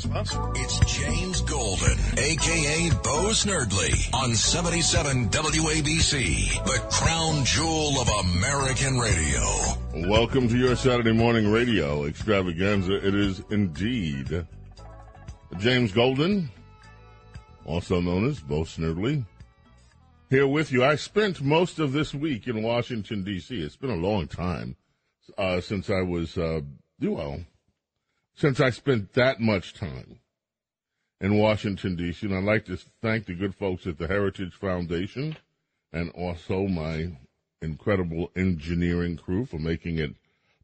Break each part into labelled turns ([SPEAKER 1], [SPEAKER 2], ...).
[SPEAKER 1] It's James Golden, aka Bo Snerdley, on 77 WABC, the crown jewel of American radio.
[SPEAKER 2] Welcome to your Saturday morning radio extravaganza. It is indeed James Golden, also known as Bo Snerdley, here with you. I spent most of this week in Washington, D.C. It's been a long time uh, since I was, uh, well, since I spent that much time in Washington, D.C. And I'd like to thank the good folks at the Heritage Foundation and also my incredible engineering crew for making it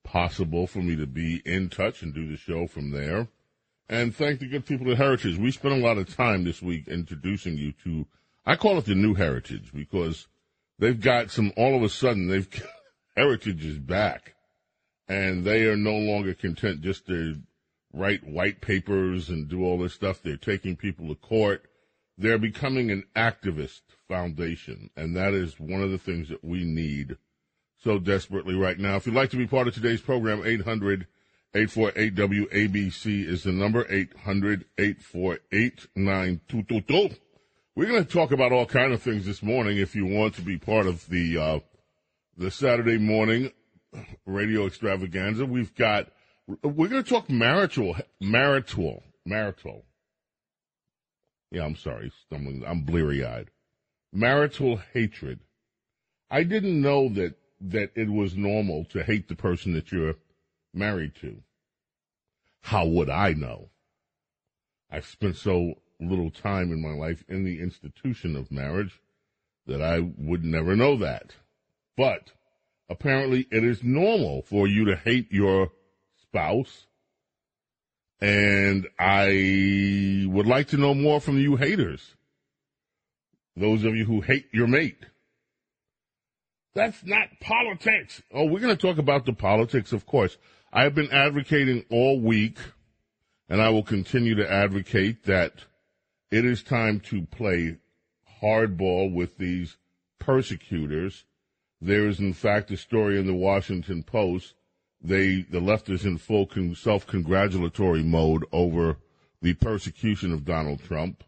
[SPEAKER 2] possible for me to be in touch and do the show from there. And thank the good people at Heritage. We spent a lot of time this week introducing you to, I call it the new Heritage because they've got some, all of a sudden, they've, Heritage is back and they are no longer content just to write white papers and do all this stuff. They're taking people to court. They're becoming an activist foundation, and that is one of the things that we need so desperately right now. If you'd like to be part of today's program, 800 848 WABC is the number 800 848 9222. We're going to talk about all kind of things this morning. If you want to be part of the uh, the Saturday morning radio extravaganza, we've got we're going to talk marital, marital, marital. Yeah, I'm sorry, stumbling. I'm bleary eyed. Marital hatred. I didn't know that that it was normal to hate the person that you're married to. How would I know? I've spent so little time in my life in the institution of marriage that I would never know that. But apparently it is normal for you to hate your spouse. And I would like to know more from you haters. Those of you who hate your mate. That's not politics. Oh, we're going to talk about the politics, of course. I have been advocating all week, and I will continue to advocate that it is time to play hardball with these persecutors. There is, in fact, a story in the Washington Post they the left is in full con- self-congratulatory mode over the persecution of Donald Trump.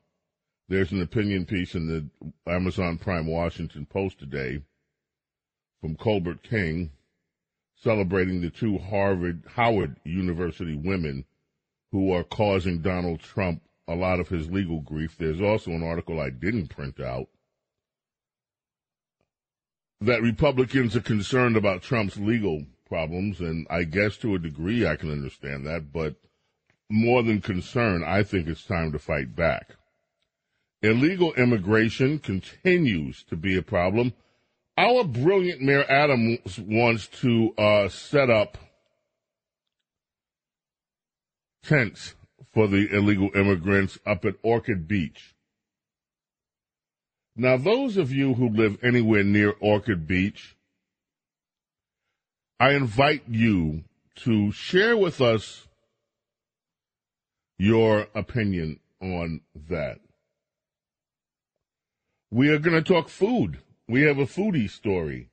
[SPEAKER 2] There's an opinion piece in the Amazon Prime Washington Post today from Colbert King celebrating the two Harvard Howard University women who are causing Donald Trump a lot of his legal grief. There's also an article I didn't print out that Republicans are concerned about Trump's legal problems, and I guess to a degree I can understand that, but more than concern, I think it's time to fight back. Illegal immigration continues to be a problem. Our brilliant Mayor Adams wants to uh, set up tents for the illegal immigrants up at Orchard Beach. Now, those of you who live anywhere near Orchard Beach, I invite you to share with us your opinion on that. We are going to talk food. We have a foodie story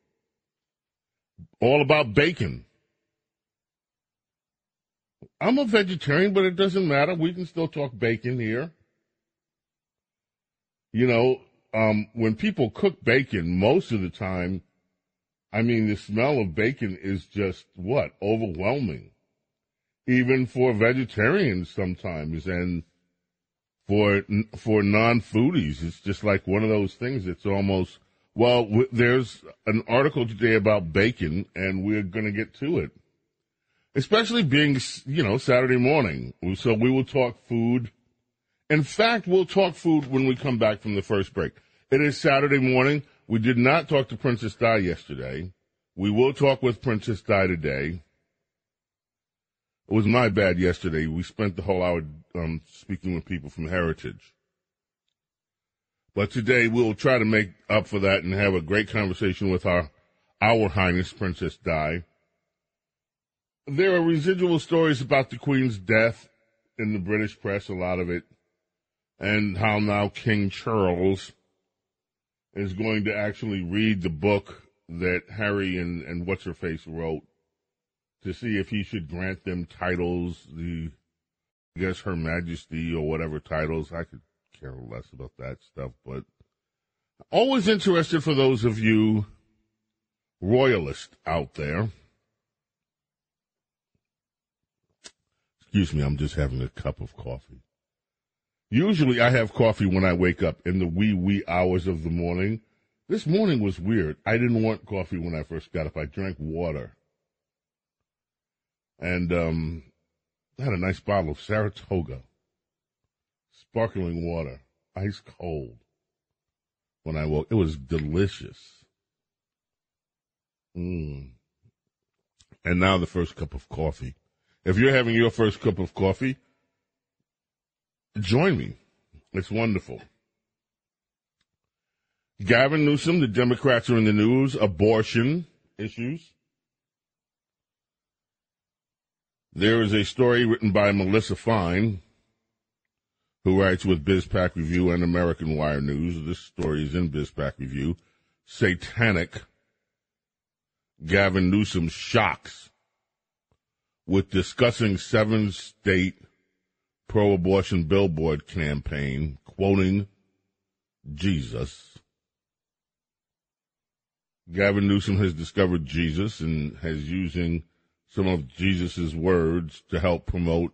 [SPEAKER 2] all about bacon. I'm a vegetarian, but it doesn't matter. We can still talk bacon here. You know, um, when people cook bacon, most of the time I mean, the smell of bacon is just what? Overwhelming. Even for vegetarians sometimes and for, for non-foodies, it's just like one of those things. It's almost, well, w- there's an article today about bacon and we're going to get to it. Especially being, you know, Saturday morning. So we will talk food. In fact, we'll talk food when we come back from the first break. It is Saturday morning. We did not talk to Princess Di yesterday. We will talk with Princess Di today. It was my bad yesterday. We spent the whole hour um, speaking with people from Heritage. But today we'll try to make up for that and have a great conversation with our our Highness Princess Di. There are residual stories about the Queen's death in the British press, a lot of it, and how now King Charles is going to actually read the book that Harry and, and What's Her Face wrote to see if he should grant them titles, the, I guess, Her Majesty or whatever titles. I could care less about that stuff, but always interested for those of you royalists out there. Excuse me, I'm just having a cup of coffee. Usually I have coffee when I wake up in the wee wee hours of the morning. This morning was weird. I didn't want coffee when I first got up. I drank water. And um I had a nice bottle of Saratoga. Sparkling water. Ice cold. When I woke it was delicious. Mm. And now the first cup of coffee. If you're having your first cup of coffee, join me. It's wonderful. Gavin Newsom, the Democrats are in the news, abortion issues. There is a story written by Melissa Fine, who writes with BizPac Review and American Wire News. This story is in BizPac Review. Satanic. Gavin Newsom shocks with discussing seven state pro abortion billboard campaign, quoting Jesus. Gavin Newsom has discovered Jesus and has using some of Jesus' words to help promote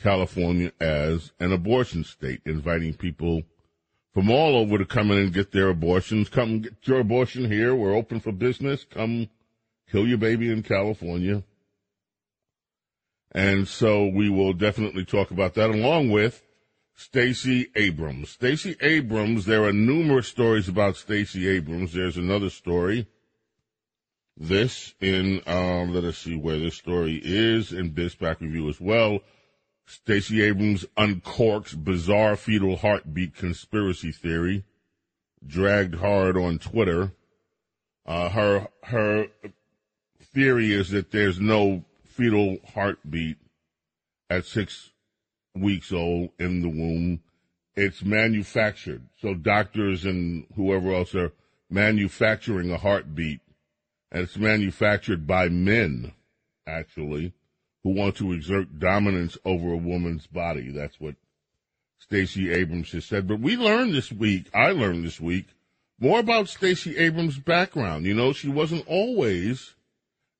[SPEAKER 2] California as an abortion state, inviting people from all over to come in and get their abortions. Come get your abortion here. We're open for business. Come kill your baby in California. And so we will definitely talk about that along with Stacey Abrams. Stacey Abrams, there are numerous stories about Stacey Abrams. There's another story. This in, um, let us see where this story is in BizPac Review as well. Stacey Abrams uncorks bizarre fetal heartbeat conspiracy theory, dragged hard on Twitter. Uh, her, her theory is that there's no fetal heartbeat at six weeks old in the womb. It's manufactured. So doctors and whoever else are manufacturing a heartbeat. And it's manufactured by men, actually, who want to exert dominance over a woman's body. That's what Stacey Abrams has said. But we learned this week, I learned this week, more about Stacey Abrams' background. You know, she wasn't always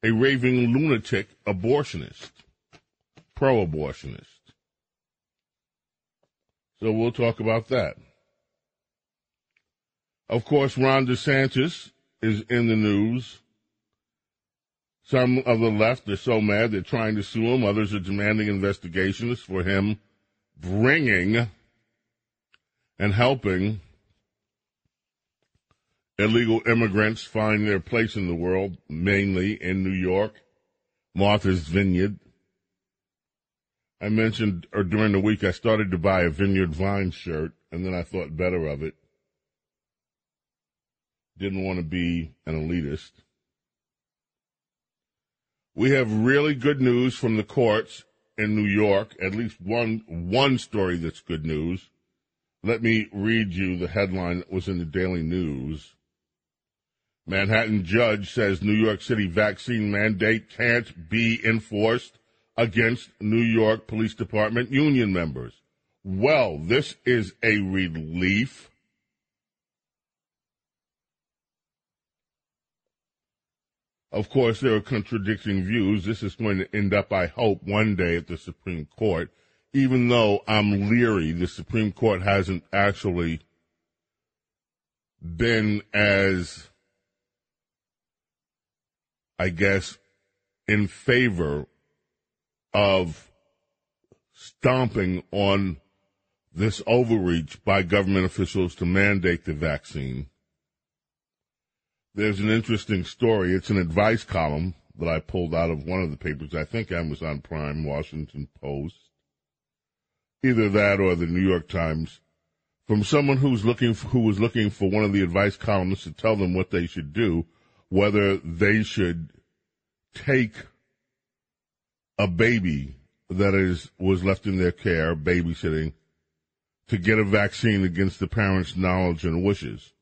[SPEAKER 2] a raving lunatic abortionist, pro abortionist. So we'll talk about that. Of course, Ron DeSantis is in the news. Some of the left are so mad they're trying to sue him. Others are demanding investigations for him bringing and helping illegal immigrants find their place in the world, mainly in New York, Martha's Vineyard. I mentioned, or during the week, I started to buy a Vineyard Vine shirt, and then I thought better of it. Didn't want to be an elitist. We have really good news from the courts in New York, at least one, one story that's good news. Let me read you the headline that was in the Daily News. Manhattan judge says New York City vaccine mandate can't be enforced against New York Police Department union members. Well, this is a relief. Of course, there are contradicting views. This is going to end up, I hope, one day at the Supreme Court, even though I'm leery the Supreme Court hasn't actually been as I guess, in favor of stomping on this overreach by government officials to mandate the vaccine. there's an interesting story. It's an advice column that I pulled out of one of the papers. I think Amazon Prime, Washington Post, either that or the New York Times, from someone who's looking for, who was looking for one of the advice columnists to tell them what they should do, whether they should take a baby that is was left in their care, babysitting, to get a vaccine against the parents' knowledge and wishes.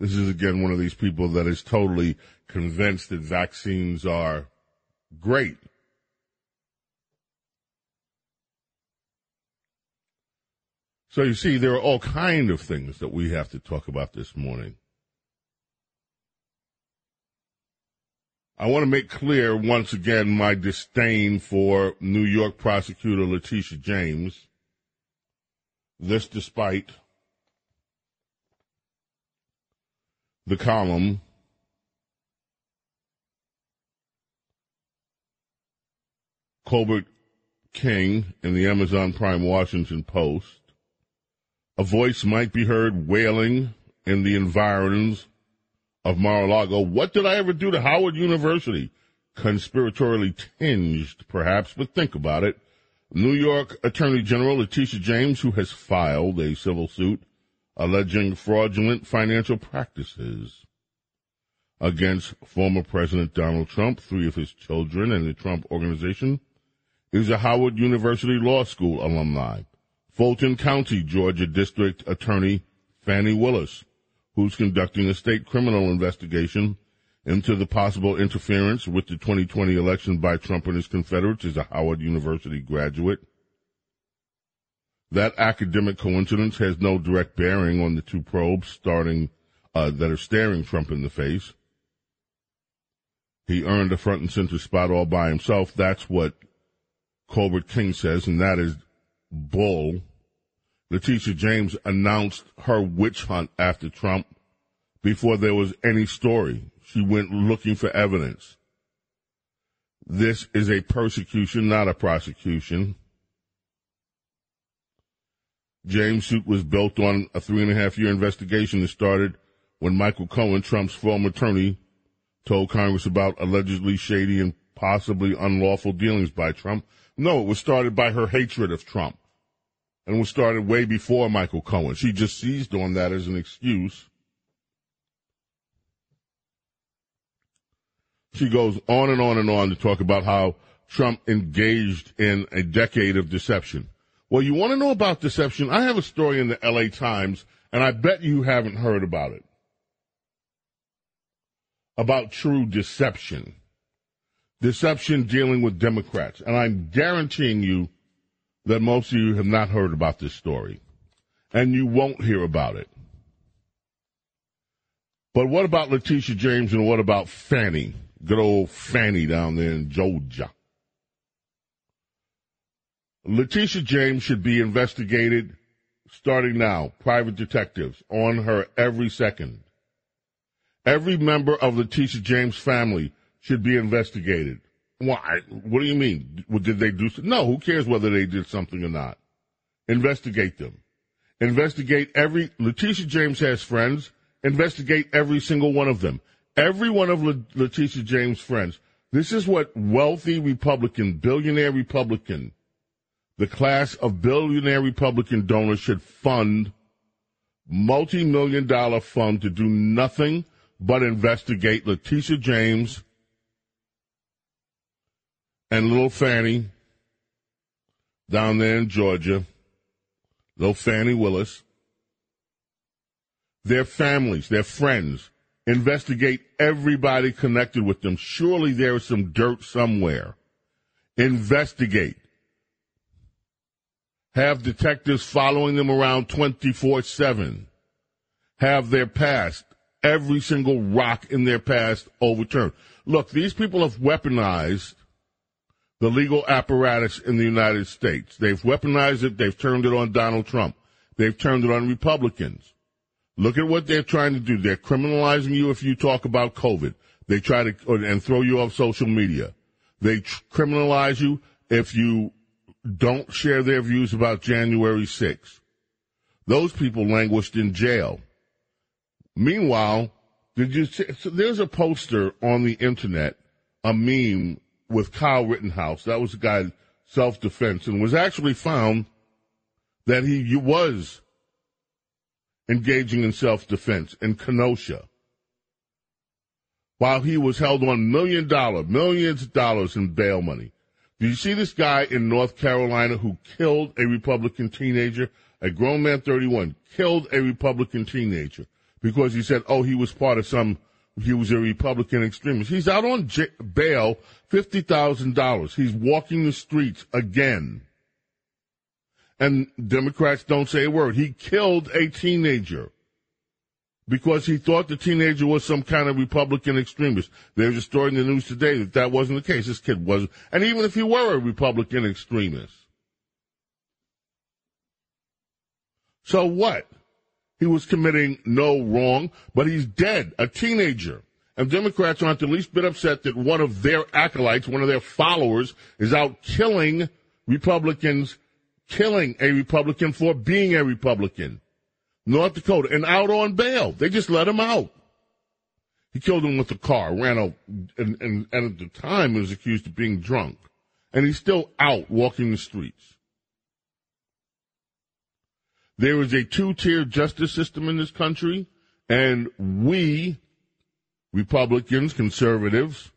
[SPEAKER 2] This is again one of these people that is totally convinced that vaccines are great. So you see, there are all kind of things that we have to talk about this morning. I want to make clear once again my disdain for New York prosecutor Letitia James. This despite the column Colbert King in the Amazon Prime Washington Post. A voice might be heard wailing in the environs of Mar-a-Lago. What did I ever do to Howard University? Conspiratorially tinged, perhaps, but think about it. New York Attorney General Letitia James, who has filed a civil suit alleging fraudulent financial practices against former President Donald Trump, three of his children, and the Trump Organization, is a Howard University Law School alumni. Fulton County, Georgia District Attorney Fani Willis, who's conducting a state criminal investigation into the possible interference with the 2020 election by Trump and his Confederates, is a Howard University graduate. That academic coincidence has no direct bearing on the two probes starting uh, that are staring Trump in the face. He earned a front and center spot all by himself. That's what Colbert King says, and that is bull. Letitia James announced her witch hunt after Trump before there was any story. She went looking for evidence. This is a persecution, not a prosecution. James' suit was built on a three and a half year investigation that started when Michael Cohen, Trump's former attorney, told Congress about allegedly shady and possibly unlawful dealings by Trump. No, it was started by her hatred of Trump. And was started way before Michael Cohen. She just seized on that as an excuse. She goes on and on and on to talk about how Trump engaged in a decade of deception. Well, you want to know about deception? I have a story in the LA Times, and I bet you haven't heard about it. About true deception. Deception dealing with Democrats. And I'm guaranteeing you that most of you have not heard about this story. And you won't hear about it. But what about Letitia James and what about Fani? Good old Fani down there in Georgia. Letitia James should be investigated starting now, private detectives on her every second. Every member of Letitia James' family should be investigated. Why? What do you mean? Did they do? No, who cares whether they did something or not? Investigate them. Investigate every, Letitia James has friends. Investigate every single one of them. Every one of Letitia James' friends. This is what wealthy Republican, billionaire Republican, the class of billionaire Republican donors should fund multi-million dollar fund to do nothing but investigate Letitia James and little Fani down there in Georgia, little Fani Willis, their families, their friends, investigate everybody connected with them. Surely there is some dirt somewhere. Investigate have detectives following them around 24 7, have their past, every single rock in their past overturned. Look, these people have weaponized the legal apparatus in the United States. They've weaponized it, they've turned it on Donald Trump, they've turned it on Republicans. Look at what they're trying to do. They're criminalizing you if you talk about COVID. They try to and throw you off social media. They criminalize you if you don't share their views about January 6th. Those people languished in jail. Meanwhile, Did you see? So there's a poster on the internet, a meme with Kyle Rittenhouse. That was a guy self defense, and was actually found that he, was engaging in self defense in Kenosha while he was held on million dollar, millions of dollars in bail money. Did you see this guy in North Carolina who killed a Republican teenager? A grown man, 31, killed a Republican teenager because he said, oh, he was part of some, he was a Republican extremist. He's out on j- bail, $50,000. He's walking the streets again. And Democrats don't say a word. He killed a teenager because he thought the teenager was some kind of Republican extremist. There's a story in the news today that that wasn't the case. This kid wasn't. And even if he were a Republican extremist. So what? He was committing no wrong, but he's dead, a teenager. And Democrats aren't the least bit upset that one of their acolytes, one of their followers, is out killing Republicans, killing a Republican for being a Republican. North Dakota, and out on bail. They just let him out. He killed him with a car, ran out, and, and, and at the time was accused of being drunk. And he's still out walking the streets. There is a two-tier justice system in this country, and we, Republicans, conservatives,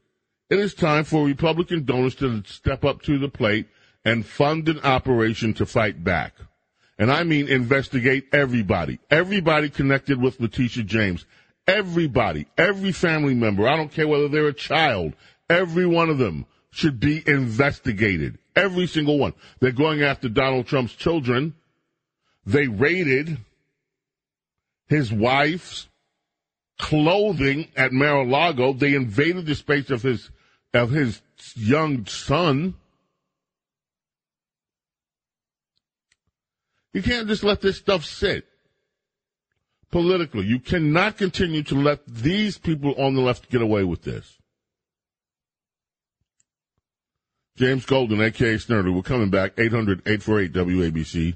[SPEAKER 2] it is time for Republican donors to step up to the plate and fund an operation to fight back. And I mean investigate everybody. Everybody connected with Letitia James. Everybody. Every family member. I don't care whether they're a child. Every one of them should be investigated. Every single one. They're going after Donald Trump's children. They raided his wife's clothing at Mar-a-Lago. They invaded the space of his of his young son. You can't just let this stuff sit politically. You cannot continue to let these people on the left get away with this. James Golden, aka Snerdley, we're coming back. 800-848 WABC.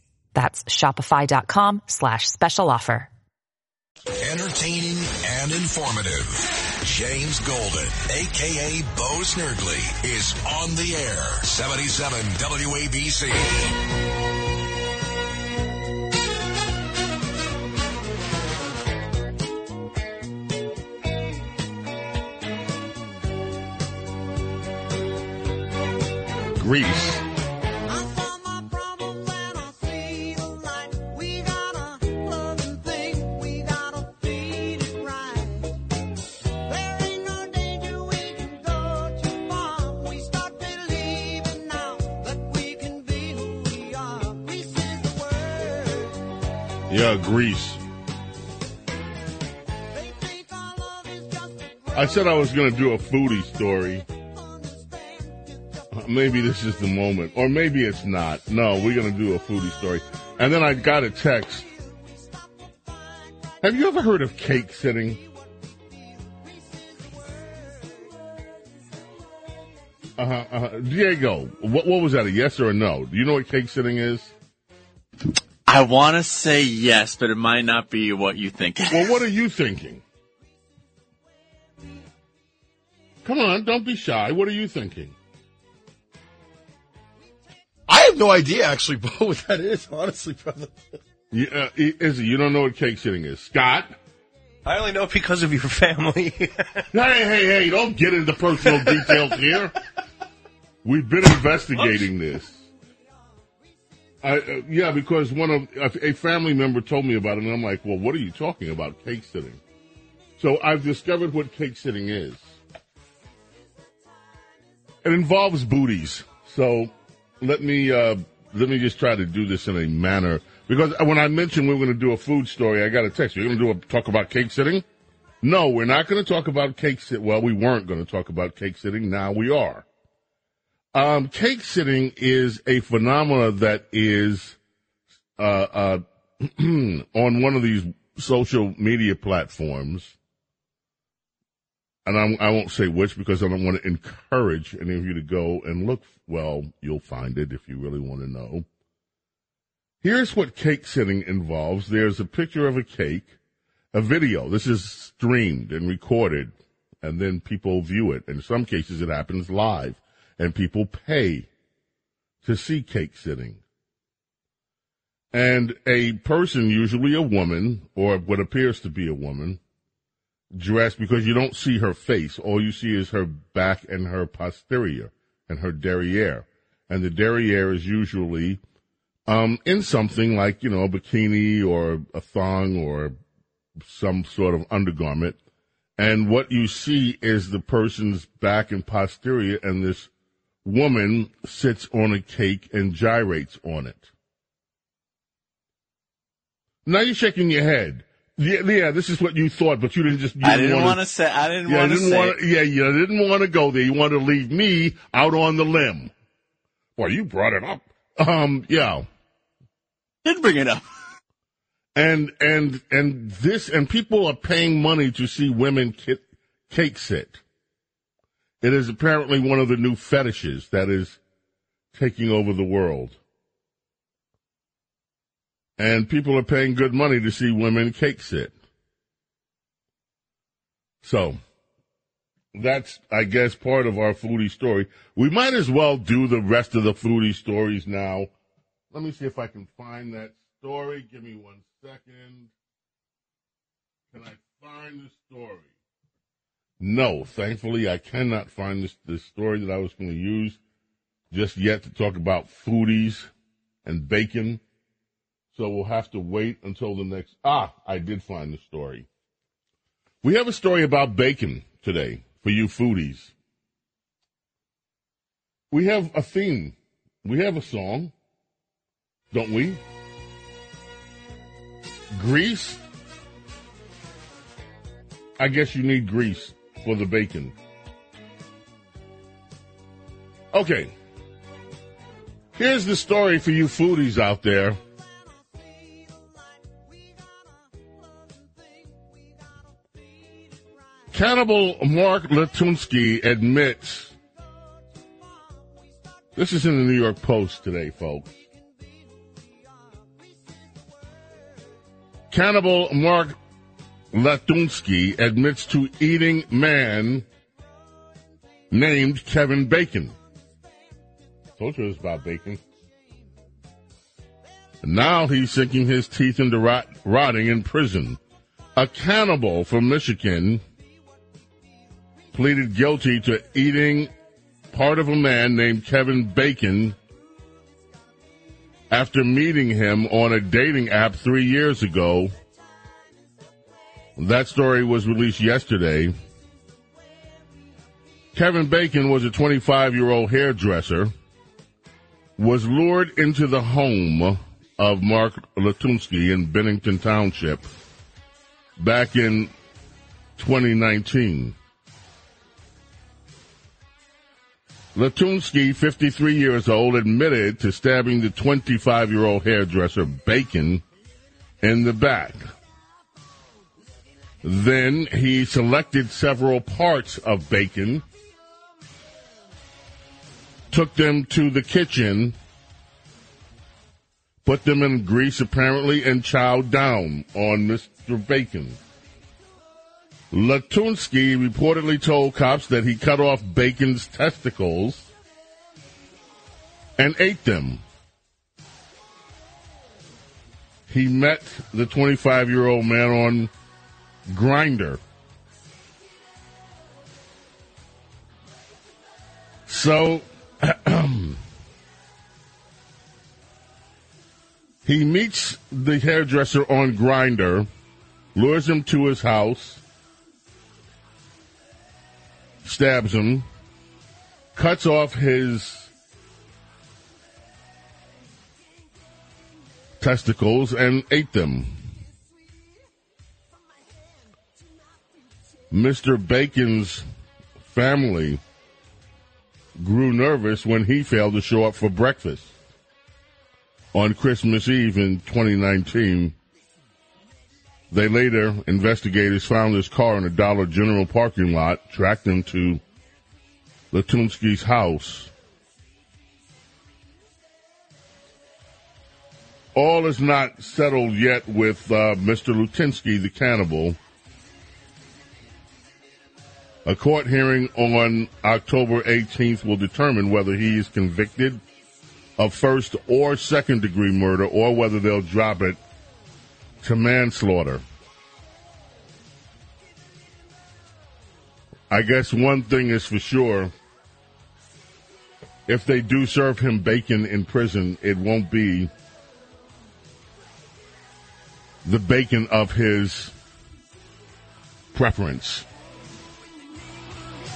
[SPEAKER 3] That's shopify.com slash special offer.
[SPEAKER 1] Entertaining and informative. James Golden, aka Bo Snerdley, is on the air. 77 WABC.
[SPEAKER 2] Grease. Yeah, Grease. I said I was going to do a foodie story. Uh, maybe this is the moment, or maybe it's not. No, we're going to do a foodie story. And then I got a text. Have you ever heard of cake sitting? Uh-huh, uh-huh. Diego, what, what was that, a yes or a no? Do you know what cake sitting is?
[SPEAKER 4] I want to say yes, but it might not be what you think.
[SPEAKER 2] Well, what are you thinking? Come on, don't be shy. What are you thinking?
[SPEAKER 5] I have no idea, actually, Bo, what that is, honestly, brother.
[SPEAKER 2] You, uh, Izzy, you don't know what cake sitting is. Scott?
[SPEAKER 6] I only know because of your family.
[SPEAKER 2] hey, hey, hey, don't get into personal details here. We've been investigating this. I, uh, yeah, because one of a family member told me about it, and I'm like, well, what are you talking about? Cake sitting. So I've discovered what cake sitting is. It involves booties. So let me uh, let me just try to do this in a manner because when I mentioned we were going to do a food story, I got a text. You're going to do a talk about cake sitting. No, we're not going to talk about cake sit. Well, we weren't going to talk about cake sitting. Now we are. Um, cake sitting is a phenomena that is uh, uh, on one of these social media platforms, and I'm, I will not say which because I don't want to encourage any of you to go and look. Well, you'll find it if you really want to know. Here's what cake sitting involves. There's a picture of a cake, a video. This is streamed and recorded, and then people view it. In some cases, it happens live, and people pay to see cake sitting. And a person, usually a woman, or what appears to be a woman, dressed because you don't see her face. All you see is her back and her posterior and her derriere. And the derriere is usually um, in something like, you know, a bikini or a thong or some sort of undergarment. And what you see is the person's back and posterior, and this woman sits on a cake and gyrates on it. Now you're shaking your head. Yeah, yeah, this is what you thought, but you didn't just. You
[SPEAKER 4] I didn't want to say. I didn't
[SPEAKER 2] yeah,
[SPEAKER 4] want to say. Wanna,
[SPEAKER 2] yeah, you didn't want to go there. You wanted to leave me out on the limb. Well, you brought it up. Um, yeah.
[SPEAKER 4] Did bring it up.
[SPEAKER 2] And and and this and people are paying money to see women cake sit. It is apparently one of the new fetishes that is taking over the world. And people are paying good money to see women cake sit. So, that's, I guess, part of our foodie story. We might as well do the rest of the foodie stories now. Let me see if I can find that story. Give me one second. Can I find the story? No, thankfully, I cannot find this, the story that I was going to use just yet to talk about foodies and bacon. So we'll have to wait until the next. Ah, I did find the story. We have a story about bacon today for you foodies. We have a theme. We have a song, don't we? Grease? I guess you need grease for the bacon. Okay. Here's the story for you foodies out there. Cannibal Mark Latunski admits this is in the New York Post today, folks. Cannibal Mark Latunski admits to eating man named Kevin Bacon. Told you it was about bacon. Now he's sinking his teeth into rot- rotting in prison. A cannibal from Michigan pleaded guilty to eating part of a man named Kevin Bacon after meeting him on a dating app three years ago. That story was released yesterday. Kevin Bacon was a 25 year old hairdresser, was lured into the home of Mark Latunski in Bennington Township back in 2019. Latunski, 53 years old, admitted to stabbing the 25 year old hairdresser Bacon in the back. Then he selected several parts of Bacon, took them to the kitchen, put them in grease apparently, and chowed down on Mr. Bacon. Latunski reportedly told cops that he cut off Bacon's testicles and ate them. He met the 25 year old man on Grindr. So he meets the hairdresser on Grindr, lures him to his house stabs him, cuts off his testicles, and ate them. Mr. Bacon's family grew nervous when he failed to show up for breakfast on Christmas Eve in 2019. They later, investigators found his car in a Dollar General parking lot, tracked him to Latunski's house. All is not settled yet with uh, Mr. Lutinsky, the cannibal. A court hearing on October 18th will determine whether he is convicted of first or second degree murder or whether they'll drop it to manslaughter. I guess one thing is for sure. If they do serve him bacon in prison, it won't be the bacon of his preference.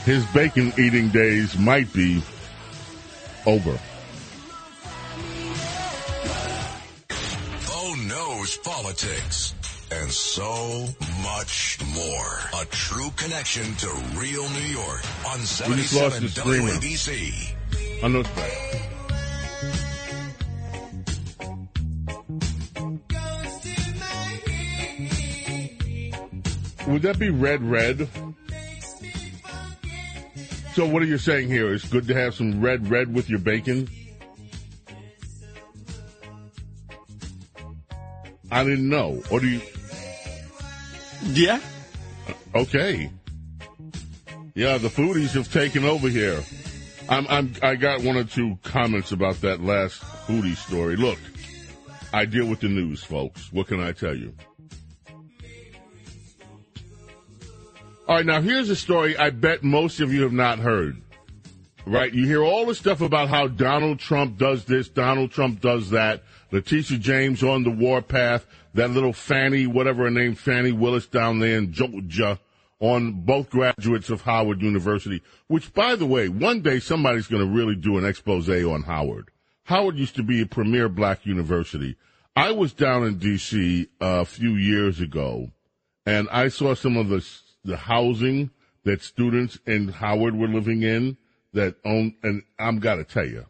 [SPEAKER 2] His bacon eating days might be over.
[SPEAKER 1] Oh, Bo knows politics and so much more. A true connection to real New York on
[SPEAKER 2] We just lost
[SPEAKER 1] 77
[SPEAKER 2] the streamer.
[SPEAKER 1] WABC.
[SPEAKER 2] On those back. Would that be red red? So what are you saying here? It's good to have some red red with your bacon? I didn't know. Or do you
[SPEAKER 4] Yeah.
[SPEAKER 2] Okay. Yeah, the foodies have taken over here. I'm, I'm, I got one or two comments about that last foodie story. Look, I deal with the news, folks. What can I tell you? All right, now here's a story I bet most of you have not heard. Right? You hear all the stuff about how Donald Trump does this, Donald Trump does that, Letitia James on the warpath, that little Fani, whatever her name, Fani Willis down there in Georgia, on both graduates of Howard University, which by the way, one day somebody's going to really do an expose on Howard. Howard used to be a premier black university. I was down in D.C. Uh, a few years ago, and I saw some of the the housing that students in Howard were living in that own, and I'm got to tell you,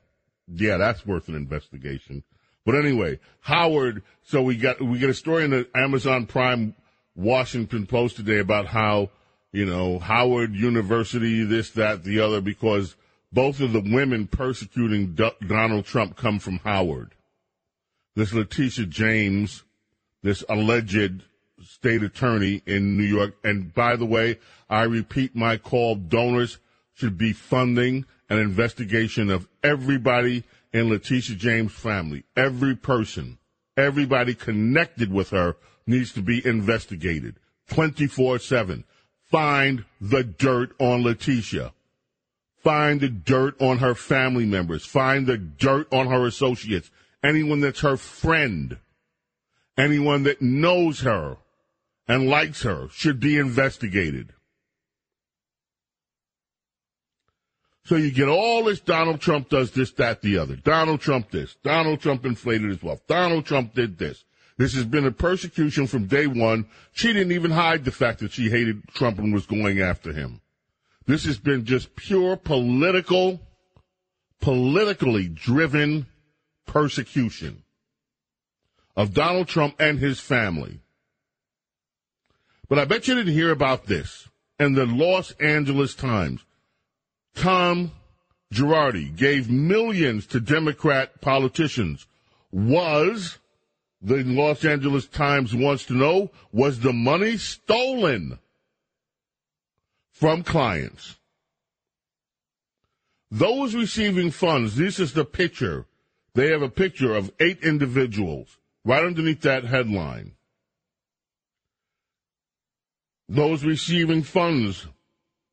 [SPEAKER 2] yeah, that's worth an investigation. But anyway, Howard. So we got we get a story in the Amazon Prime Washington Post today about how you know Howard University, this, that, the other, because both of the women persecuting D- Donald Trump come from Howard. This Letitia James, this alleged state attorney in New York. And by the way, I repeat my call donors should be funding an investigation of everybody in Letitia James' family. Every person, everybody connected with her needs to be investigated 24 7. Find the dirt on Letitia. Find the dirt on her family members. Find the dirt on her associates. Anyone that's her friend. Anyone that knows her and likes her should be investigated. So you get all this Donald Trump does this, that, the other. Donald Trump this. Donald Trump inflated his wealth. Donald Trump did this. This has been a persecution from day one. She didn't even hide the fact that she hated Trump and was going after him. This has been just pure political, politically driven persecution of Donald Trump and his family. But I bet you didn't hear about this. And the Los Angeles Times. Tom Girardi gave millions to Democrat politicians. Was, the Los Angeles Times wants to know, was the money stolen from clients? Those receiving funds, this is the picture. They have a picture of eight individuals right underneath that headline. Those receiving funds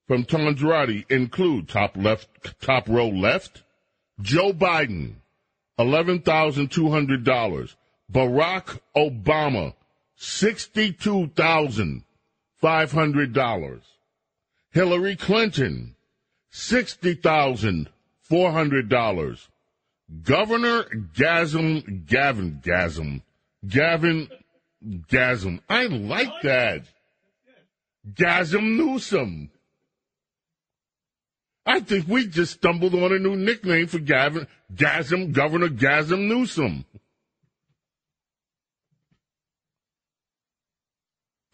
[SPEAKER 2] from Tom Girardi include top left, top row left, Joe Biden, eleven thousand two hundred dollars. Barack Obama, sixty-two thousand five hundred dollars. Hillary Clinton, sixty thousand four hundred dollars. Governor Gasm, Gavin Gasm, Gavin Gasm. I like that. Gasm Newsom. I think we just stumbled on a new nickname for Gavin, Gasm, Governor Gasm Newsom.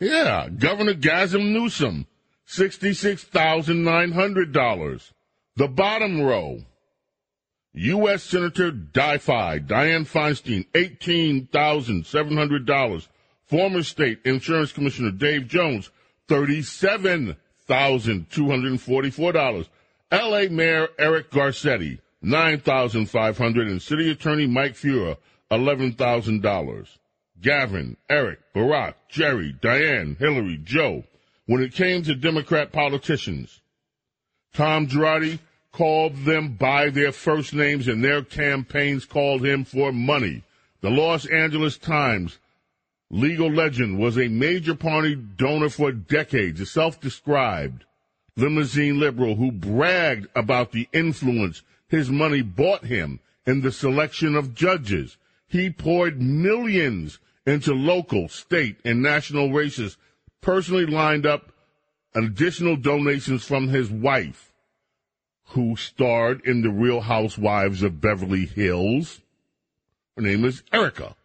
[SPEAKER 2] Yeah, Governor Gasm Newsom, $66,900. The bottom row, U.S. Senator Di-Fi, Dianne Feinstein, $18,700. Former state insurance commissioner Dave Jones, $37,244. L.A. Mayor Eric Garcetti, $9,500. And city attorney Mike Feuer, $11,000. Gavin, Eric, Barack, Jerry, Diane, Hillary, Joe. When it came to Democrat politicians, Tom Girardi called them by their first names and their campaigns called him for money. The Los Angeles Times legal legend was a major party donor for decades, a self-described limousine liberal who bragged about the influence his money bought him in the selection of judges. He poured millions into local, state, and national races, personally lined up additional donations from his wife, who starred in The Real Housewives of Beverly Hills. Her name is Erika.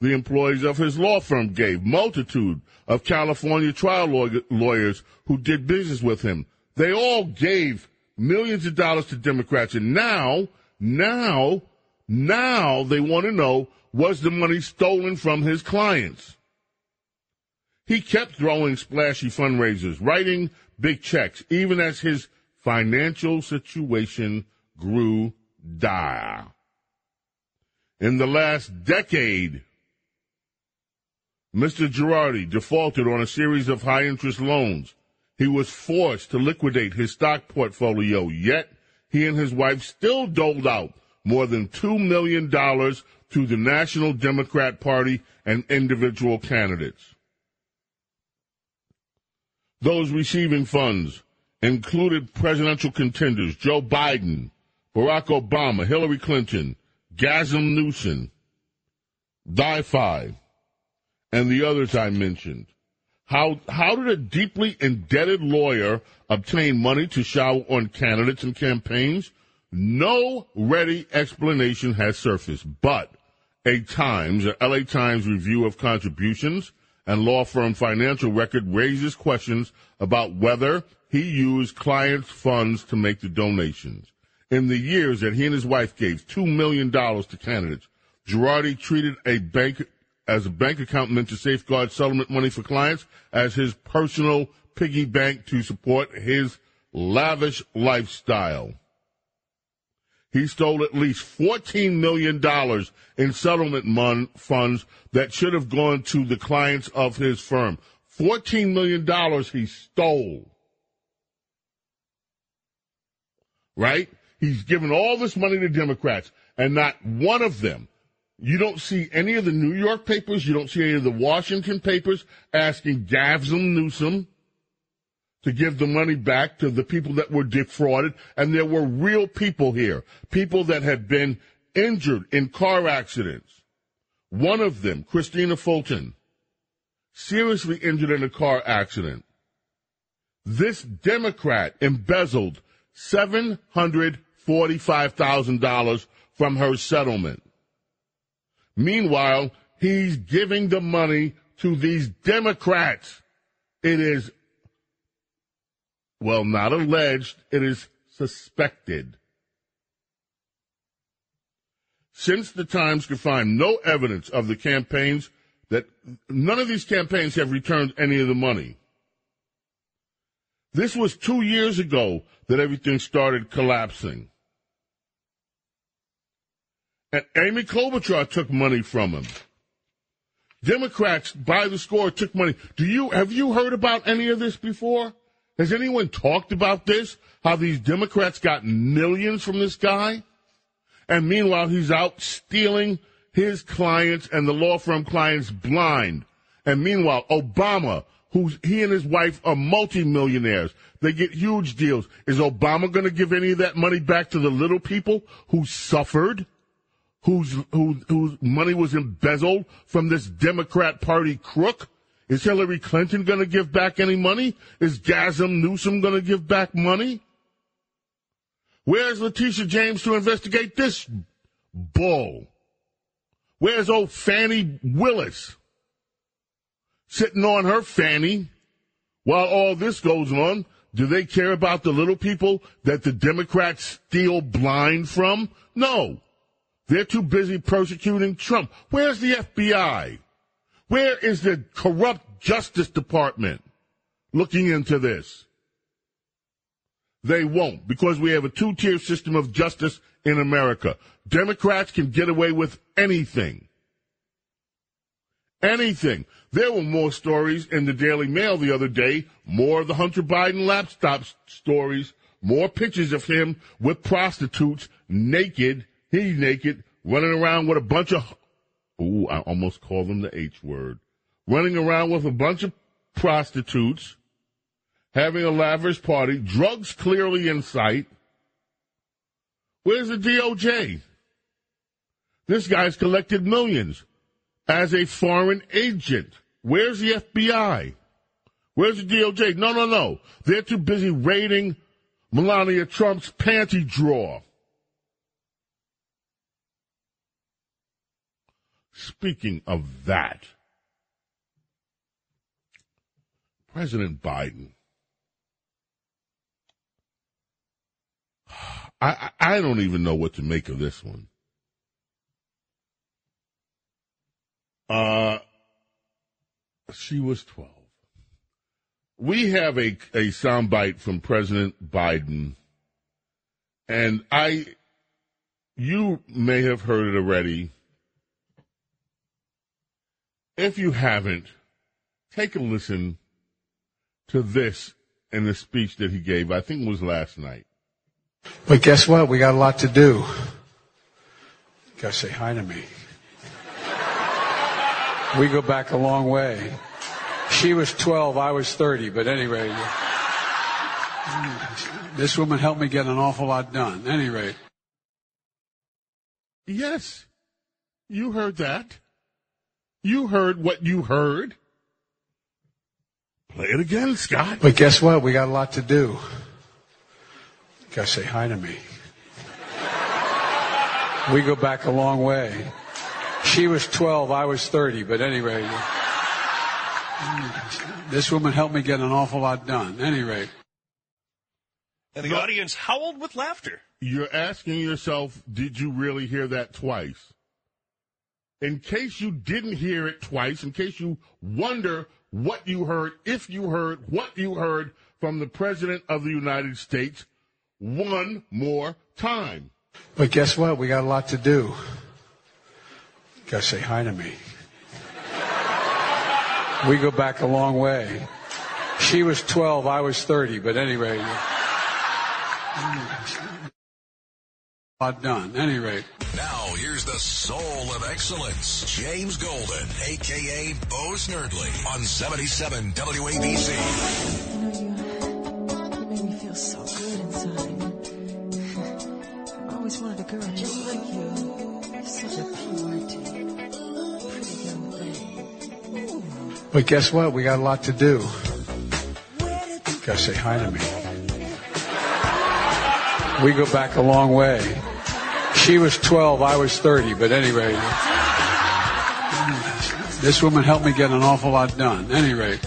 [SPEAKER 2] The employees of his law firm gave multitude of California trial lawyers who did business with him. They all gave millions of dollars to Democrats, and now, now, now they want to know was the money stolen from his clients? He kept throwing splashy fundraisers, writing big checks, even as his financial situation grew dire. In the last decade, Mr. Girardi defaulted on a series of high interest loans. He was forced to liquidate his stock portfolio, yet he and his wife still doled out more than $2 million to the National Democrat Party and individual candidates. Those receiving funds included presidential contenders Joe Biden, Barack Obama, Hillary Clinton, Gasm Newsom, Di-Fi, and the others I mentioned. How, how did a deeply indebted lawyer obtain money to shower on candidates and campaigns? No ready explanation has surfaced, but a Times, a LA Times review of contributions and law firm financial record raises questions about whether he used clients' funds to make the donations. In the years that he and his wife gave $2 million to candidates, Girardi treated a bank as a bank account meant to safeguard settlement money for clients as his personal piggy bank to support his lavish lifestyle. He stole at least $14 million in settlement mon- funds that should have gone to the clients of his firm. $14 million he stole. Right? He's given all this money to Democrats, and not one of them. You don't see any of the New York papers, you don't see any of the Washington papers asking Gavin Newsom to give the money back to the people that were defrauded. And there were real people here, people that had been injured in car accidents. One of them, Christina Fulton, seriously injured in a car accident. This Democrat embezzled $745,000 from her settlement. Meanwhile, he's giving the money to these Democrats. It is well, not alleged, it is suspected. Since the Times could find no evidence of the campaigns, that none of these campaigns have returned any of the money. This was two years ago that everything started collapsing. And Amy Klobuchar took money from him. Democrats, by the score, took money. Do you have you heard about any of this before? Has anyone talked about this? How these Democrats got millions from this guy? And meanwhile, he's out stealing his clients and the law firm clients blind. And meanwhile, Obama, who's he and his wife are multimillionaires. They get huge deals. Is Obama going to give any of that money back to the little people who suffered? Whose, whose, whose money was embezzled from this Democrat Party crook? Is Hillary Clinton going to give back any money? Is Gazem Newsom going to give back money? Where's Letitia James to investigate this bull? Where's old Fani Willis? Sitting on her fanny while all this goes on. Do they care about the little people that the Democrats steal blind from? No. They're too busy persecuting Trump. Where's the FBI? Where is the corrupt Justice Department looking into this? They won't because we have a two tier system of justice in America. Democrats can get away with anything. Anything. There were more stories in the Daily Mail the other day, more of the Hunter Biden laptop stories, more pictures of him with prostitutes, naked, he naked, running around with a bunch of, ooh, I almost called them the H word, running around with a bunch of prostitutes, having a lavish party, drugs clearly in sight. Where's the DOJ? This guy's collected millions as a foreign agent. Where's the FBI? Where's the DOJ? No, no, no. They're too busy raiding Melania Trump's panty drawer. Speaking of that, President Biden. I, I don't even know what to make of this one. Uh, she was 12. We have a, a soundbite from President Biden, and I, you may have heard it already. If you haven't, take a listen to this and the speech that he gave. I think it was last night.
[SPEAKER 7] But guess what? We got a lot to do. You gotta say hi to me. We go back a long way. She was 12, I was 30, but anyway, this woman helped me get an awful lot done. Any rate.
[SPEAKER 2] Yes, you heard that. You heard what you heard. Play it again, Scott.
[SPEAKER 7] But guess what? We got a lot to do. You gotta say hi to me. We go back a long way. She was 12, I was 30, but anyway, this woman helped me get an awful lot done. Any rate.
[SPEAKER 6] And the audience howled with laughter.
[SPEAKER 2] You're asking yourself, did you really hear that twice? In case you didn't hear it twice, in case you wonder what you heard, if you heard what you heard from the President of the United States, one more time.
[SPEAKER 7] But guess what? We got a lot to do. Gotta say hi to me. We go back a long way. She was 12, I was 30, but anyway. Lot done. Any rate.
[SPEAKER 1] Now, here's the soul of excellence, James Golden, a.k.a. Bo Snerdley, on 77 WABC.
[SPEAKER 8] You know, you, you made me feel so good inside. I've always wanted a girl just like you. You're such a pure, pretty young thing.
[SPEAKER 7] But guess what? We got a lot to do. You gotta say hi to me. We go back a long way. She was 12, I was 30, but anyway. This woman helped me get an awful lot done. Any rate.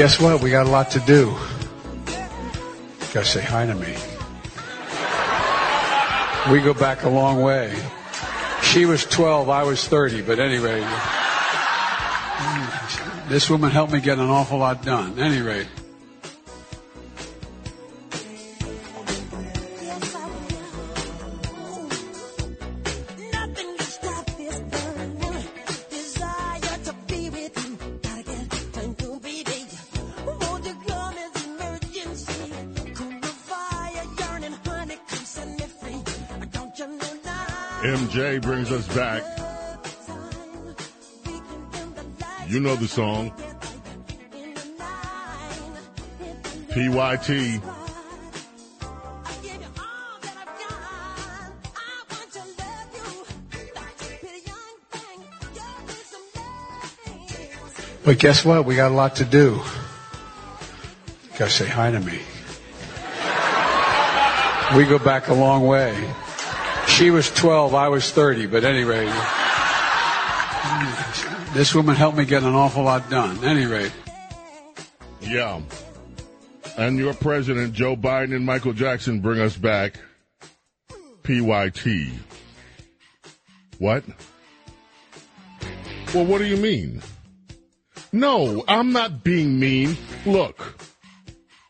[SPEAKER 7] Guess what? We got a lot to do. Gotta say hi to me. We go back a long way. She was 12, I was 30, but anyway. This woman helped me get an awful lot done. Any rate.
[SPEAKER 2] You know the song. PYT.
[SPEAKER 7] But guess what? We got a lot to do. You gotta say hi to me. We go back a long way. She was 12, I was 30, but anyway. This woman helped me get an awful lot done. Anyway.
[SPEAKER 2] Yeah. And your president, Joe Biden and Michael Jackson, bring us back. PYT. What? Well, what do you mean? No, I'm not being mean. Look,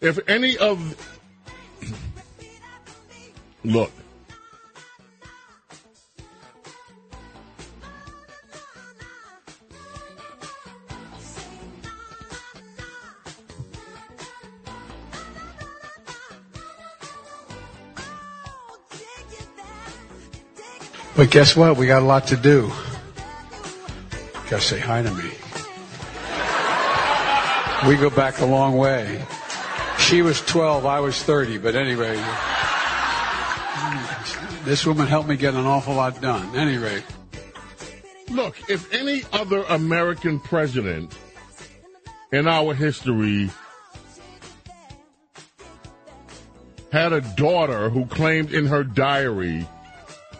[SPEAKER 2] if any of. Look.
[SPEAKER 7] But guess what? We got a lot to do. Gotta say hi to me. We go back a long way. She was 12, I was 30, but anyway. This woman helped me get an awful lot done. Anyway.
[SPEAKER 2] Look, if any other American president in our history had a daughter who claimed in her diary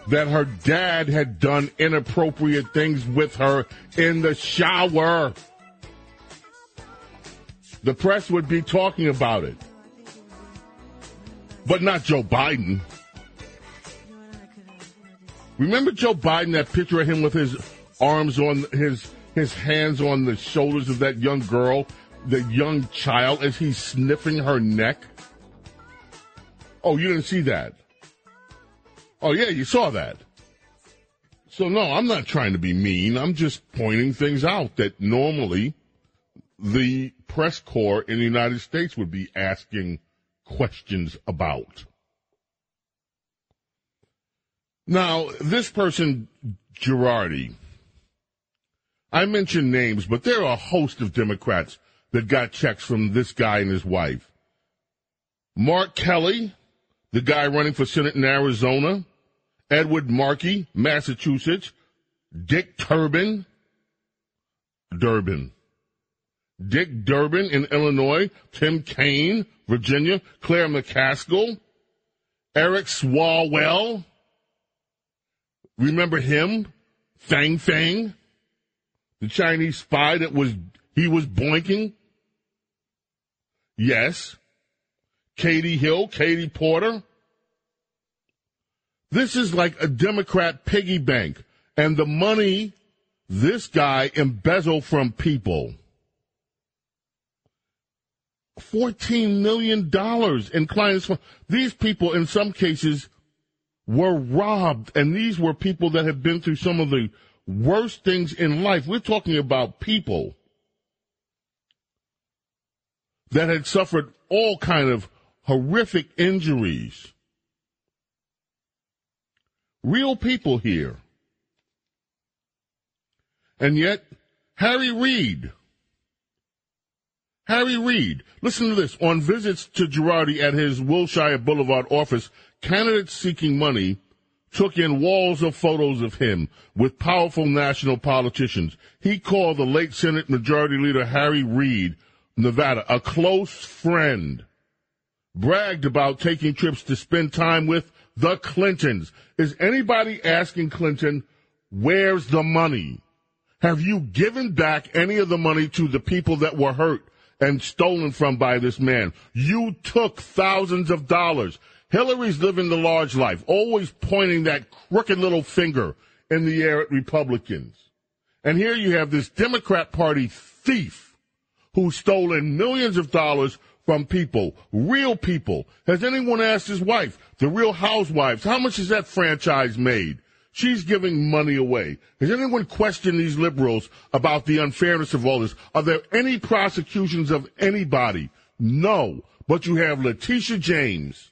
[SPEAKER 2] that her dad had done inappropriate things with her in the shower, the press would be talking about it. But not Joe Biden. Remember Joe Biden, that picture of him with his arms on his his hands on the shoulders of that young girl, the young child, as he's sniffing her neck? Oh, you didn't see that? Oh, yeah, you saw that. So, no, I'm not trying to be mean. I'm just pointing things out that normally the press corps in the United States would be asking questions about. Now, this person, Girardi, I mentioned names, but there are a host of Democrats that got checks from this guy and his wife. Mark Kelly, the guy running for Senate in Arizona, Edward Markey, Massachusetts, Dick Turbin, Durbin, Dick Durbin in Illinois, Tim Kaine, Virginia, Claire McCaskill, Eric Swalwell. Remember him? Fang Fang? The Chinese spy that was, he was boinking? Yes. Katie Hill, Katie Porter. This is like a Democrat piggy bank. And the money this guy embezzled from people. $14 million in clients. These people, in some cases, were robbed. And these were people that have been through some of the worst things in life. We're talking about people that had suffered all kind of horrific injuries. Real people here. And yet, Harry Reid, Harry Reid, listen to this. On visits to Girardi at his Wilshire Boulevard office, candidates seeking money took in walls of photos of him with powerful national politicians. He called the late Senate Majority Leader Harry Reid, Nevada, a close friend. Bragged about taking trips to spend time with the Clintons. Is anybody asking Clinton, where's the money? Have you given back any of the money to the people that were hurt and stolen from by this man? You took thousands of dollars. Hillary's living the large life, always pointing that crooked little finger in the air at Republicans. And here you have this Democrat Party thief who's stolen millions of dollars from people, real people. Has anyone asked his wife, the real housewives, how much has that franchise made? She's giving money away. Has anyone questioned these liberals about the unfairness of all this? Are there any prosecutions of anybody? No. But you have Letitia James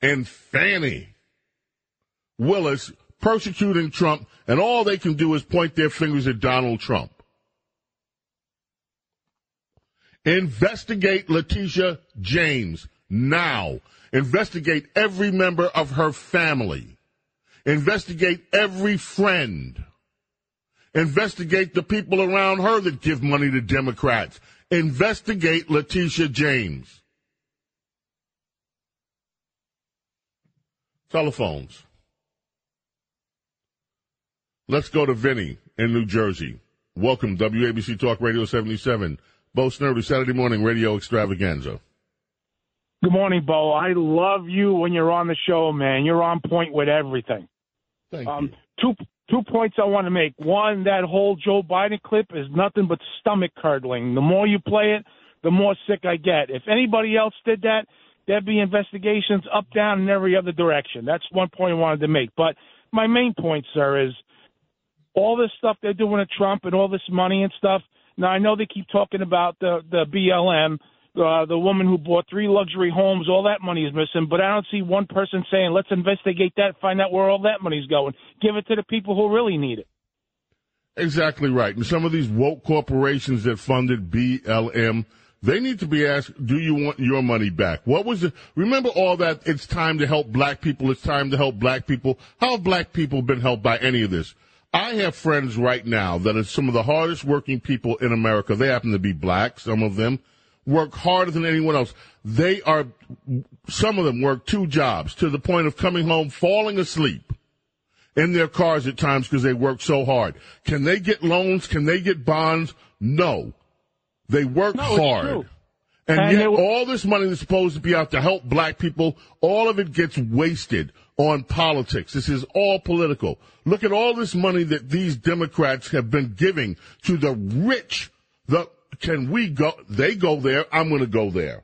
[SPEAKER 2] and Fani Willis persecuting Trump, and all they can do is point their fingers at Donald Trump. Investigate Letitia James now. Investigate every member of her family. Investigate every friend. Investigate the people around her that give money to Democrats. Investigate Letitia James. Telephones. Let's go to Vinny in New Jersey. Welcome, WABC Talk Radio 77. Bo Snerdley, Saturday morning radio extravaganza.
[SPEAKER 9] Good morning, Bo. I love you when you're on the show, man. You're on point with everything.
[SPEAKER 2] Thank
[SPEAKER 9] um, you. Two two points I want to make. One, that whole Joe Biden clip is nothing but stomach curdling. The more you play it, the more sick I get. If anybody else did that, there'd be investigations up, down, and every other direction. That's one point I wanted to make. But my main point, sir, is all this stuff they're doing to Trump and all this money and stuff. Now I know they keep talking about the the BLM uh, the woman who bought three luxury homes, all that money is missing. But I don't see one person saying, let's investigate that, find out where all that money's going. Give it to the people who really need it.
[SPEAKER 2] Exactly right. And some of these woke corporations that funded BLM, they need to be asked, do you want your money back? What was it? Remember all that? It's time to help black people. It's time to help black people. How have black people been helped by any of this? I have friends right now that are some of the hardest working people in America. They happen to be black, some of them work harder than anyone else. They are, some of them work two jobs to the point of coming home falling asleep in their cars at times because they work so hard. Can they get loans? Can they get bonds? No. They work
[SPEAKER 9] no,
[SPEAKER 2] hard. And, and yet, all this money that's supposed to be out to help black people, all of it gets wasted on politics. This is all political. Look at all this money that these Democrats have been giving to the rich, the can we go? They go there. I'm going to go there.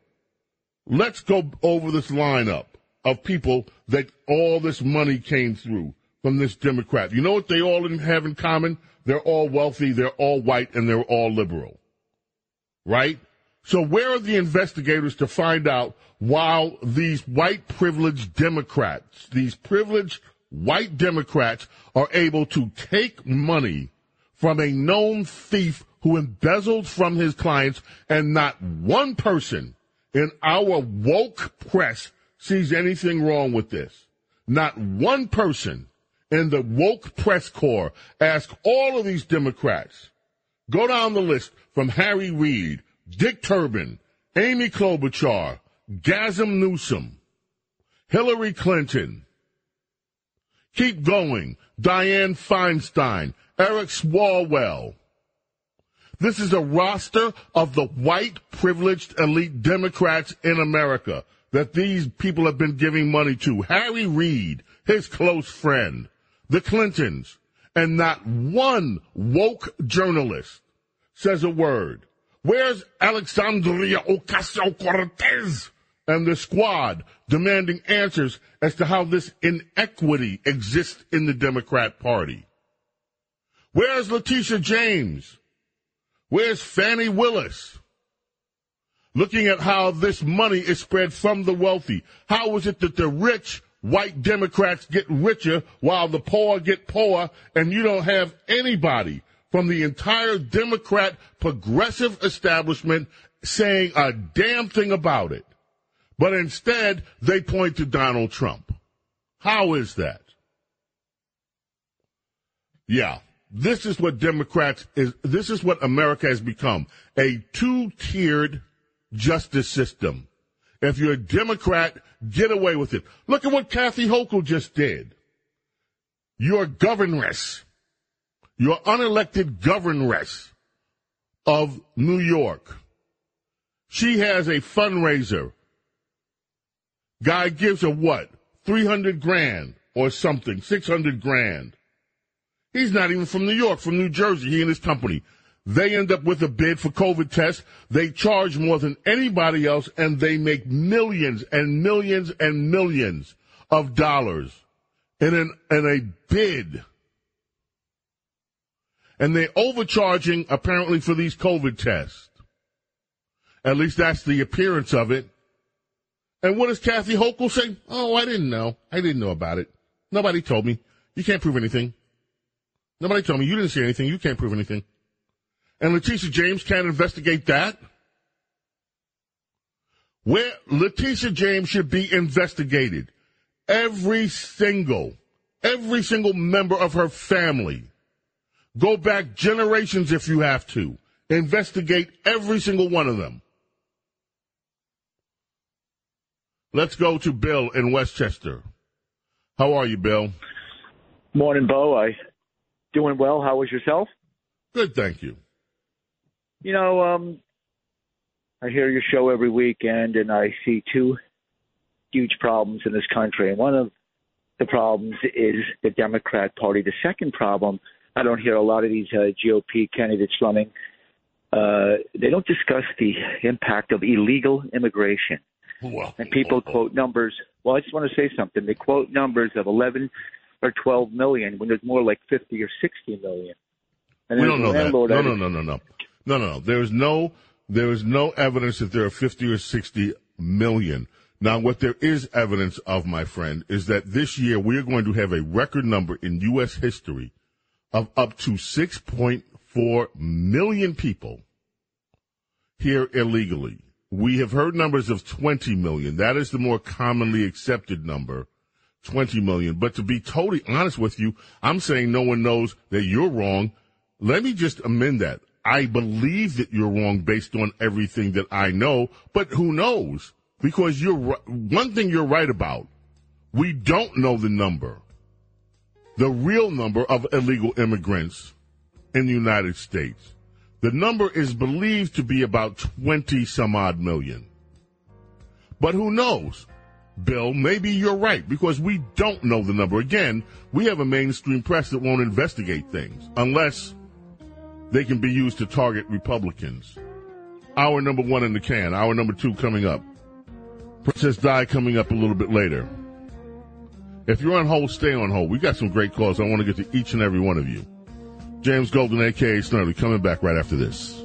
[SPEAKER 2] Let's go over this lineup of people that all this money came through from this Democrat. You know what they all have in common? They're all wealthy, they're all white, and they're all liberal. Right? So where are the investigators to find out while these white privileged Democrats, these privileged white Democrats are able to take money from a known thief who embezzled from his clients, and not one person in our woke press sees anything wrong with this. Not one person in the woke press corps ask all of these Democrats, go down the list from Harry Reid, Dick Durbin, Amy Klobuchar, Gazem Newsom, Hillary Clinton. Keep going. Dianne Feinstein, Eric Swalwell, this is a roster of the white privileged elite Democrats in America that these people have been giving money to. Harry Reid, his close friend, the Clintons, and not one woke journalist says a word. Where's Alexandria Ocasio Cortez and the squad demanding answers as to how this inequity exists in the Democrat Party? Where's Letitia James? Where's Fani Willis? Looking at how this money is spread from the wealthy. How is it that the rich white Democrats get richer while the poor get poorer and you don't have anybody from the entire Democrat progressive establishment saying a damn thing about it. But instead, they point to Donald Trump. How is that? Yeah, this is what Democrats is, this is what America has become. A two-tiered justice system. If you're a Democrat, get away with it. Look at what Kathy Hochul just did. Your governess, your unelected governess of New York. She has a fundraiser. Guy gives her what? 300 grand or something, 600 grand. He's not even from New York, from New Jersey, he and his company. They end up with a bid for COVID tests. They charge more than anybody else and they make millions and millions and millions of dollars in an, in a bid. And they're overcharging apparently for these COVID tests. At least that's the appearance of it. And what does Kathy Hochul say? Oh, I didn't know. I didn't know about it. Nobody told me. You can't prove anything. Nobody told me. You didn't see anything. You can't prove anything. And Letitia James can't investigate that? Where Letitia James should be investigated. Every single, every single member of her family. Go back generations if you have to. Investigate every single one of them. Let's go to Bill in Westchester. How are you, Bill?
[SPEAKER 10] Morning, Bo. I doing well. How was yourself?
[SPEAKER 2] Good, thank you.
[SPEAKER 10] You know, um, I hear your show every weekend, and I see two huge problems in this country. And one of the problems is the Democrat Party. The second problem, I don't hear a lot of these uh, GOP candidates running. Uh, they don't discuss the impact of illegal immigration.
[SPEAKER 2] Well,
[SPEAKER 10] and people quote numbers. Well, I just want to say something. They quote numbers of 11 or 12 million when there's more like 50 or 60 million. And
[SPEAKER 2] we don't know that. No, no, no, no, no, no, no, no. There is no, there is no evidence that there are 50 or 60 million. Now, what there is evidence of, my friend, is that this year we are going to have a record number in U.S. history of up to 6.4 million people here illegally. We have heard numbers of 20 million. That is the more commonly accepted number. 20 million. But to be totally honest with you, I'm saying no one knows that you're wrong. Let me just amend that. I believe that you're wrong based on everything that I know, but who knows? Because you're one thing you're right about. We don't know the number. The real number of illegal immigrants in the United States. The number is believed to be about 20 some odd million. But who knows? Bill, maybe you're right because we don't know the number. Again, we have a mainstream press that won't investigate things unless they can be used to target Republicans. Our number one in the can. Our number two coming up. Princess Di coming up a little bit later. If you're on hold, stay on hold. We got some great calls. I want to get to each and every one of you. James Golden, aka Snerdley, coming back right after this.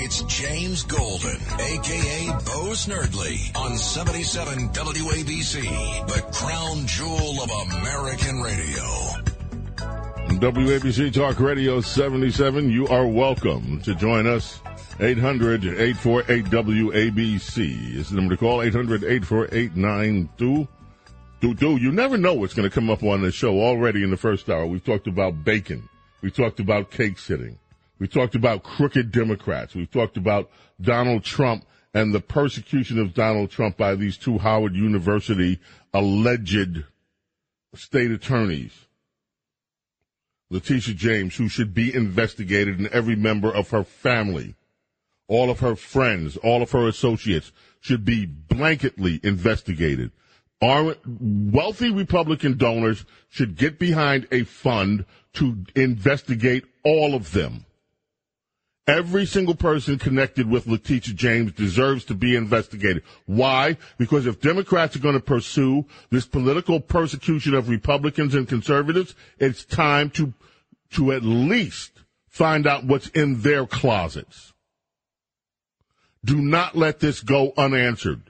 [SPEAKER 1] It's James Golden, aka Bo Snerdley, on 77 WABC, the crown jewel of American radio.
[SPEAKER 2] WABC Talk Radio 77, you are welcome to join us. 800 848 WABC is the number to call. 800 848 9222. You never know what's going to come up on the show already in the first hour. We've talked about bacon. We talked about cake sitting. We talked about crooked Democrats. We've talked about Donald Trump and the persecution of Donald Trump by these two Howard University alleged state attorneys. Letitia James, who should be investigated, and every member of her family, all of her friends, all of her associates should be blanketly investigated. Our wealthy Republican donors should get behind a fund to investigate all of them. Every single person connected with Letitia James deserves to be investigated. Why? Because if Democrats are going to pursue this political persecution of Republicans and conservatives, it's time to, to at least find out what's in their closets. Do not let this go unanswered.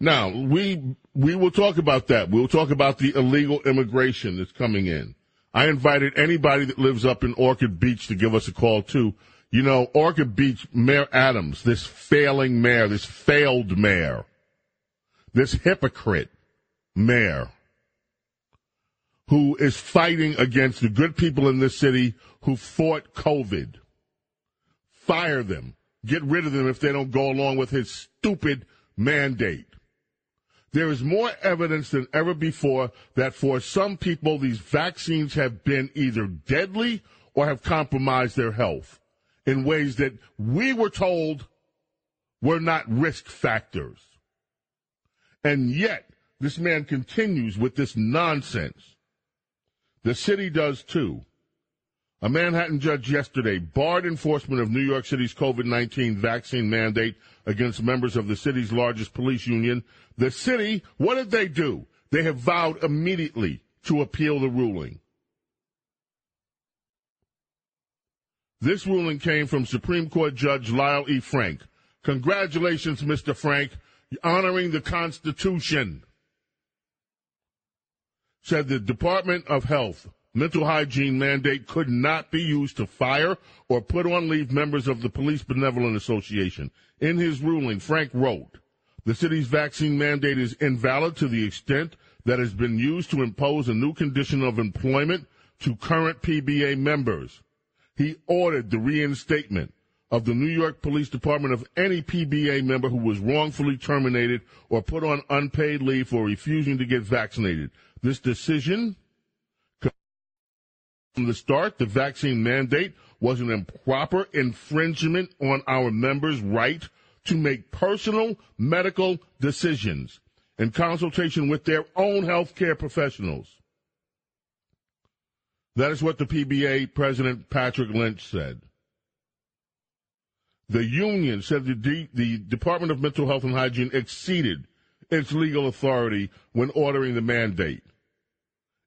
[SPEAKER 2] Now, we, we will talk about that. We'll talk about the illegal immigration that's coming in. I invited anybody that lives up in Orchard Beach to give us a call too. You know, Orchard Beach, Mayor Adams, this failing mayor, this failed mayor, this hypocrite mayor who is fighting against the good people in this city who fought COVID. Fire them. Get rid of them if they don't go along with his stupid mandate. There is more evidence than ever before that for some people, these vaccines have been either deadly or have compromised their health in ways that we were told were not risk factors. And yet, this man continues with this nonsense. The city does too. A Manhattan judge yesterday barred enforcement of New York City's COVID 19 vaccine mandate against members of the city's largest police union. The city, what did they do? They have vowed immediately to appeal the ruling. This ruling came from Supreme Court Judge Lyle E. Frank. Congratulations, Mr. Frank, honoring the Constitution. Said the Department of Health mental hygiene mandate could not be used to fire or put on leave members of the Police Benevolent Association. In his ruling, Frank wrote, the city's vaccine mandate is invalid to the extent that it has been used to impose a new condition of employment to current PBA members. He ordered the reinstatement of the New York Police Department of any PBA member who was wrongfully terminated or put on unpaid leave for refusing to get vaccinated. This decision from the start, the vaccine mandate was an improper infringement on our members' right to make personal medical decisions in consultation with their own healthcare professionals. That is what the PBA President Patrick Lynch said. The union said the, D- the Department of Mental Health and Hygiene exceeded its legal authority when ordering the mandate.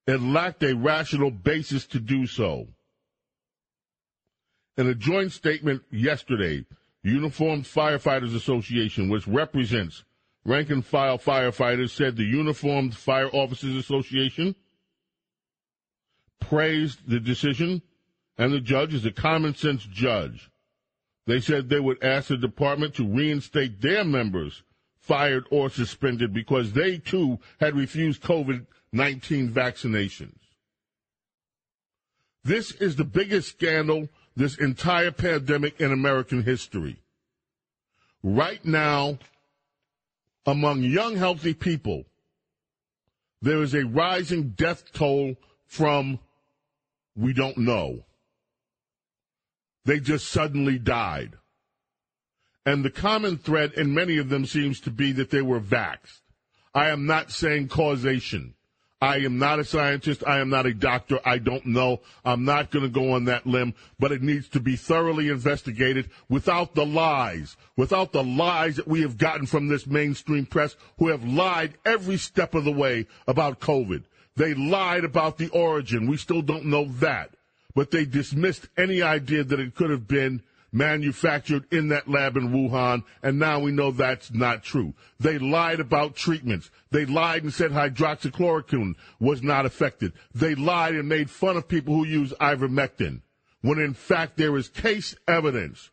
[SPEAKER 2] It lacked a rational basis to do so. In a joint statement yesterday, Uniformed Firefighters Association, which represents rank and file firefighters, said the Uniformed Fire Officers Association praised the decision and the judge is a common sense judge. They said they would ask the department to reinstate their members fired or suspended because they too had refused COVID 19 vaccinations. This is the biggest scandal this entire pandemic in American history. Right now, among young, healthy people, there is a rising death toll from we don't know. They just suddenly died. And the common thread in many of them seems to be that they were vaxxed. I am not saying causation. I am not a scientist. I am not a doctor. I don't know. I'm not going to go on that limb, but it needs to be thoroughly investigated without the lies, without the lies that we have gotten from this mainstream press who have lied every step of the way about COVID. They lied about the origin. We still don't know that, but they dismissed any idea that it could have been manufactured in that lab in Wuhan, and now we know that's not true. They lied about treatments. They lied and said hydroxychloroquine was not effective. They lied and made fun of people who use ivermectin, when in fact there is case evidence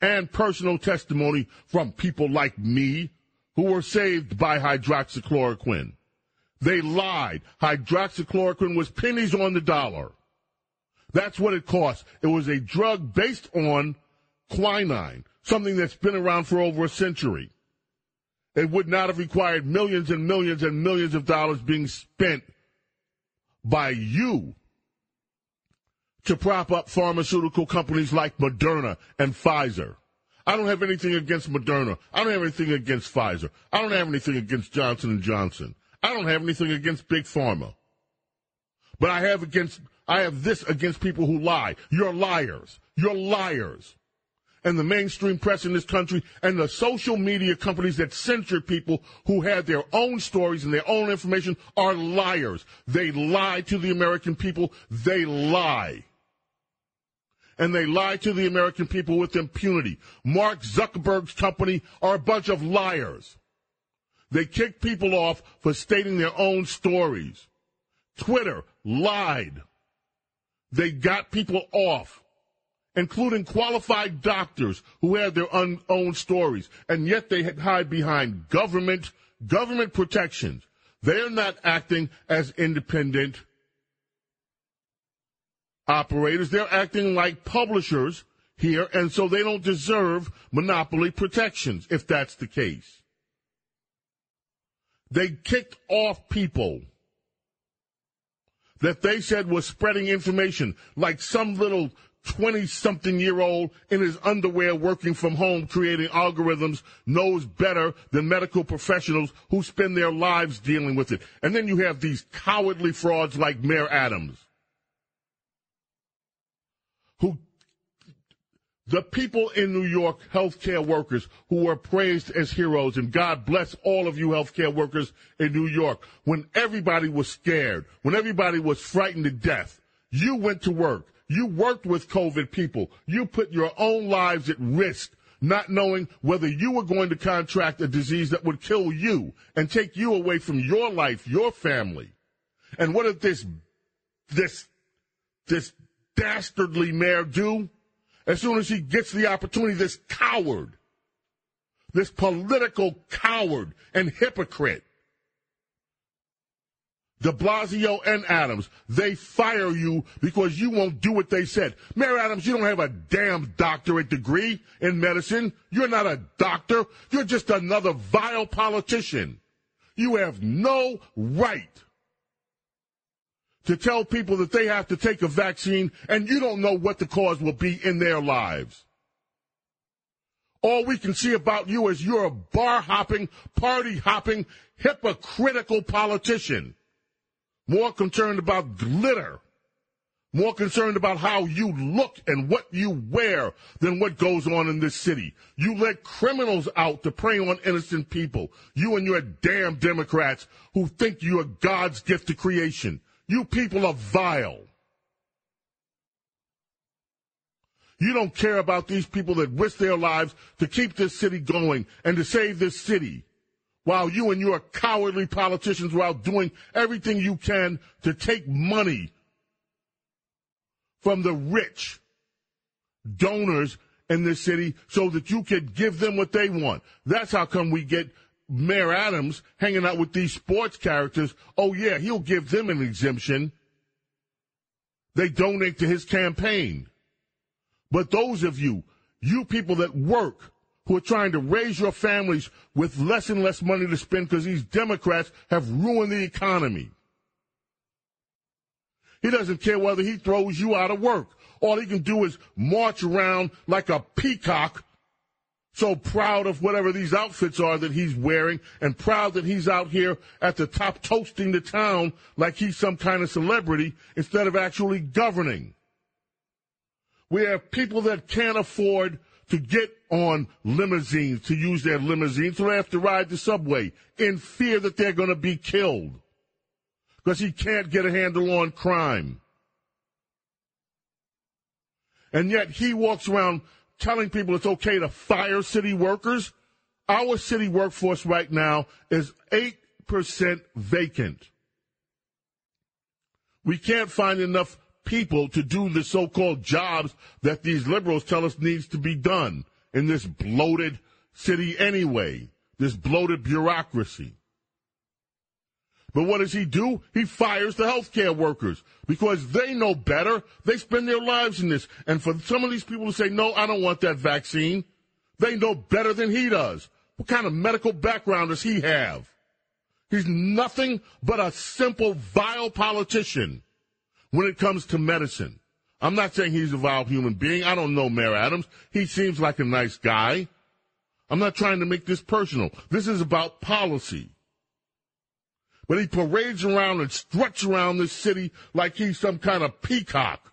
[SPEAKER 2] and personal testimony from people like me who were saved by hydroxychloroquine. They lied. Hydroxychloroquine was pennies on the dollar. That's what it cost. It was a drug based on quinine, something that's been around for over a century. It would not have required millions and millions and millions of dollars being spent by you to prop up pharmaceutical companies like Moderna and Pfizer. I don't have anything against Moderna. I don't have anything against Pfizer. I don't have anything against Johnson and Johnson. I don't have anything against Big Pharma. But I have against I have this against people who lie. You're liars. You're liars and the mainstream press in this country and the social media companies that censor people who have their own stories and their own information are liars. They lie to the American people. They lie. And they lie to the American people with impunity. Mark Zuckerberg's company are a bunch of liars. They kick people off for stating their own stories. Twitter lied. They got people off including qualified doctors who had their un- own stories, and yet they hide behind government government protections. They're not acting as independent operators. They're acting like publishers here, and so they don't deserve monopoly protections if that's the case. They kicked off people that they said was spreading information, like some little 20 something year old in his underwear working from home creating algorithms knows better than medical professionals who spend their lives dealing with it. And then you have these cowardly frauds like Mayor Adams who the people in New York, healthcare workers who were praised as heroes, and God bless all of you healthcare workers in New York, when everybody was scared, when everybody was frightened to death, you went to work. You worked with COVID people. You put your own lives at risk, not knowing whether you were going to contract a disease that would kill you and take you away from your life, your family. And what did this, this, this dastardly mayor do? as soon as he gets the opportunity, this coward, this political coward and hypocrite, de Blasio and Adams, they fire you because you won't do what they said. Mayor Adams, you don't have a damn doctorate degree in medicine. You're not a doctor. You're just another vile politician. You have no right to tell people that they have to take a vaccine and you don't know what the cause will be in their lives. All we can see about you is you're a bar hopping, party hopping, hypocritical politician. More concerned about glitter. More concerned about how you look and what you wear than what goes on in this city. You let criminals out to prey on innocent people. You and your damn Democrats who think you are God's gift to creation. You people are vile. You don't care about these people that risk their lives to keep this city going and to save this city while you and your cowardly politicians are out doing everything you can to take money from the rich donors in this city so that you could give them what they want. That's how come we get Mayor Adams hanging out with these sports characters, oh yeah, he'll give them an exemption. They donate to his campaign. But those of you, you people that work, who are trying to raise your families with less and less money to spend because these Democrats have ruined the economy. He doesn't care whether he throws you out of work. All he can do is march around like a peacock so proud of whatever these outfits are that he's wearing and proud that he's out here at the top toasting the town like he's some kind of celebrity instead of actually governing. We have people that can't afford to get on limousines, to use their limousines, so they have to ride the subway in fear that they're going to be killed because he can't get a handle on crime. And yet he walks around telling people it's okay to fire city workers. Our city workforce right now is 8% vacant. We can't find enough people to do the so-called jobs that these liberals tell us needs to be done in this bloated city anyway, this bloated bureaucracy. But what does he do? He fires the healthcare workers because they know better. They spend their lives in this. And for some of these people to say, no, I don't want that vaccine, they know better than he does. What kind of medical background does he have? He's nothing but a simple, vile politician when it comes to medicine. I'm not saying he's a vile human being. I don't know Mayor Adams. He seems like a nice guy. I'm not trying to make this personal. This is about policy. But he parades around and struts around this city like he's some kind of peacock.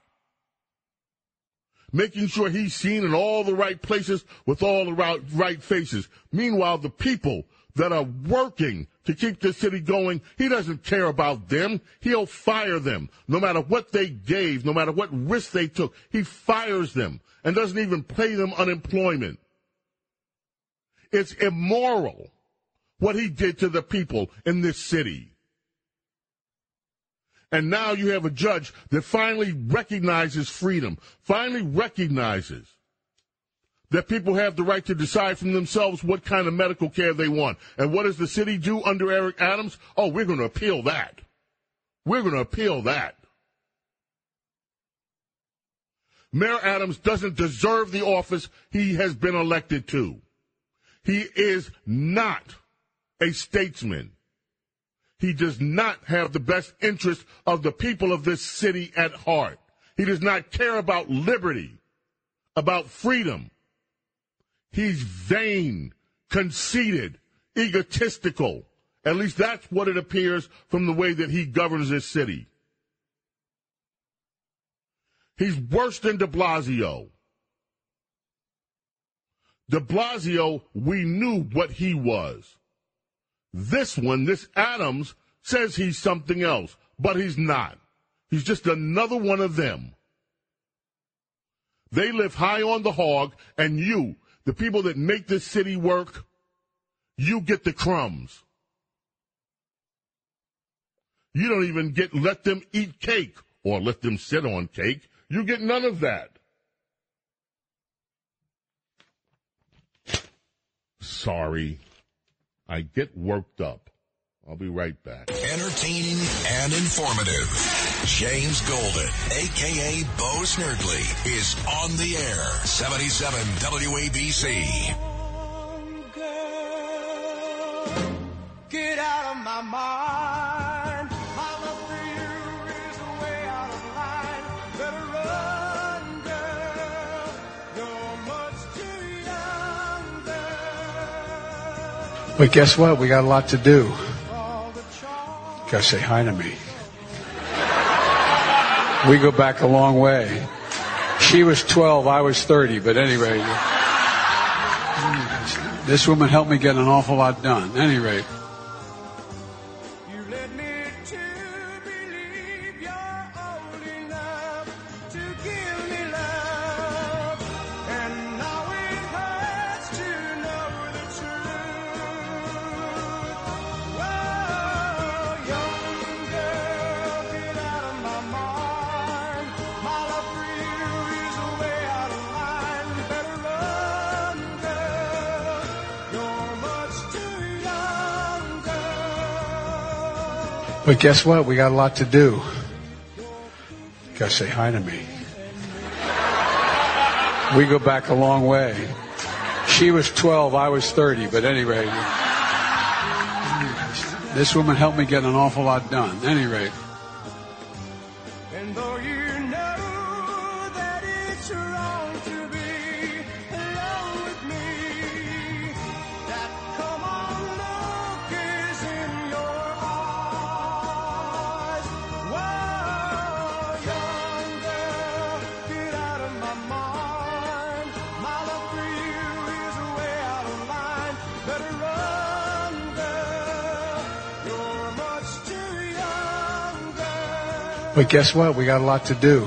[SPEAKER 2] Making sure he's seen in all the right places with all the right, faces. Meanwhile, the people that are working to keep this city going, he doesn't care about them. He'll fire them. No matter what they gave, no matter what risk they took, he fires them and doesn't even pay them unemployment. It's immoral what he did to the people in this city. And now you have a judge that finally recognizes freedom, finally recognizes that people have the right to decide for themselves what kind of medical care they want. And what does the city do under Eric Adams? Oh, we're going to appeal that. We're going to appeal that. Mayor Adams doesn't deserve the office he has been elected to. He is not a statesman. He does not have the best interest of the people of this city at heart. He does not care about liberty, about freedom. He's vain, conceited, egotistical. At least that's what it appears from the way that he governs this city. He's worse than de Blasio. De Blasio, we knew what he was. This one, this Adams, says he's something else, but he's not. He's just another one of them. They live high on the hog, and you, the people that make this city work, you get the crumbs. You don't even get let them eat cake or let them sit on cake. You get none of that. Sorry. I get worked up. I'll be right back.
[SPEAKER 1] Entertaining and informative. James Golden, aka Bo Snerdley, is on the air. 77 WABC.
[SPEAKER 11] Get out of my mind. My love for you is way out of line. Better run, girl. You're much too young, girl.
[SPEAKER 7] But guess what? We got a lot to do. Gotta say hi to me. We go back a long way. She was 12, I was 30, but anyway. This woman helped me get an awful lot done. Anyway.
[SPEAKER 11] And
[SPEAKER 7] But guess what? We got a lot to do. Gotta say hi to me. We go back a long way. She was 12, I was 30, but anyway. This woman helped me get an awful lot done. Anyway.
[SPEAKER 11] And
[SPEAKER 7] But guess what? We got a lot to do.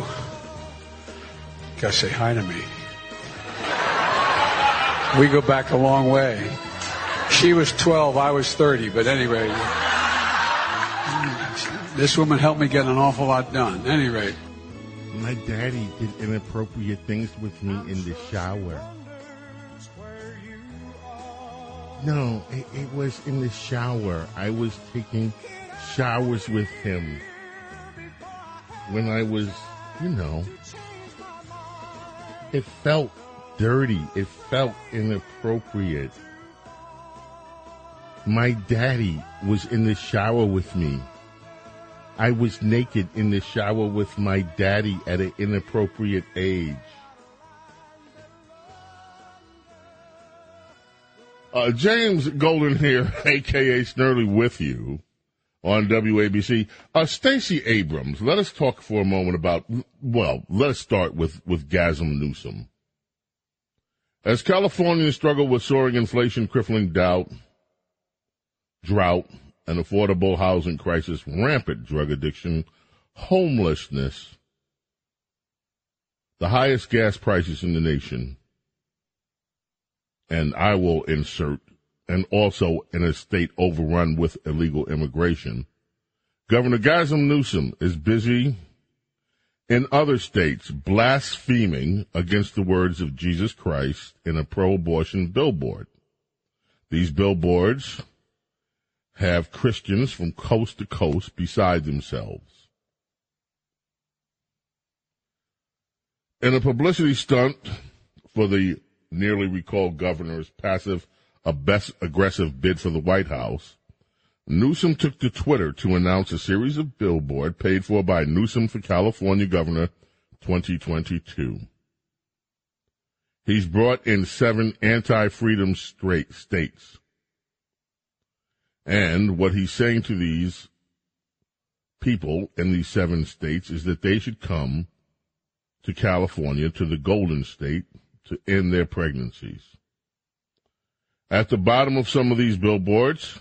[SPEAKER 7] Gotta say hi to me. We go back a long way. She was 12, I was 30, but anyway. This woman helped me get an awful lot done. Anyway.
[SPEAKER 2] My daddy did inappropriate things with me in the shower. No, it, it was in the shower. I was taking showers with him when I was, you know, it felt dirty. It felt inappropriate. My daddy was in the shower with me. I was naked in the shower with my daddy at an inappropriate age. Uh, James Golden here, aka Snerdley, with you on WABC. Uh, Stacey Abrams, let us talk for a moment about, well, let us start with, with Gavin Newsom. As Californians struggle with soaring inflation, crippling doubt, drought, an affordable housing crisis, rampant drug addiction, homelessness, the highest gas prices in the nation, and I will insert, and also in a state overrun with illegal immigration. Governor Gavin Newsom is busy in other states blaspheming against the words of Jesus Christ in a pro abortion billboard. These billboards have Christians from coast to coast beside themselves. In a publicity stunt for the nearly recalled governor's passive aggressive bid for the White House, Newsom took to Twitter to announce a series of billboard paid for by Newsom for California Governor 2022. He's brought in seven anti-freedom straight states. And what he's saying to these people in these seven states is that they should come to California, to the Golden State, to end their pregnancies. At the bottom of some of these billboards,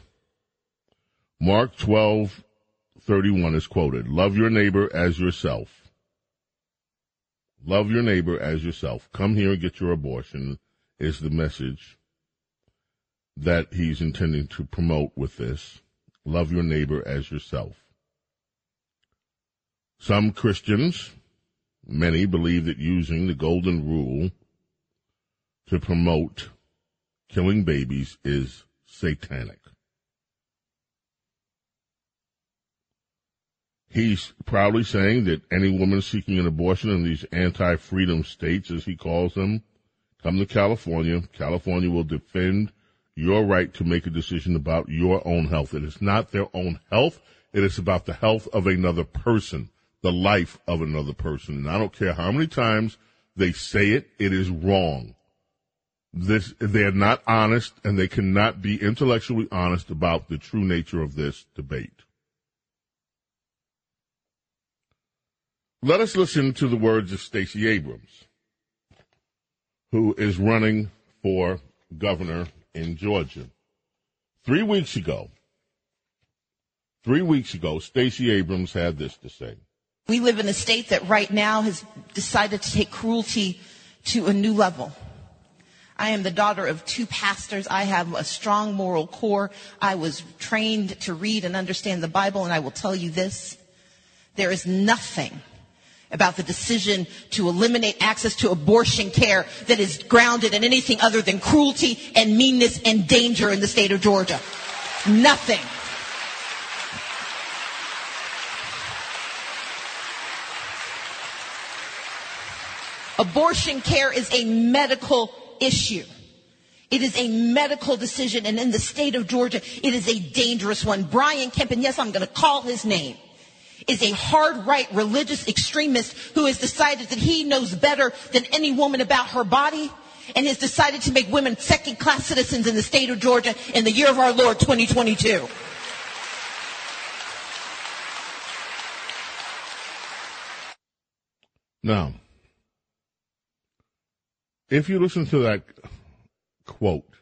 [SPEAKER 2] Mark 12, 31 is quoted. Love your neighbor as yourself. Love your neighbor as yourself. Come here and get your abortion is the message that he's intending to promote with this. Love your neighbor as yourself. Some Christians, many believe that using the golden rule to promote killing babies is satanic. He's proudly saying that any woman seeking an abortion in these anti-freedom states, as he calls them, come to California. California will defend your right to make a decision about your own health. It is not their own health. It is about the health of another person, the life of another person. And I don't care how many times they say it, it is wrong. This, they're not honest and they cannot be intellectually honest about the true nature of this debate. Let us listen to the words of Stacey Abrams, who is running for governor in Georgia. Three weeks ago, three weeks ago, Stacey Abrams had this to say.
[SPEAKER 12] We live in a state that right now has decided to take cruelty to a new level. I am the daughter of two pastors. I have a strong moral core. I was trained to read and understand the Bible, and I will tell you this. There is nothing about the decision to eliminate access to abortion care that is grounded in anything other than cruelty and meanness and danger in the state of Georgia. Nothing. Abortion care is a medical issue. It is a medical decision, and in the state of Georgia, it is a dangerous one. Brian Kemp, and yes, I'm going to call his name, is a hard right religious extremist who has decided that he knows better than any woman about her body and has decided to make women second class citizens in the state of Georgia in the year of our Lord 2022.
[SPEAKER 2] Now, if you listen to that quote,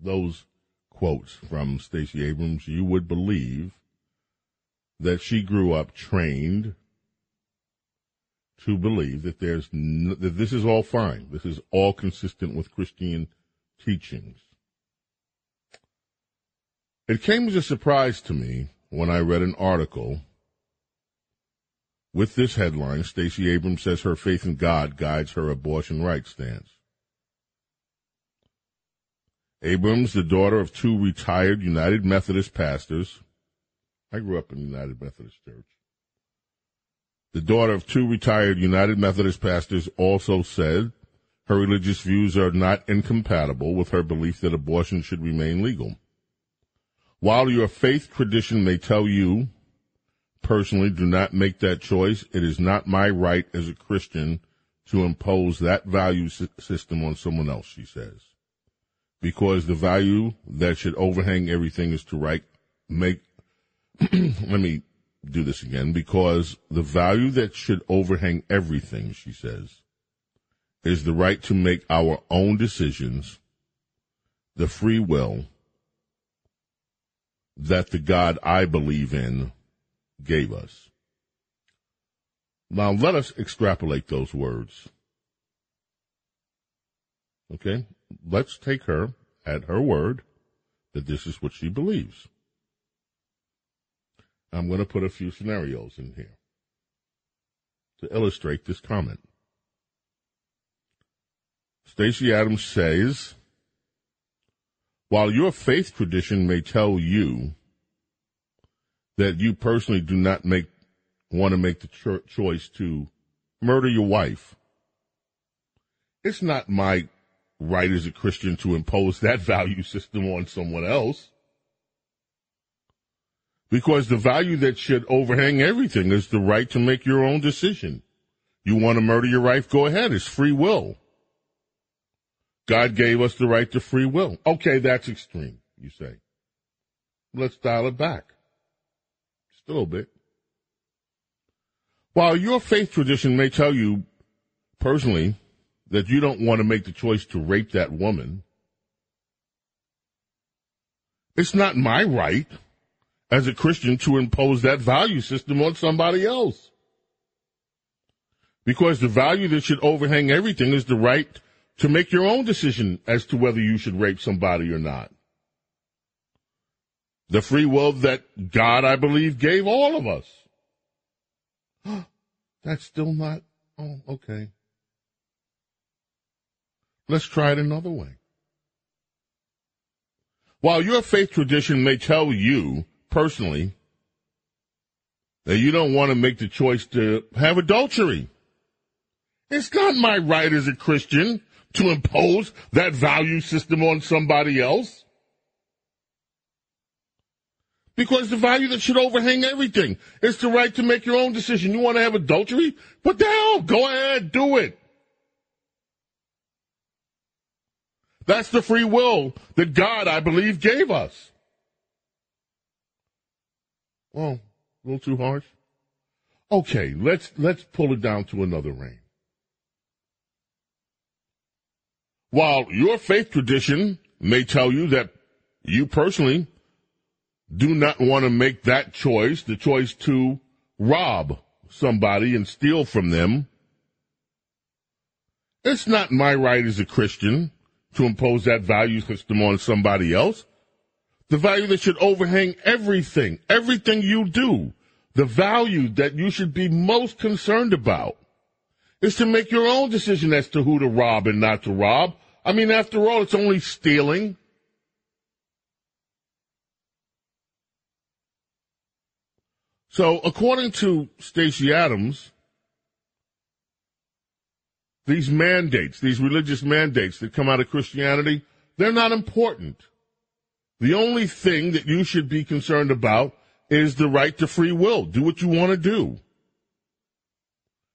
[SPEAKER 2] those quotes from Stacey Abrams, you would believe that she grew up trained to believe that there's that this is all fine. This is all consistent with Christian teachings. It came as a surprise to me when I read an article with this headline, Stacey Abrams says her faith in God guides her abortion rights stance. Abrams, the daughter of two retired United Methodist pastors, I grew up in United Methodist Church. The daughter of two retired United Methodist pastors also said her religious views are not incompatible with her belief that abortion should remain legal. While your faith tradition may tell you, personally, do not make that choice, it is not my right as a Christian to impose that value system on someone else, she says. Because the value that should overhang everything is to right, make let me do this again because the value that should overhang everything, she says, is the right to make our own decisions, the free will that the God I believe in gave us. Now let us extrapolate those words. Okay? Let's take her at her word that this is what she believes. I'm going to put a few scenarios in here to illustrate this comment. Stacey Adams says, while your faith tradition may tell you that you personally do not make want to make the cho- choice to murder your wife, it's not my right as a Christian to impose that value system on someone else. Because the value that should overhang everything is the right to make your own decision. You want to murder your wife? Go ahead. It's free will. God gave us the right to free will. Okay, that's extreme, you say. Let's dial it back. Just a little bit. While your faith tradition may tell you personally that you don't want to make the choice to rape that woman, it's not my right as a Christian to impose that value system on somebody else. Because the value that should overhang everything is the right to make your own decision as to whether you should rape somebody or not. The free will that God, I believe, gave all of us. That's still not, oh, okay. Let's try it another way. While your faith tradition may tell you personally that you don't want to make the choice to have adultery, it's not my right as a Christian to impose that value system on somebody else. Because the value that should overhang everything is the right to make your own decision. You want to have adultery? What the hell? Go ahead, do it. That's the free will that God, I believe, gave us. Well, a little too harsh. Okay, let's let's pull it down to another range. While your faith tradition may tell you that you personally do not want to make that choice, the choice to rob somebody and steal from them, it's not my right as a Christian to impose that value system on somebody else. The value that should overhang everything, everything you do, the value that you should be most concerned about is to make your own decision as to who to rob and not to rob. I mean, after all, it's only stealing. So, according to Stacey Adams, these mandates, these religious mandates that come out of Christianity, they're not important. The only thing that you should be concerned about is the right to free will. Do what you want to do.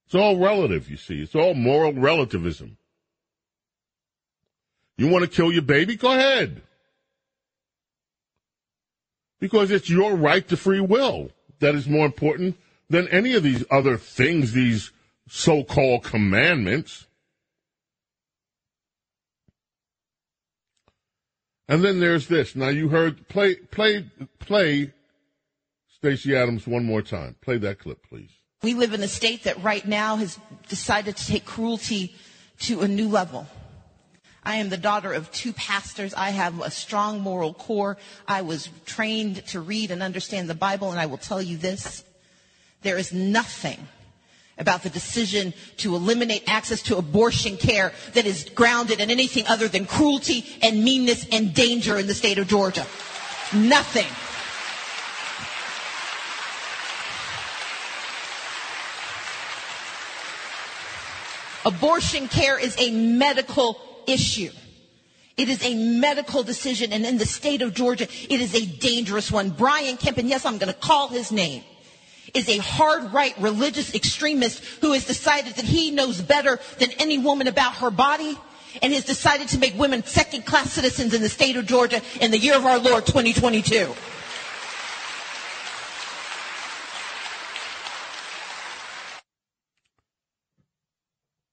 [SPEAKER 2] It's all relative, you see. It's all moral relativism. You want to kill your baby? Go ahead. Because it's your right to free will that is more important than any of these other things, these so-called commandments. And then there's this. Now you heard play play play Stacey Adams one more time. Play that clip, please.
[SPEAKER 12] We live in a state that right now has decided to take cruelty to a new level. I am the daughter of two pastors. I have a strong moral core. I was trained to read and understand the Bible, and I will tell you this. There is nothing about the decision to eliminate access to abortion care that is grounded in anything other than cruelty and meanness and danger in the state of Georgia. Nothing. Abortion care is a medical issue. It is a medical decision, and in the state of Georgia, it is a dangerous one. Brian Kemp, and yes, I'm going to call his name, is a hard right religious extremist who has decided that he knows better than any woman about her body and has decided to make women second class citizens in the state of Georgia in the year of our Lord 2022.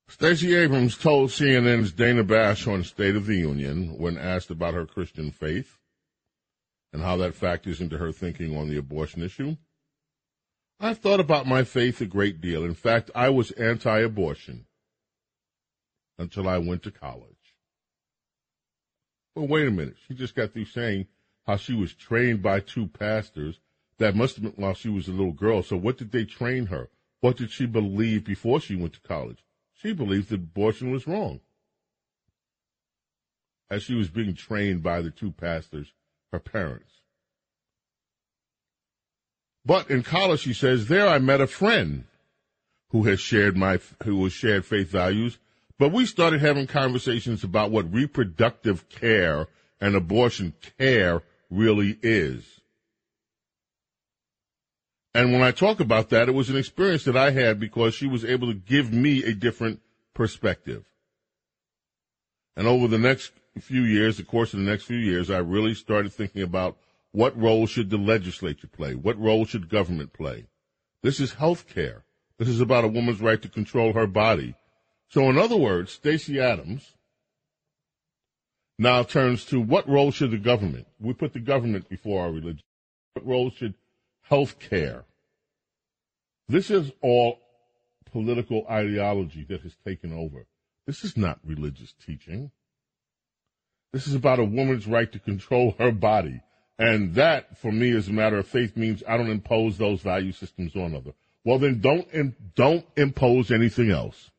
[SPEAKER 2] Stacey Abrams told CNN's Dana Bash on State of the Union when asked about her Christian faith and how that factors into her thinking on the abortion issue. I've thought about my faith a great deal. In fact, I was anti abortion until I went to college. Well, wait a minute. She just got through saying how she was trained by two pastors. That must have been while she was a little girl. So, what did they train her? What did she believe before she went to college? She believed that abortion was wrong. As she was being trained by the two pastors, her parents. But in college, she says, there I met a friend who has shared my, who has shared faith values. But we started having conversations about what reproductive care and abortion care really is. And when I talk about that, it was an experience that I had because she was able to give me a different perspective. And over the next few years, the course of the next few years, I really started thinking about what role should the legislature play? What role should government play? This is health care. This is about a woman's right to control her body. So in other words, Stacey Adams now turns to what role should the government? We put the government before our religion. What role should health care? This is all political ideology that has taken over. This is not religious teaching. This is about a woman's right to control her body. And that, for me, as a matter of faith, means I don't impose those value systems on others. Well, then don't, don't impose anything else.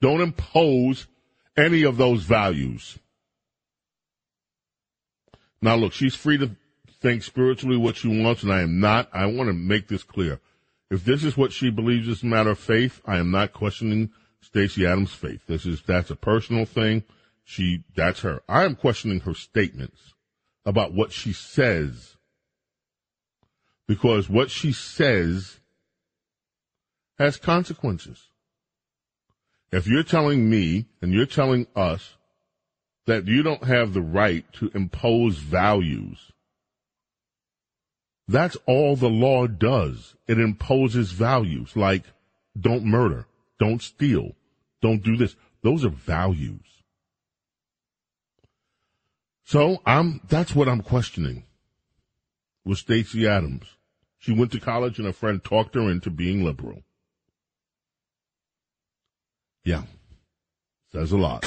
[SPEAKER 2] Don't impose any of those values. Now, look, she's free to think spiritually what she wants, and I am not. I want to make this clear. If this is what she believes is a matter of faith, I am not questioning Stacey Adams' faith. This is that's a personal thing. She that's her. I am questioning her statements about what she says. Because what she says has consequences. If you're telling me and you're telling us that you don't have the right to impose values, that's all the law does. It imposes values like don't murder, don't steal, don't do this. Those are values. So I'm that's what I'm questioning with Stacey Adams. She went to college and a friend talked her into being liberal. Yeah. Says a lot.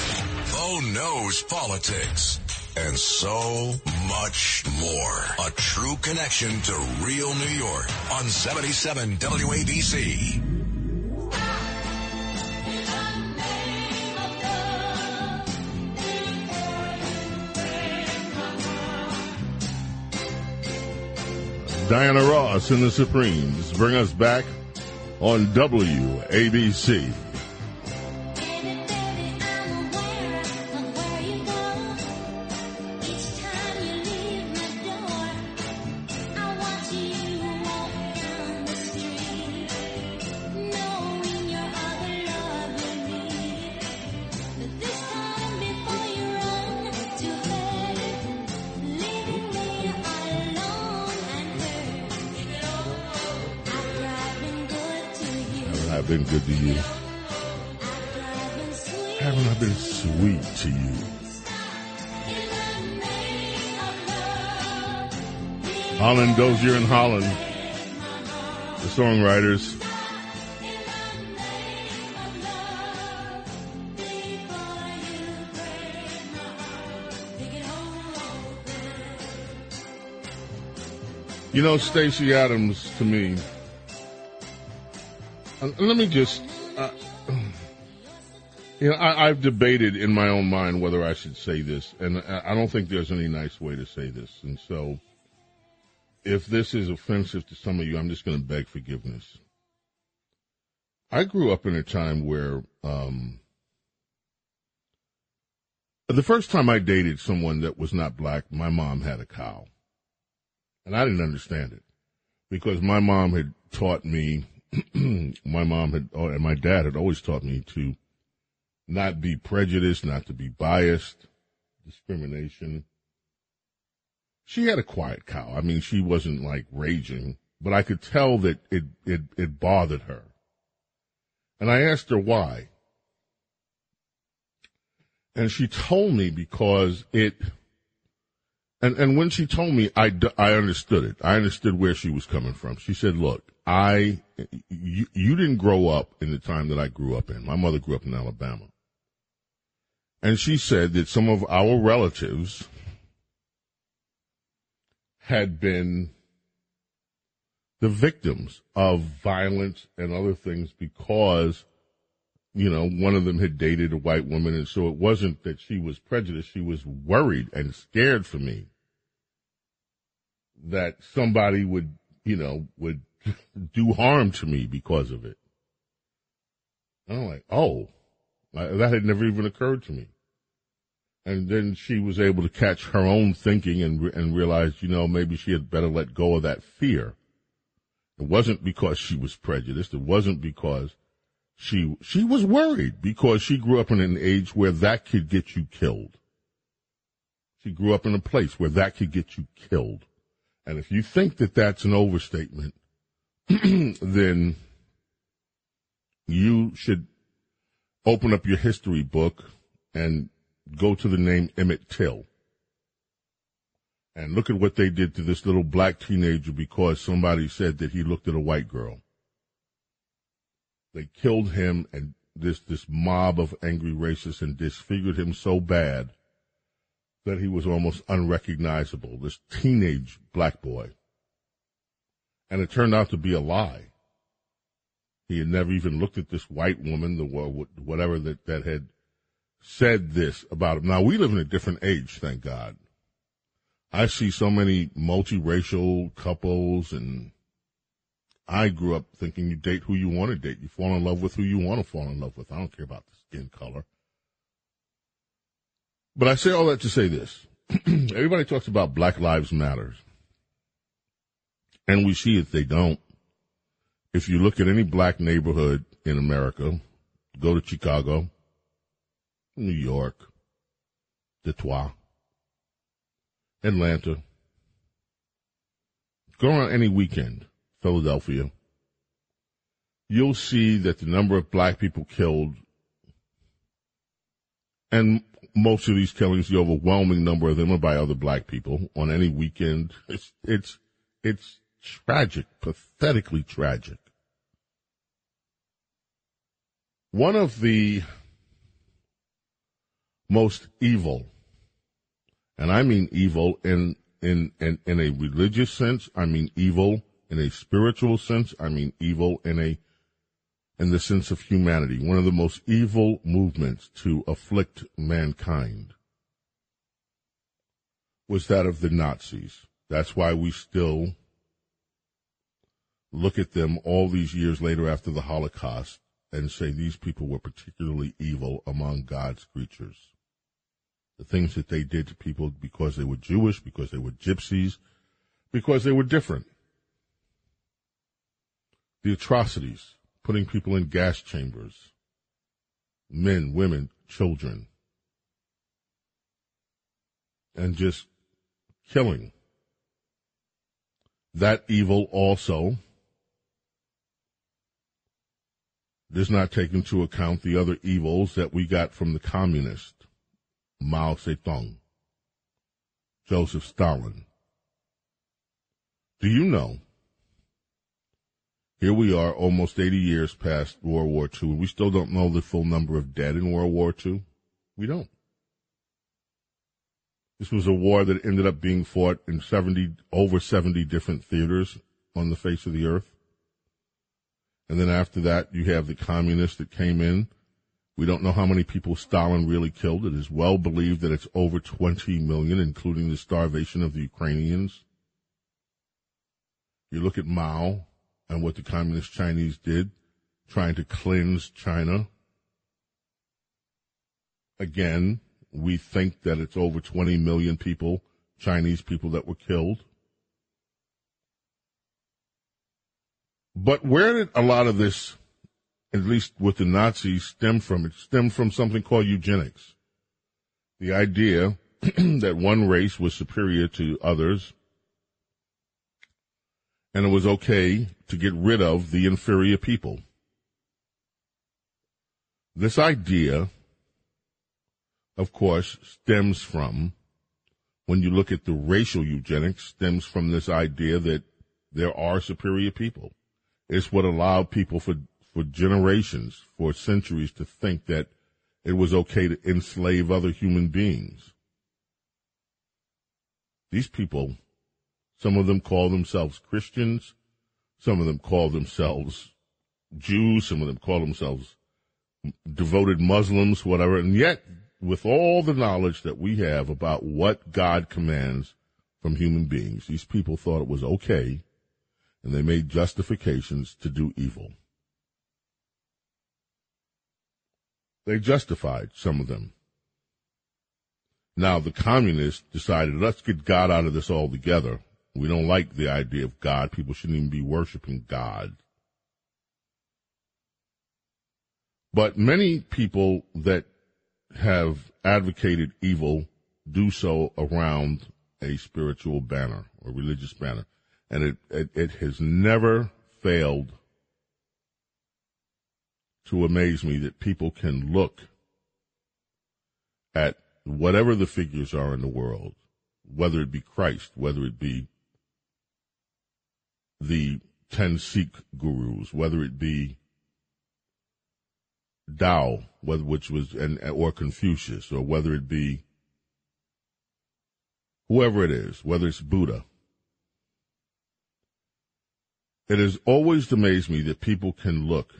[SPEAKER 1] Bo knows politics and so much more. A true connection to real New York on 77 WABC.
[SPEAKER 2] Diana Ross and the Supremes bring us back on WABC. Been good to you? Haven't I been sweet to you? Holland Dozier and Holland, the songwriters. You know, Stacey Adams to me. And let me just, uh, you know, I, I've debated in my own mind whether I should say this, and I I don't think there's any nice way to say this. And so, if this is offensive to some of you, I'm just going to beg forgiveness. I grew up in a time where um, the first time I dated someone that was not black, my mom had a cow. And I didn't understand it because my mom had taught me, my mom had, oh, and my dad had always taught me to not be prejudiced, not to be biased, discrimination. She had a quiet cow. I mean, she wasn't like raging, but I could tell that it, it, it bothered her. And I asked her why. And she told me because it, and, and when she told me, I, I understood it. I understood where she was coming from. She said, look, I, you, you didn't grow up in the time that I grew up in. My mother grew up in Alabama. And she said that some of our relatives had been the victims of violence and other things because, you know, one of them had dated a white woman. And so it wasn't that she was prejudiced. She was worried and scared for me that somebody would, you know, would do harm to me because of it. And I'm like, oh, that had never even occurred to me. And then she was able to catch her own thinking and, re- and realize, you know, maybe she had better let go of that fear It wasn't because she was prejudiced. It wasn't because she she was worried because she grew up in an age where that could get you killed. She grew up in a place where that could get you killed. And if you think that that's an overstatement, then you should open up your history book and go to the name Emmett Till. And look at what they did to this little black teenager because somebody said that he looked at a white girl. They killed him and this, this mob of angry racists and disfigured him so bad that he was almost unrecognizable. This teenage black boy. And it turned out to be a lie. He had never even looked at this white woman, the whatever that, that had said this about him. Now we live in a different age, thank God. I see so many multiracial couples and I grew up thinking you date who you want to date. You fall in love with who you want to fall in love with. I don't care about the skin color. But I say all that to say this. Everybody talks about Black Lives Matters. And we see it, they don't. If you look at any black neighborhood in America, go to Chicago, New York, Detroit, Atlanta. Go around any weekend, Philadelphia. You'll see that the number of black people killed, and most of these killings, the overwhelming number of them are by other black people on any weekend. It's, it's, it's tragic, pathetically tragic. One of the most evil and I mean evil in, in, in, in a religious sense. I mean evil in a spiritual sense. I mean evil in a, in the sense of humanity. One of the most evil movements to afflict mankind was that of the Nazis. That's why we still look at them all these years later after the Holocaust and say these people were particularly evil among God's creatures the things that they did to people because they were Jewish, because they were gypsies, because they were different. The atrocities, putting people in gas chambers, men, women, children, and just killing. That evil also does not take into account the other evils that we got from the communists Mao Zedong, Joseph Stalin. Do you know? Here we are, almost 80 years past World War II, and we still don't know the full number of dead in World War II. We don't. This was a war that ended up being fought in 70, over 70 different theaters on the face of the earth. And then after that, you have the communists that came in we don't know how many people Stalin really killed. It is well believed that it's over 20 million, including the starvation of the Ukrainians. You look at Mao and what the communist Chinese did, trying to cleanse China. Again, we think that it's over 20 million people, Chinese people that were killed. But where did a lot of this at least with the Nazis, stem from. It stemmed from something called eugenics. The idea that one race was superior to others, and it was okay to get rid of the inferior people. This idea, of course, stems from, when you look at the racial eugenics, stems from this idea that there are superior people. It's what allowed people for for generations, for centuries, to think that it was okay to enslave other human beings. These people, some of them call themselves Christians, some of them call themselves Jews, some of them call themselves devoted Muslims, whatever, and yet, with all the knowledge that we have about what God commands from human beings, these people thought it was okay, and they made justifications to do evil. They justified some of them. Now the communists decided, let's get God out of this altogether. We don't like the idea of God. People shouldn't even be worshiping God. But many people that have advocated evil do so around a spiritual banner or religious banner. And it, it, it has never failed to amaze me that people can look at whatever the figures are in the world, whether it be Christ, whether it be the ten Sikh gurus, whether it be Tao, whether which was and or Confucius, or whether it be whoever it is, whether it's Buddha. It has always amazed me that people can look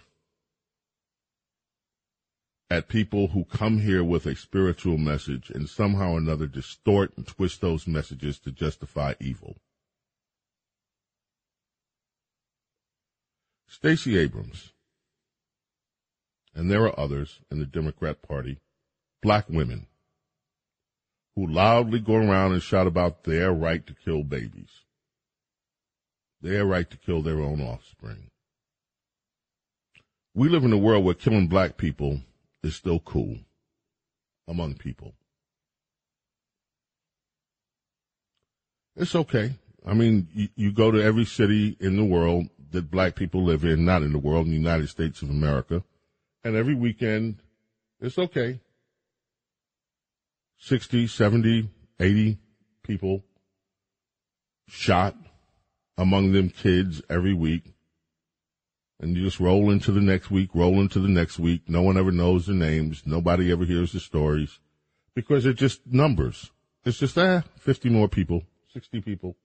[SPEAKER 2] at people who come here with a spiritual message and somehow or another distort and twist those messages to justify evil. Stacey Abrams, and there are others in the Democrat Party, black women, who loudly go around and shout about their right to kill babies, their right to kill their own offspring. We live in a world where killing black people is still cool among people. It's okay. I mean, you, you, go to every city in the world that black people live in, not in the world, in the United States of America, and every weekend, it's okay. 60, 70, 80 people shot, among them kids every week and you just roll into the next week, roll into the next week. No one ever knows their names. Nobody ever hears the stories because it's just numbers. It's just, ah, 50 more people, 60 people.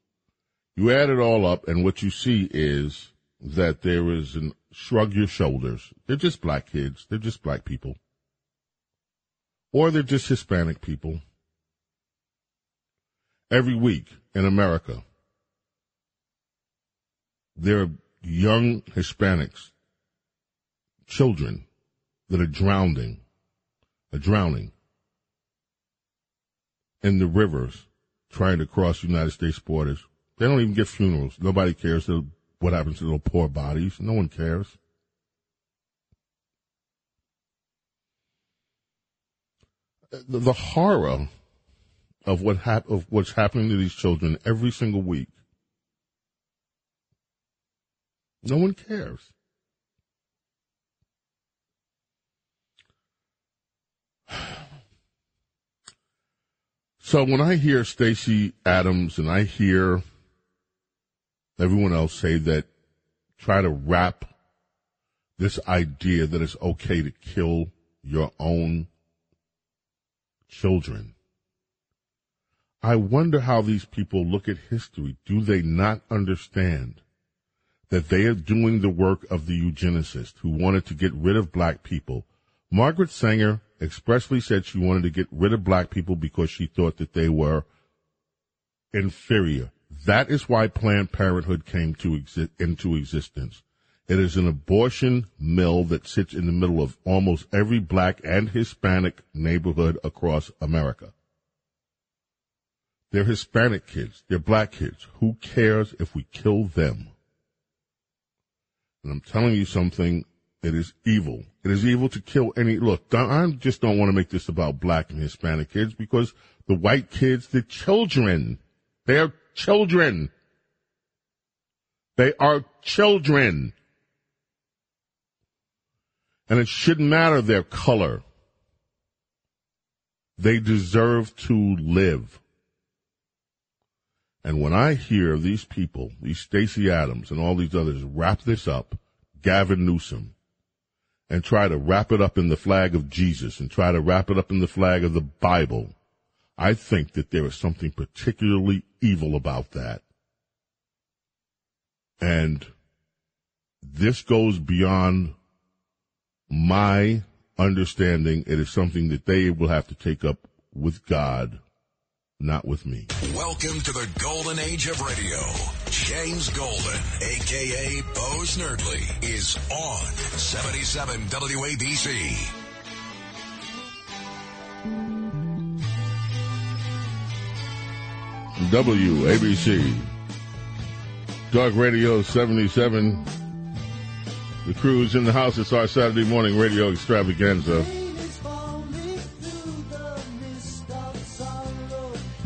[SPEAKER 2] You add it all up and what you see is that there is an shrug your shoulders. They're just black kids. They're just black people. Or they're just Hispanic people. Every week in America, there are young Hispanics, children that are drowning, are drowning in the rivers trying to cross United States borders. They don't even get funerals. Nobody cares what happens to those poor bodies. No one cares. The, the horror of what hap- of what's happening to these children every single week no one cares. So when I hear Stacey Adams and I hear everyone else say that try to wrap this idea that it's okay to kill your own children. I wonder how these people look at history. Do they not understand that they are doing the work of the eugenicist who wanted to get rid of black people. Margaret Sanger expressly said she wanted to get rid of black people because she thought that they were inferior. That is why Planned Parenthood came to exi- into existence. It is an abortion mill that sits in the middle of almost every black and Hispanic neighborhood across America. They're Hispanic kids. They're black kids. Who cares if we kill them? And I'm telling you something, it is evil. It is evil to kill any, look, I just don't want to make this about black and Hispanic kids because the white kids, the children, they are children. They are children. And it shouldn't matter their color. They deserve to live. And when I hear these people, these Stacey Adams and all these others wrap this up, Gavin Newsom, and try to wrap it up in the flag of Jesus and try to wrap it up in the flag of the Bible, I think that there is something particularly evil about that. And this goes beyond my understanding. It is something that they will have to take up with God not with me.
[SPEAKER 1] Welcome to the golden age of radio. James Golden, aka Bo Snerdley, is on 77 WABC.
[SPEAKER 2] WABC. Dog Radio 77. The crew's in the house. It's our Saturday morning radio extravaganza.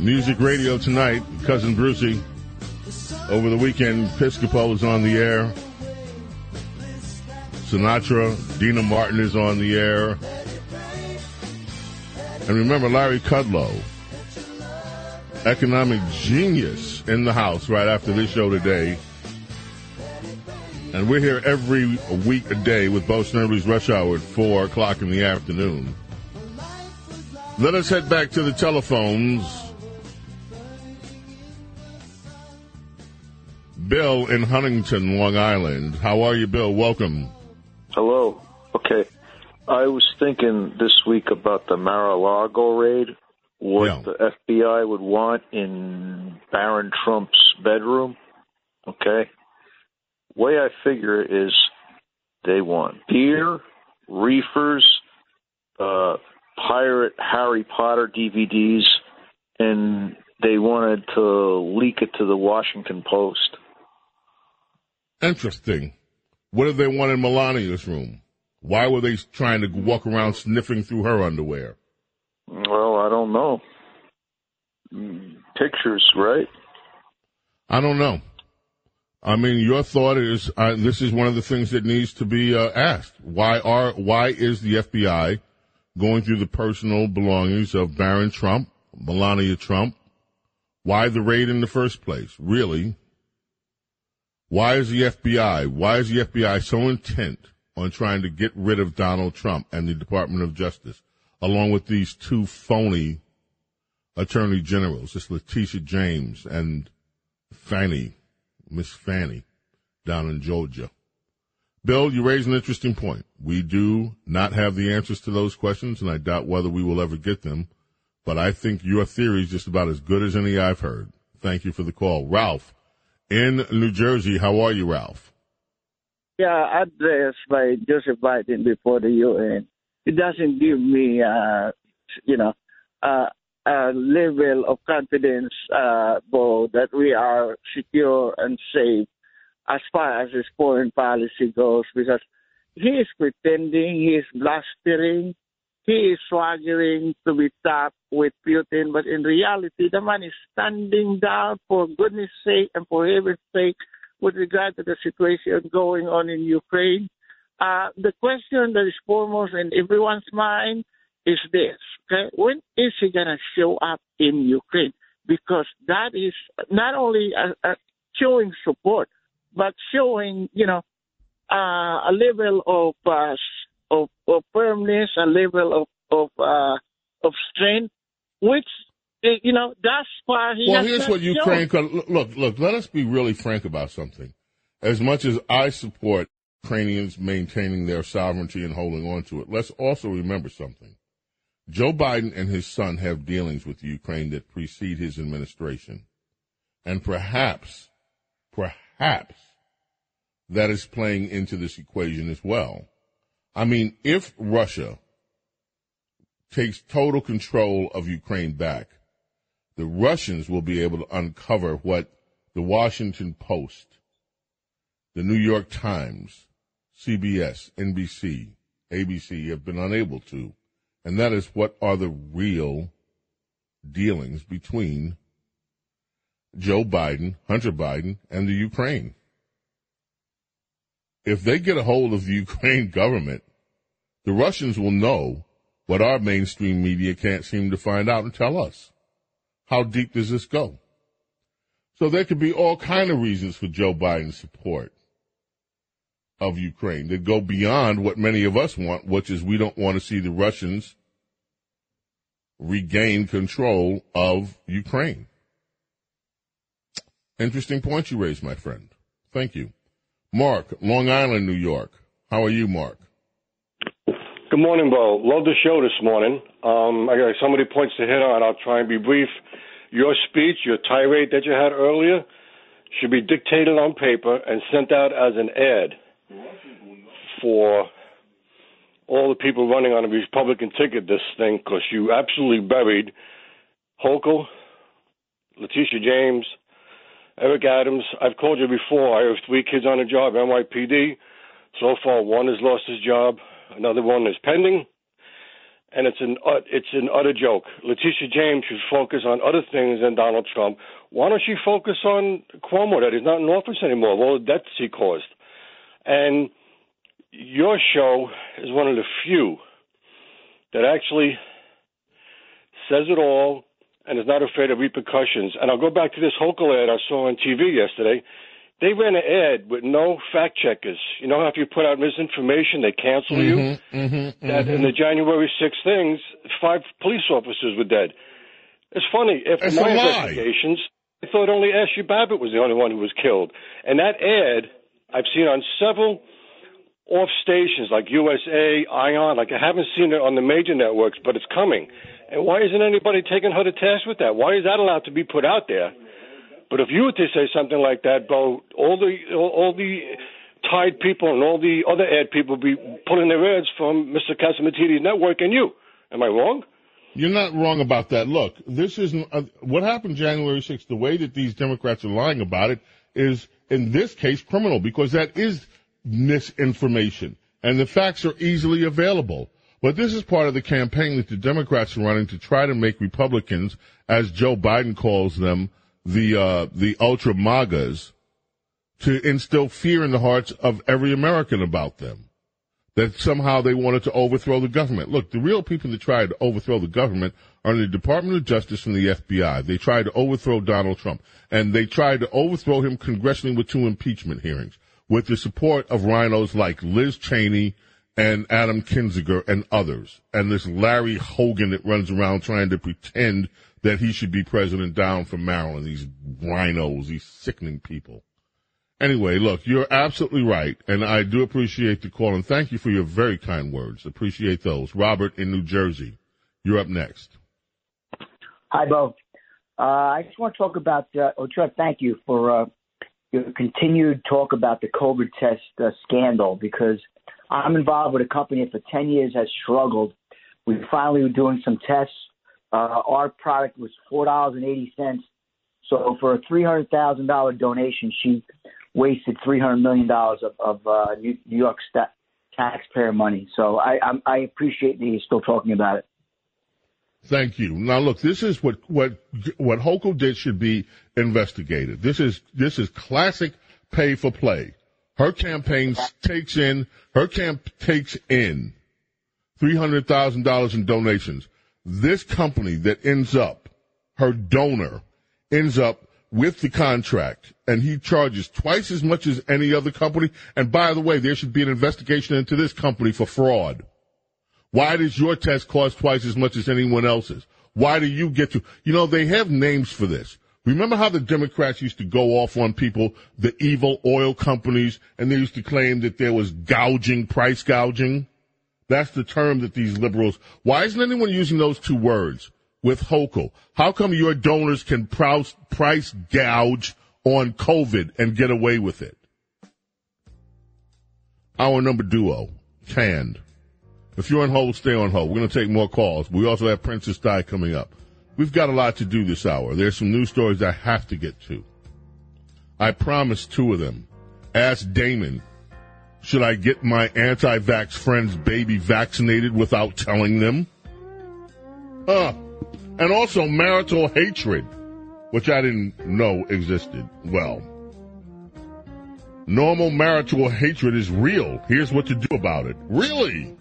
[SPEAKER 2] Music radio tonight. Cousin Brucie. Over the weekend, Piscopo is on the air. Sinatra, Dean Martin is on the air. And remember Larry Kudlow, economic genius in the house right after this show today. And we're here every week a day with Bo Snerdley's Rush Hour at 4 o'clock in the afternoon. Let us head back to the telephones. Bill in Huntington, Long Island. How are you, Bill? Welcome.
[SPEAKER 13] Hello. Okay. I was thinking this week about the Mar-a-Lago raid, what the FBI would want in Barron Trump's bedroom. Okay. Way I figure it is they want beer, reefers, uh, pirate Harry Potter DVDs, and they wanted to leak it to the Washington Post.
[SPEAKER 2] Interesting. What did they want in Melania's room? Why were they trying to walk around sniffing through her underwear?
[SPEAKER 13] Well, I don't know. Pictures, right?
[SPEAKER 2] I don't know. I mean, your thought is uh, this is one of the things that needs to be uh, asked. Why are why is the FBI going through the personal belongings of Barron Trump, Melania Trump? Why the raid in the first place? Really? Why is the FBI? Why is the FBI so intent on trying to get rid of Donald Trump and the Department of Justice, along with these two phony attorney generals, this Letitia James and Fani, Miss Fani, down in Georgia? Bill, you raise an interesting point. We do not have the answers to those questions, and I doubt whether we will ever get them. But I think your theory is just about as good as any I've heard. Thank you for the call. Ralph in New Jersey. How are you, Ralph?
[SPEAKER 14] Yeah, address by Joseph Biden before the UN. It doesn't give me, uh, you know, uh, a level of confidence, uh, Bo, that we are secure and safe as far as his foreign policy goes, because he is pretending, he is blustering, he is swaggering to be tough with Putin, but in reality, the man is standing down for goodness sake and for heaven's sake with regard to the situation going on in Ukraine. Uh, the question that is foremost in everyone's mind is this: okay, when is he going to show up in Ukraine? Because that is not only uh, uh, showing support, but showing, you know, uh, a level of, uh, of of firmness, a level of of uh, of strength, which eh, you know that's why he
[SPEAKER 2] well, here's what Ukraine could look. Look, let us be really frank about something. As much as I support Ukrainians maintaining their sovereignty and holding on to it, let's also remember something. Joe Biden and his son have dealings with Ukraine that precede his administration, and perhaps, perhaps, that is playing into this equation as well. I mean, if Russia takes total control of Ukraine back, the Russians will be able to uncover what the Washington Post, the New York Times, CBS, NBC, ABC have been unable to. And that is what are the real dealings between Joe Biden, Hunter Biden, and the Ukraine. If they get a hold of the Ukraine government, the Russians will know what our mainstream media can't seem to find out and tell us. How deep does this go? So there could be all kind of reasons for Joe Biden's support of Ukraine that go beyond what many of us want, which is we don't want to see the Russians regain control of Ukraine. Interesting point you raised, my friend. Thank you. Mark, Long Island, New York. How are you, Mark?
[SPEAKER 15] Good morning, Bo. Love the show this morning. Um, I got so many points to hit on. I'll try and be brief. Your speech, your tirade that you had earlier, should be dictated on paper and sent out as an ad for all the people running on a Republican ticket this thing because you absolutely buried Hochul, Letitia James, Eric Adams, I've called you before. I have three kids on a job, NYPD. So far, one has lost his job, another one is pending, and it's an ut- it's an utter joke. Letitia James should focus on other things than Donald Trump. Why don't she focus on Cuomo that he's not in office anymore? All the debts he caused, and your show is one of the few that actually says it all and is not afraid of repercussions. And I'll go back to this Hochul ad I saw on TV yesterday. They ran an ad with no fact checkers. You know how if you put out misinformation, they cancel you?
[SPEAKER 2] Mm-hmm,
[SPEAKER 15] That in the January 6th things, five police officers were dead. It's funny. After
[SPEAKER 2] It's
[SPEAKER 15] my investigations, I thought only Ashli Babbitt was the only one who was killed. And that ad I've seen on several off stations like USA, Ion. Like I haven't seen it on the major networks, but it's coming. And why isn't anybody taking her to task with that? Why is that allowed to be put out there? But if you were to say something like that, Bo, all the all, all the Tide people and all the other ad people be pulling their ads from Mr. Catsimatidis's network and you. Am I wrong?
[SPEAKER 2] You're not wrong about that. Look, this isn't uh, what happened January 6th. The way that these Democrats are lying about it is, in this case, criminal because that is misinformation, and the facts are easily available. But this is part of the campaign that the Democrats are running to try to make Republicans, as Joe Biden calls them, the uh, the ultra magas, to instill fear in the hearts of every American about them that somehow they wanted to overthrow the government. Look, the real people that tried to overthrow the government are the Department of Justice and the FBI. They tried to overthrow Donald Trump, and they tried to overthrow him congressionally with two impeachment hearings, with the support of rhinos like Liz Cheney and Adam Kinzinger and others, and this Larry Hogan that runs around trying to pretend that he should be president down from Maryland. These rhinos, these sickening people. Anyway, look, you're absolutely right, and I do appreciate the call, and thank you for your very kind words. Appreciate those. Robert in New Jersey, you're up next.
[SPEAKER 16] Hi, Bo. Uh, I just want to talk about, uh, oh, Trev, thank you for uh, your continued talk about the COVID test uh, scandal because I'm involved with a company that for 10 years has struggled. We finally were doing some tests. Uh, our product was $4.80. So for a $300,000 donation, she wasted $300 million of, of uh, New New York sta- taxpayer money. So I, I, I appreciate that you're still talking about it.
[SPEAKER 2] Thank you. Now, look, this is what what what Hochul did should be investigated. This is this is classic pay for play. Her campaign takes in her camp takes in three hundred thousand dollars in donations. This company that ends up her donor ends up with the contract, and he charges twice as much as any other company. And by the way, there should be an investigation into this company for fraud. Why does your test cost twice as much as anyone else's? Why do you get to, you know, they have names for this. Remember how the Democrats used to go off on people, the evil oil companies, and they used to claim that there was gouging, price gouging? That's the term that these liberals, why isn't anyone using those two words with Hochul? How come your donors can price, price gouge on COVID and get away with it? Our number duo, canned. If you're on hold, stay on hold. We're going to take more calls. We also have Princess Di coming up. We've got a lot to do this hour. There's some news stories I have to get to. I promised two of them. Ask Damon, should I get my anti-vax friend's baby vaccinated without telling them? Huh. And also marital hatred, which I didn't know existed. Well, normal marital hatred is real. Here's what to do about it. Really?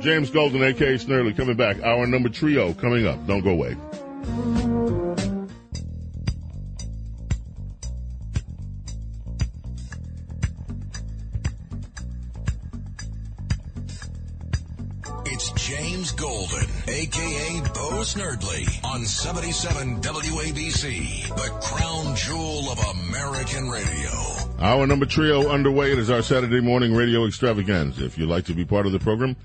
[SPEAKER 2] James Golden, aka Snerdley, coming back. Our number trio coming up. Don't go away.
[SPEAKER 1] It's James Golden, aka Bo Snerdley, on 77 WABC, the crown jewel of American radio.
[SPEAKER 2] Our number trio underway. It is our Saturday morning radio extravaganza. If you'd like to be part of the program,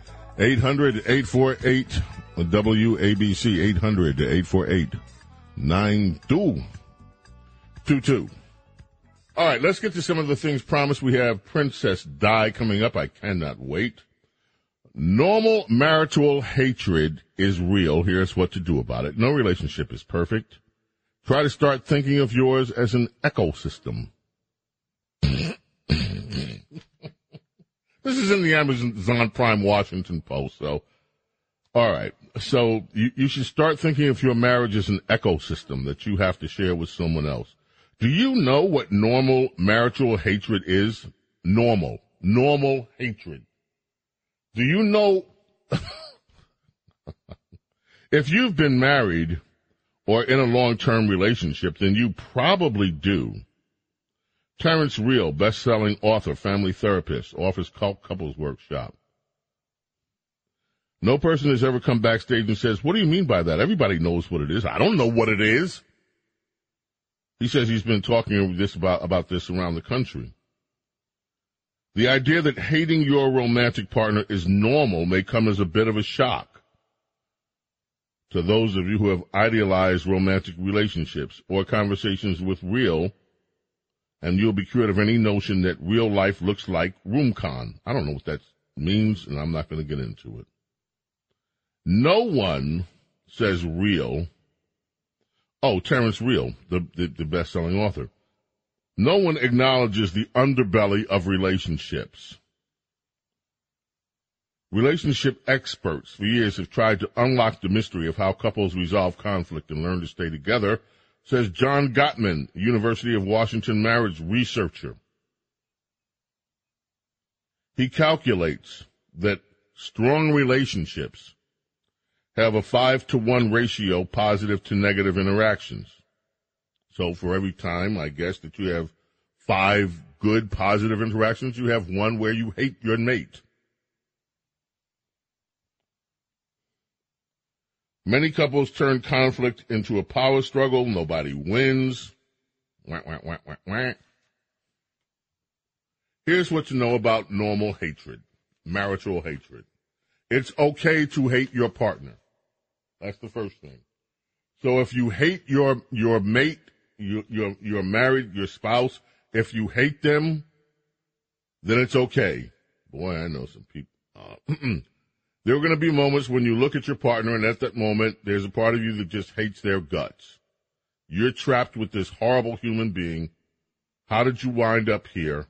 [SPEAKER 2] 800-848 WABC, 800-848-9222. All right, let's get to some of the things promised. We have Princess Di coming up. I cannot wait. Normal marital hatred is real. Here's what to do about it. No relationship is perfect. Try to start thinking of yours as an ecosystem. This is in the Amazon Prime Washington Post. So, all right. So you, you should start thinking of your marriage as an ecosystem that you have to share with someone else. Do you know what normal marital hatred is? Normal. Normal hatred. Do you know if you've been married or in a long-term relationship, then you probably do. Terrence Real, best-selling author, family therapist, offers couples workshop. No person has ever come backstage and says, what do you mean by that? Everybody knows what it is. I don't know what it is. He says he's been talking this about, about this around the country. The idea that hating your romantic partner is normal may come as a bit of a shock to those of you who have idealized romantic relationships or conversations with real and you'll be cured of any notion that real life looks like rom-com. I don't know what that means, and I'm not going to get into it. No one says real. Oh, Terrence Real, the, the, the best-selling author. No one acknowledges the underbelly of relationships. Relationship experts for years have tried to unlock the mystery of how couples resolve conflict and learn to stay together says John Gottman, University of Washington marriage researcher. He calculates that strong relationships have a five to one ratio positive to negative interactions. So for every time, I guess, that you have five good positive interactions, you have one where you hate your mate. Many couples turn conflict into a power struggle. Nobody wins. Wah, wah, wah. Here's what to know about normal hatred, marital hatred. It's okay to hate your partner. That's the first thing. So if you hate your, your mate, you, you're, you're married, your spouse, if you hate them, then it's okay. Boy, I know some people. Uh, There are going to be moments when you look at your partner and at that moment, there's a part of you that just hates their guts. You're trapped with this horrible human being. How did you wind up here?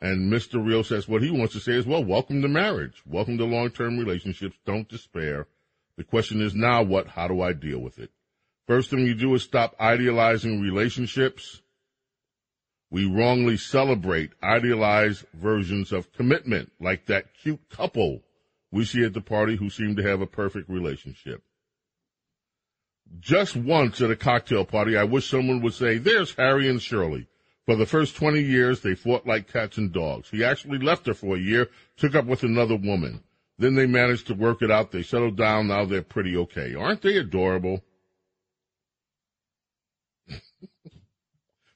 [SPEAKER 2] And Mr. Real says what he wants to say is, well, welcome to marriage. Welcome to long-term relationships. Don't despair. The question is now what? How do I deal with it? First thing you do is stop idealizing relationships we wrongly celebrate idealized versions of commitment, like that cute couple we see at the party who seem to have a perfect relationship. Just once at a cocktail party, I wish someone would say, there's Harry and Shirley. For the first 20 years, they fought like cats and dogs. He actually left her for a year, took up with another woman. Then they managed to work it out. They settled down. Now they're pretty okay. Aren't they adorable?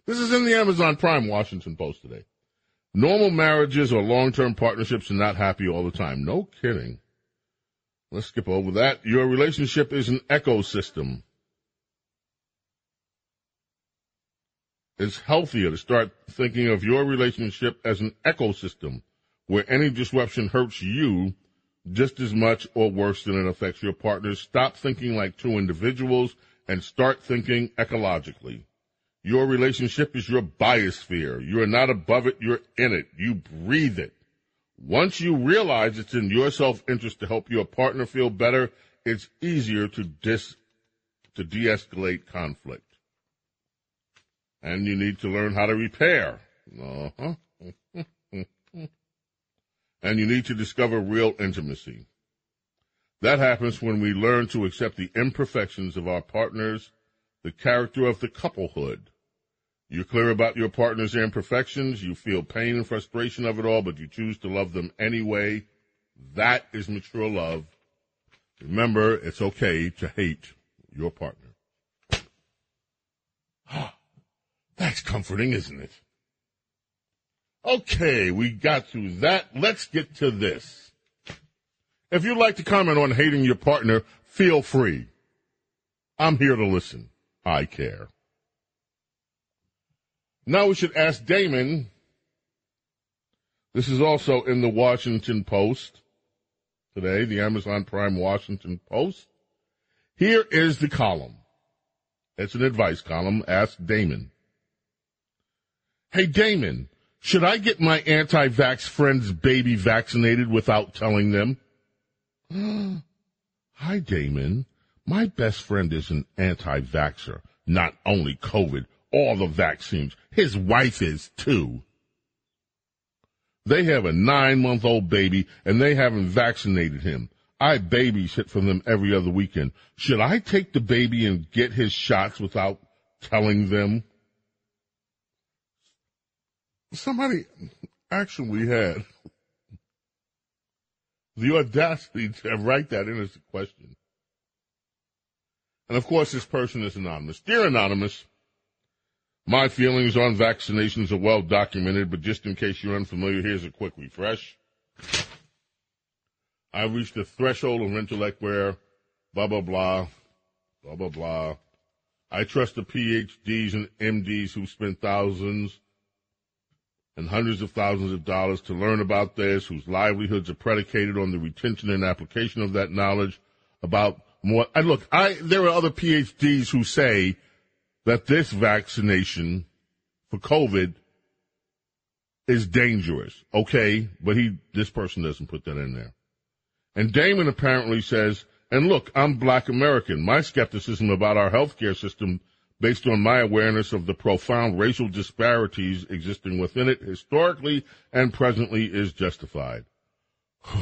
[SPEAKER 2] This is in the Amazon Prime Washington Post today. Normal marriages or long-term partnerships are not happy all the time. No kidding. Let's skip over that. Your relationship is an ecosystem. It's healthier to start thinking of your relationship as an ecosystem where any disruption hurts you just as much or worse than it affects your partner. Stop thinking like two individuals and start thinking ecologically. Your relationship is your biosphere. You are not above it, you're in it. You breathe it. Once you realize it's in your self-interest to help your partner feel better, it's easier to dis, to de-escalate conflict. And you need to learn how to repair. Uh-huh. and you need to discover real intimacy. That happens when we learn to accept the imperfections of our partners, the character of the couplehood, you're clear about your partner's imperfections. You feel pain and frustration of it all, but you choose to love them anyway. That is mature love. Remember, it's okay to hate your partner. That's comforting, isn't it? Okay, we got through that. Let's get to this. If you'd like to comment on hating your partner, feel free. I'm here to listen. I care. Now we should ask Damon. This is also in the Washington Post today, the Amazon Prime Washington Post. Here is the column. It's an advice column. Ask Damon. Hey, Damon, should I get my anti-vax friend's baby vaccinated without telling them? Hi, Damon. My best friend is an anti-vaxxer. Not only COVID, all the vaccines. His wife is too. They have a nine month old baby and they haven't vaccinated him. I babysit for them every other weekend. Should I take the baby and get his shots without telling them? Somebody actually had the audacity to write that in as a question. And of course, this person is anonymous. Dear Anonymous, my feelings on vaccinations are well documented, but just in case you're unfamiliar, here's a quick refresh. I've reached the threshold of intellect where blah, blah, blah, blah, blah, blah. I trust the PhDs and MDs who spent thousands and hundreds of thousands of dollars to learn about this, whose livelihoods are predicated on the retention and application of that knowledge about more. And look, I, there are other PhDs who say that this vaccination for COVID is dangerous. Okay. But he, this person doesn't put that in there. And Damon apparently says, and look, I'm black American. My skepticism about our healthcare system based on my awareness of the profound racial disparities existing within it historically and presently is justified.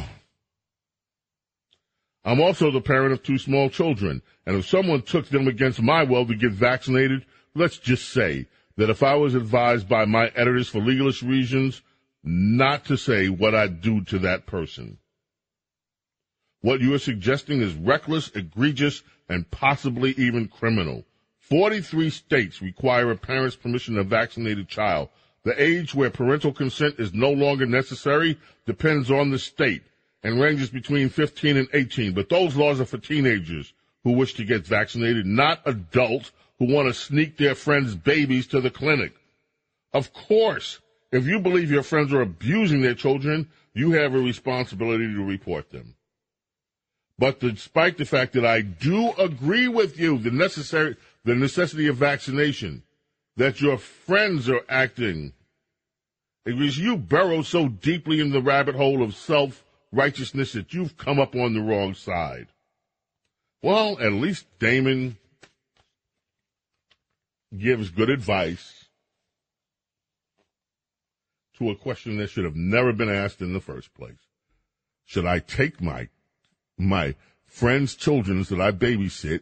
[SPEAKER 2] I'm also the parent of two small children, and if someone took them against my will to get vaccinated, let's just say that if I was advised by my editors for legalist reasons not to say what I'd do to that person. What you are suggesting is reckless, egregious, and possibly even criminal. 43 states require a parent's permission to vaccinate a child. The age where parental consent is no longer necessary depends on the state and ranges between 15 and 18. But those laws are for teenagers who wish to get vaccinated, not adults who want to sneak their friends' babies to the clinic. Of course, if you believe your friends are abusing their children, you have a responsibility to report them. But despite the fact that I do agree with you, the necessary, the necessity of vaccination, that your friends are acting, because you burrow so deeply in the rabbit hole of self righteousness that you've come up on the wrong side. Well, at least Damon gives good advice to a question that should have never been asked in the first place. Should I take my my friends' children that I babysit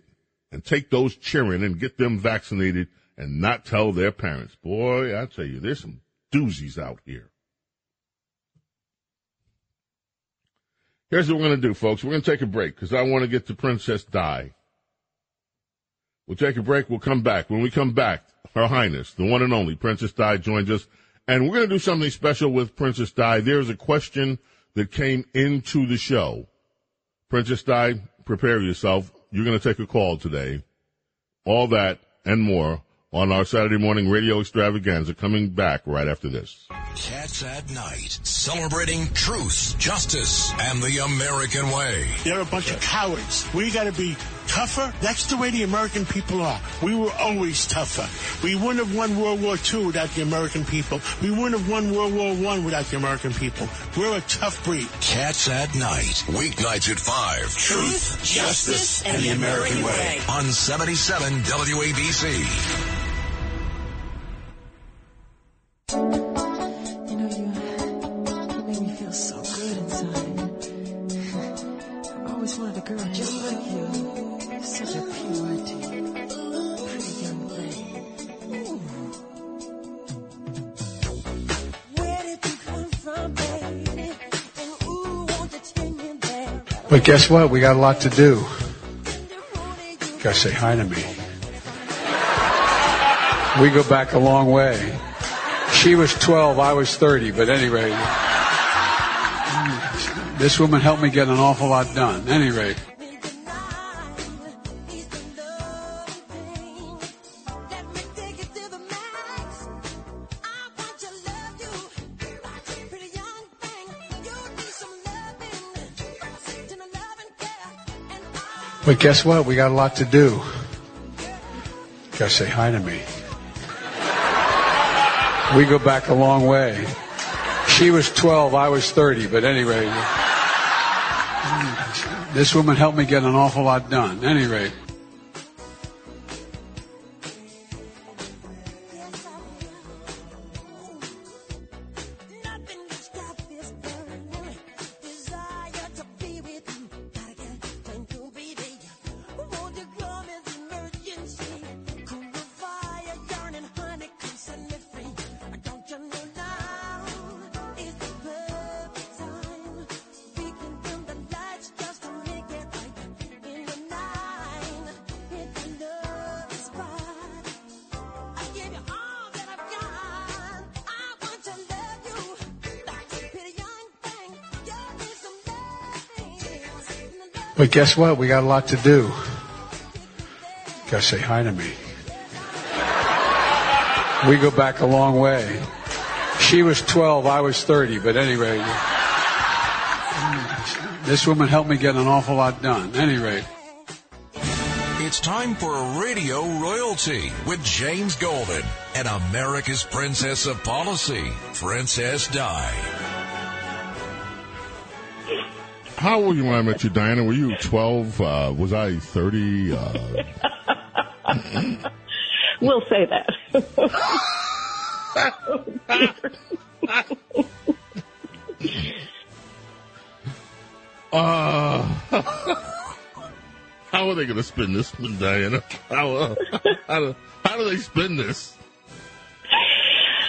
[SPEAKER 2] and take those children and get them vaccinated and not tell their parents. Boy, I tell you, there's some doozies out here. Here's what we're going to do, folks. We're going to take a break because I want to get to Princess Di. We'll take a break. We'll come back. When we come back, Her Highness, the one and only Princess Di joins us. And we're going to do something special with Princess Di. There's a question that came into the show Princess Di, prepare yourself. You're going to take a call today. All that and more on our Saturday morning radio extravaganza coming back right after this.
[SPEAKER 1] Cats at Night, celebrating truth, justice, and the American way.
[SPEAKER 17] They're a bunch of cowards. We got to be tougher. That's the way the American people are. We were always tougher. We wouldn't have won World War II without the American people. We wouldn't have won World War I without the American people. We're a tough breed.
[SPEAKER 1] Cats at Night, weeknights at 5.
[SPEAKER 17] Truth, justice, and the American way.
[SPEAKER 1] On 77 WABC.
[SPEAKER 8] You know, you, you me feel so good inside. I always wanted a girl just like you. Such a. Pretty young you you?
[SPEAKER 7] But guess what? We got a lot to do. Gotta say hi to me. We go back a long way. She was 12, I was 30, but anyway. This woman helped me get an awful lot done. Anyway. But guess what? We got a lot to do. Gotta say hi to me. We go back a long way. She was 12, I was 30, but anyway. This woman helped me get an awful lot done. Anyway. Guess what? We got a lot to do. Gotta say hi to me. We go back a long way. She was 12, I was 30, but anyway. This woman helped me get an awful lot done. Anyway.
[SPEAKER 1] It's time for Radio Royalty with James Golden and America's Princess of Policy, Princess Di.
[SPEAKER 2] How old were you when I met you, Diana? Were you 12? Uh, was I 30? Uh,
[SPEAKER 18] We'll say that.
[SPEAKER 2] uh, how are they going to spin this, Diana? How, uh, how, do, how do they spin this?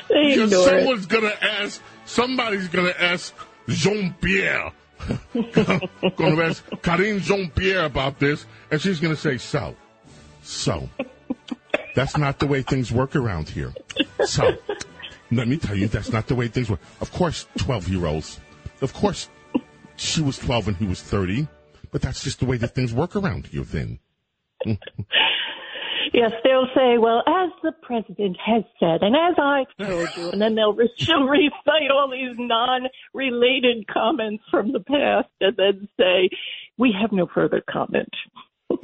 [SPEAKER 18] They
[SPEAKER 2] Because someone's going to ask, somebody's going to ask Jean Pierre. Going to ask Karine Jean Pierre about this, and she's going to say, So, so, that's not the way things work around here. So, let me tell you, that's not the way things work. Of course, 12 year olds, of course, she was 12 and he was 30, but that's just the way that things work around here then.
[SPEAKER 18] Yes, they'll say, well, as the president has said, and as I told you, and then they'll re- she'll recite all these non-related comments from the past and then say, we have no further comment.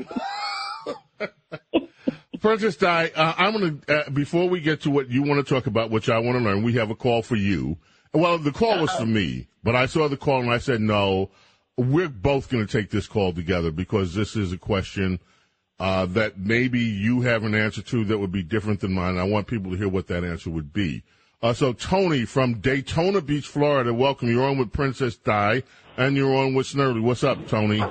[SPEAKER 2] Princess Di, uh, I'm going to, uh, before we get to what you want to talk about, which I want to learn, we have a call for you. Well, the call was for me, but I saw the call and I said, no, we're both going to take this call together because this is a question uh, that maybe you have an answer to that would be different than mine. I want people to hear what that answer would be. Uh, so, Tony from Daytona Beach, Florida, welcome. You're on with Princess Di, and you're on with Snerdley. What's up, Tony?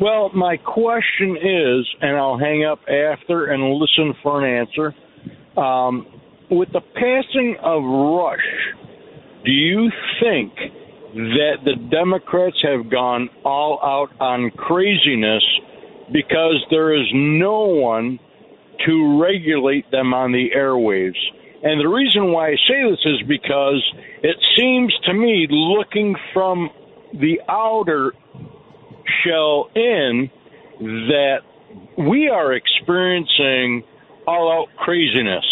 [SPEAKER 19] Well, my question is, and I'll hang up after and listen for an answer. Um, with the passing of Rush, do you think that the Democrats have gone all out on craziness because there is no one to regulate them on the airwaves? And the reason why I say this is because it seems to me, looking from the outer shell in that we are experiencing all out craziness.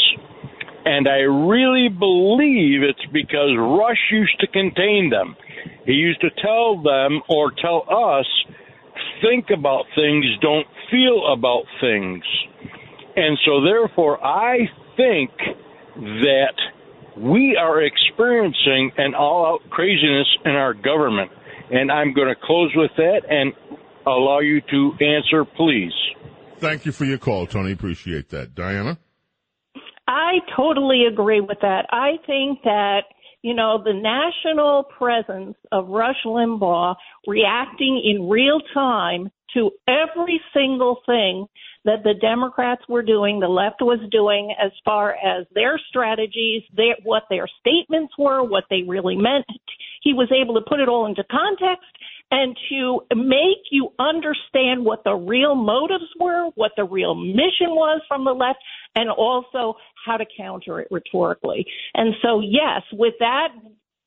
[SPEAKER 19] And I really believe it's because Rush used to contain them. He used to tell them or tell us, think about things, don't feel about things. And so therefore, I think that we are experiencing an all out craziness in our government. And I'm going to close with that and allow you to answer, please.
[SPEAKER 2] Thank you for your call, Tony. Appreciate that. Diana?
[SPEAKER 18] I totally agree with that. I think that, you know, the national presence of Rush Limbaugh reacting in real time to every single thing that the Democrats were doing, the left was doing as far as their strategies, their, what their statements were, what they really meant. He was able to put it all into context and to make you understand what the real motives were, what the real mission was from the left, and also how to counter it rhetorically. And so, yes, with that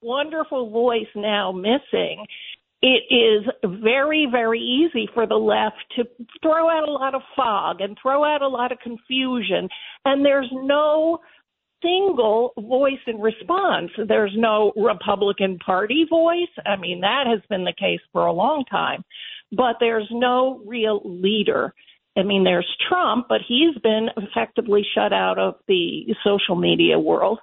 [SPEAKER 18] wonderful voice now missing, it is very, very easy for the left to throw out a lot of fog and throw out a lot of confusion. And there's no single voice in response. There's no Republican Party voice. I mean, that has been the case for a long time. But there's no real leader. I mean, there's Trump, but he's been effectively shut out of the social media world.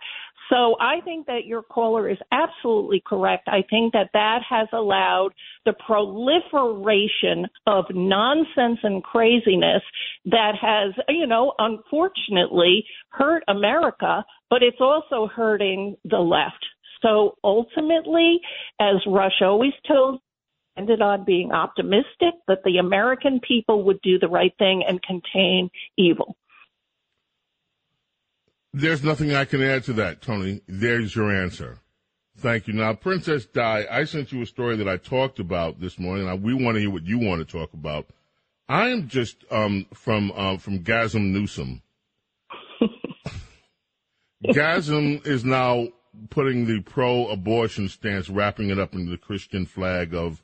[SPEAKER 18] So I think that your caller is absolutely correct. I think that that has allowed the proliferation of nonsense and craziness that has, you know, unfortunately hurt America, but it's also hurting the left. So ultimately, as Rush always told ended on being optimistic that the American people would do the right thing and contain evil.
[SPEAKER 2] There's nothing I can add to that, Tony. There's your answer. Thank you. Now, Princess Di, I sent you a story that I talked about this morning. Now, we want to hear what you want to talk about. I am just um, from uh, from Gasm Newsom. Gasm is now putting the pro-abortion stance, wrapping it up in the Christian flag of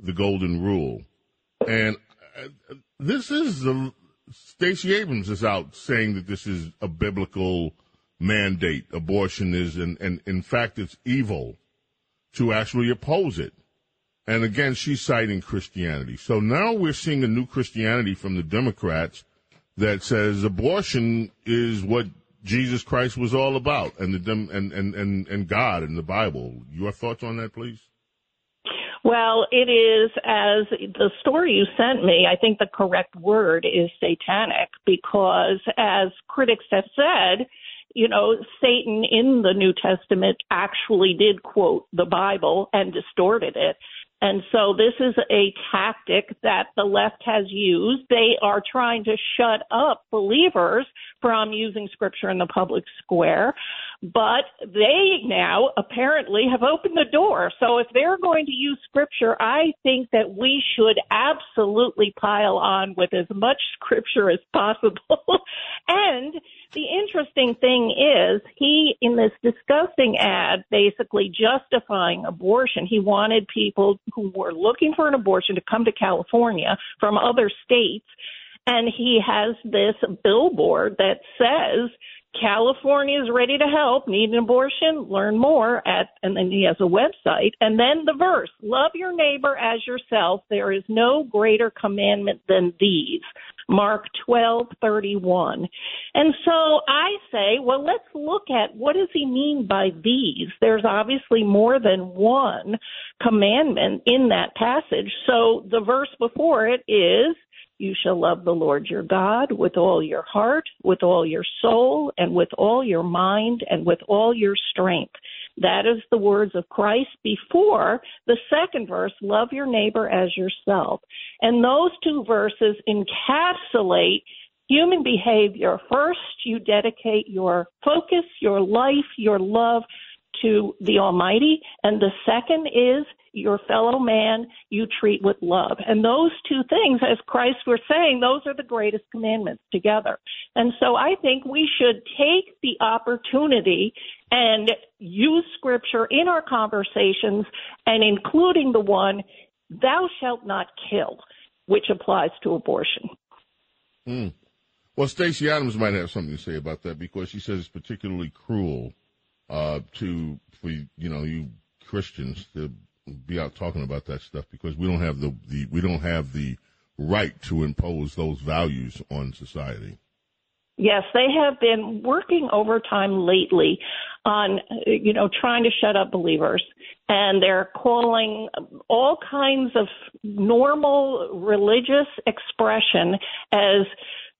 [SPEAKER 2] the Golden Rule, and uh, this is the Stacey Abrams is out saying that this is a biblical mandate. Abortion is, and, and in fact, it's evil to actually oppose it. And again, she's citing Christianity. So now we're seeing a new Christianity from the Democrats that says abortion is what Jesus Christ was all about, and the and, and and and God and the Bible. Your thoughts on that, please?
[SPEAKER 18] Well, it is as the story you sent me, I think the correct word is satanic because as critics have said, you know, Satan in the New Testament actually did quote the Bible and distorted it. And so this is a tactic that the left has used. They are trying to shut up believers from using scripture in the public square, but they now apparently have opened the door. So if they're going to use scripture, I think that we should absolutely pile on with as much scripture as possible. and the interesting thing is he in this disgusting ad basically justifying abortion he wanted people who were looking for an abortion to come to california from other states and he has this billboard that says California is ready to help. Need an abortion? Learn more at, and then he has a website. And then the verse, love your neighbor as yourself. There is no greater commandment than these. Mark 12:31. And so I say, well, let's look at what does he mean by these? There's obviously more than one commandment in that passage. So the verse before it is you shall love the Lord your God with all your heart, with all your soul, and with all your mind, and with all your strength. That is the words of Christ before the second verse, love your neighbor as yourself. And those two verses encapsulate human behavior. First, you dedicate your focus, your life, your love to the Almighty. And the second is your fellow man you treat with love. And those two things, as Christ was saying, those are the greatest commandments together. And so I think we should take the opportunity and use scripture in our conversations and including the one, thou shalt not kill, which applies to abortion.
[SPEAKER 2] Mm. Well, Stacey Abrams might have something to say about that because she says it's particularly cruel uh, to for you know you Christians to be out talking about that stuff because we don't have the, the we don't have the right to impose those values on society.
[SPEAKER 18] Yes, they have been working overtime lately on, you know, trying to shut up believers. And they're calling all kinds of normal religious expression as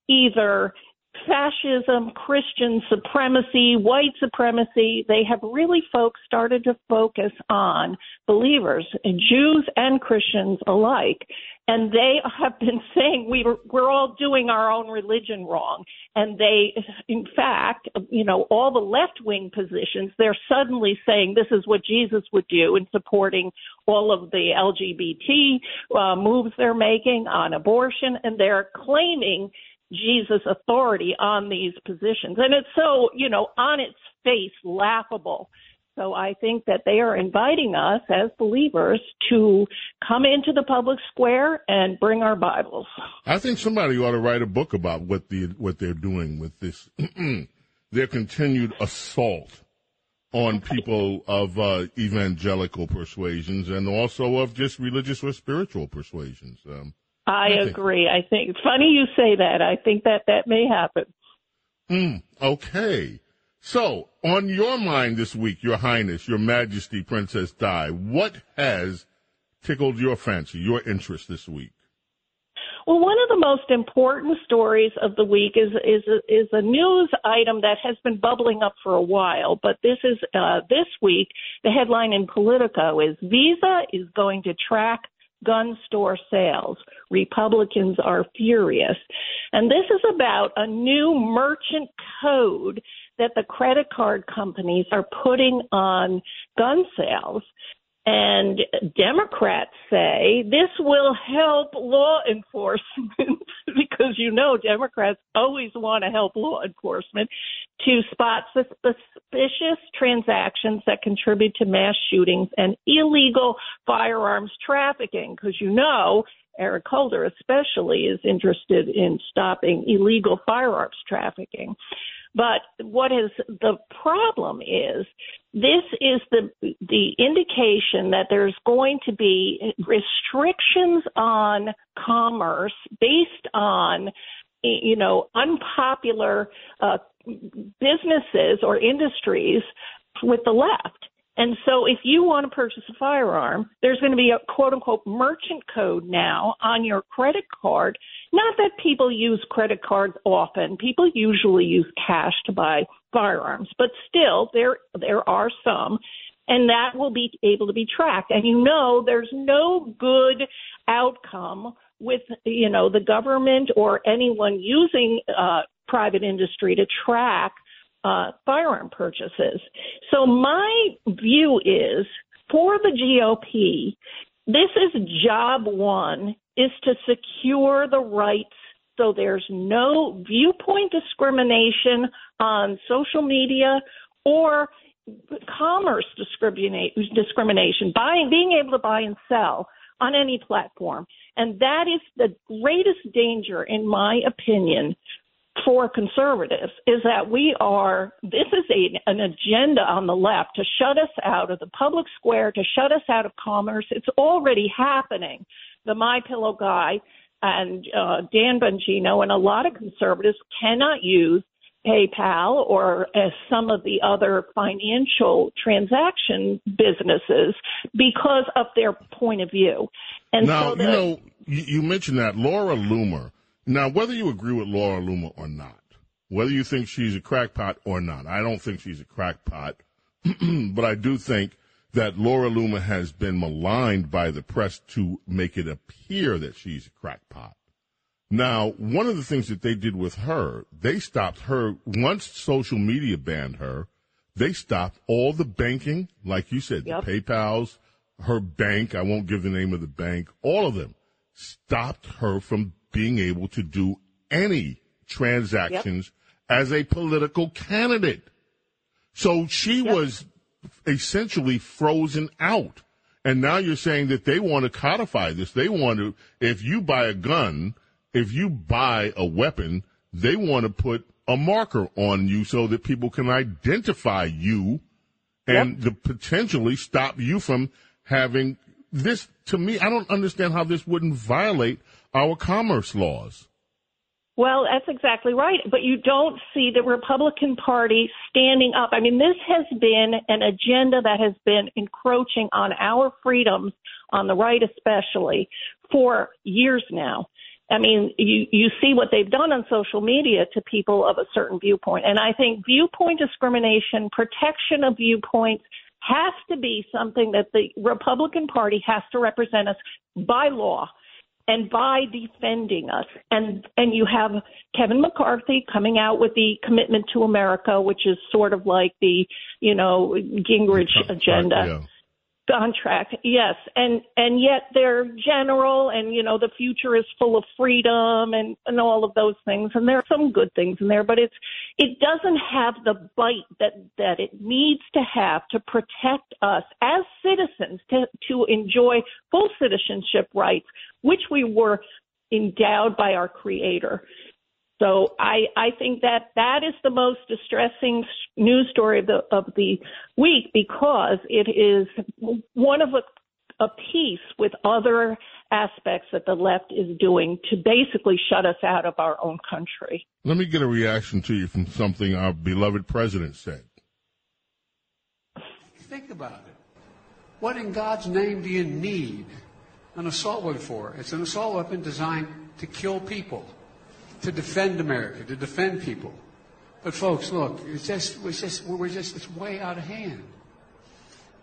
[SPEAKER 18] either fascism, Christian supremacy, white supremacy, they have really, folks, started to focus on believers, Jews and Christians alike. And they have been saying we were, we're all doing our own religion wrong. And they, in fact, you know, all the left wing positions, they're suddenly saying this is what Jesus would do in supporting all of the LGBT uh, moves they're making on abortion. And they're claiming Jesus' authority on these positions. And it's so, you know, on its face laughable. So I think that they are inviting us as believers to come into the public square and bring our Bibles.
[SPEAKER 2] I think somebody ought to write a book about what the what they're doing with this their continued assault on people of uh, evangelical persuasions and also of just religious or spiritual persuasions. Um,
[SPEAKER 18] I agree. I think funny you say that. I think that that may happen.
[SPEAKER 2] Mm, okay. So, on your mind this week, Your Highness, Your Majesty, Princess Di, what has tickled your fancy, your interest this week?
[SPEAKER 18] Well, one of the most important stories of the week is is is a news item that has been bubbling up for a while, but this is uh, this week. The headline in Politico is Visa is going to track gun store sales. Republicans are furious, and this is about a new merchant code that the credit card companies are putting on gun sales. And Democrats say this will help law enforcement because you know Democrats always want to help law enforcement to spot suspicious transactions that contribute to mass shootings and illegal firearms trafficking because you know Eric Holder especially is interested in stopping illegal firearms trafficking. But what is the problem is this is the the indication that there's going to be restrictions on commerce based on you know unpopular uh, businesses or industries with the left. And so if you want to purchase a firearm, there's going to be a quote unquote merchant code now on your credit card. Not that people use credit cards often. People usually use cash to buy firearms, but still there there are some and that will be able to be tracked. And you know there's no good outcome with you know the government or anyone using uh private industry to track uh, firearm purchases. So my view is for the GOP, this is job one is to secure the rights so there's no viewpoint discrimination on social media or commerce discrimination, buying, being able to buy and sell on any platform. And that is the greatest danger, in my opinion, for conservatives is that we are this is a, an agenda on the left to shut us out of the public square to shut us out of commerce. It's already happening. The my pillow guy and uh, dan bongino and a lot of conservatives cannot use paypal or uh, some of the other financial transaction businesses because of their point of view. And
[SPEAKER 2] now,
[SPEAKER 18] so the,
[SPEAKER 2] you know, you, you mentioned that. Laura Loomer. Now, whether you agree with Laura Loomer or not, whether you think she's a crackpot or not, I don't think she's a crackpot, but I do think that Laura Loomer has been maligned by the press to make it appear that she's a crackpot. Now, one of the things that they did with her, they stopped her once social media banned her. They stopped all the banking, like you said,
[SPEAKER 18] Yep.
[SPEAKER 2] the PayPal's, her bank. I won't give the name of the bank. All of them stopped her from being able to do any transactions as a political candidate. So she was essentially frozen out. And now you're saying that they want to codify this. They want to, if you buy a gun, if you buy a weapon, they want to put a marker on you so that people can identify you and the potentially stop you from having this. To me, I don't understand how this wouldn't violate our commerce laws.
[SPEAKER 18] Well, that's exactly right. But you don't see the Republican Party standing up. I mean, this has been an agenda that has been encroaching on our freedoms, on the right especially, for years now. I mean, you, you see what they've done on social media to people of a certain viewpoint. And I think viewpoint discrimination, protection of viewpoints has to be something that the Republican Party has to represent us by law and by defending us. And and you have Kevin McCarthy coming out with the commitment to America, which is sort of like the you know Gingrich agenda. Contract, yes, and and yet they're general, and you know the future is full of freedom and and all of those things, and there are some good things in there, but it's it doesn't have the bite that that it needs to have to protect us as citizens to to enjoy full citizenship rights, which we were endowed by our Creator. So I, I think that that is the most distressing news story of the of the week because it is one of a a piece with other aspects that the left is doing to basically shut us out of our own country.
[SPEAKER 2] Let me get a reaction to you from something our beloved president said.
[SPEAKER 7] Think about it. What in God's name do you need an assault weapon for? It's an assault weapon designed to kill people, to defend America, to defend people. But folks, look, it's just, it's just, we're just, it's way out of hand.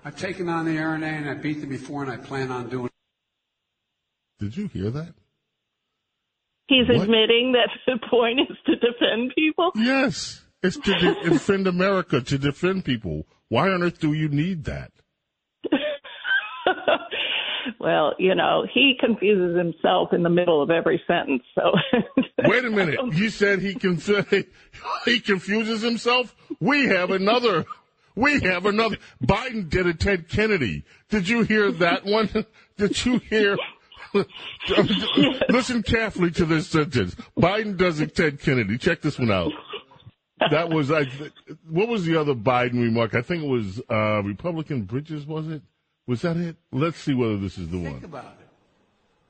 [SPEAKER 7] I've taken on the NRA and I beat them before and I plan on doing
[SPEAKER 2] Did you hear that?
[SPEAKER 18] He's
[SPEAKER 2] What?
[SPEAKER 18] admitting that the point is to defend people.
[SPEAKER 2] Yes. It's to de- defend America, to defend people. Why on earth do you need that?
[SPEAKER 18] Well, you know, he confuses himself in the middle of every sentence. So
[SPEAKER 2] Wait a minute. You said he conf- he confuses himself? We have another. We have another. Biden did a Ted Kennedy. Did you hear that one? Did you hear? Listen carefully to this sentence. Biden does a Ted Kennedy. Check this one out. That was I. What was the other Biden remark? I think it was uh, Republican bridges. Was it? Was that it? Let's see whether this is the one.
[SPEAKER 7] Think about it.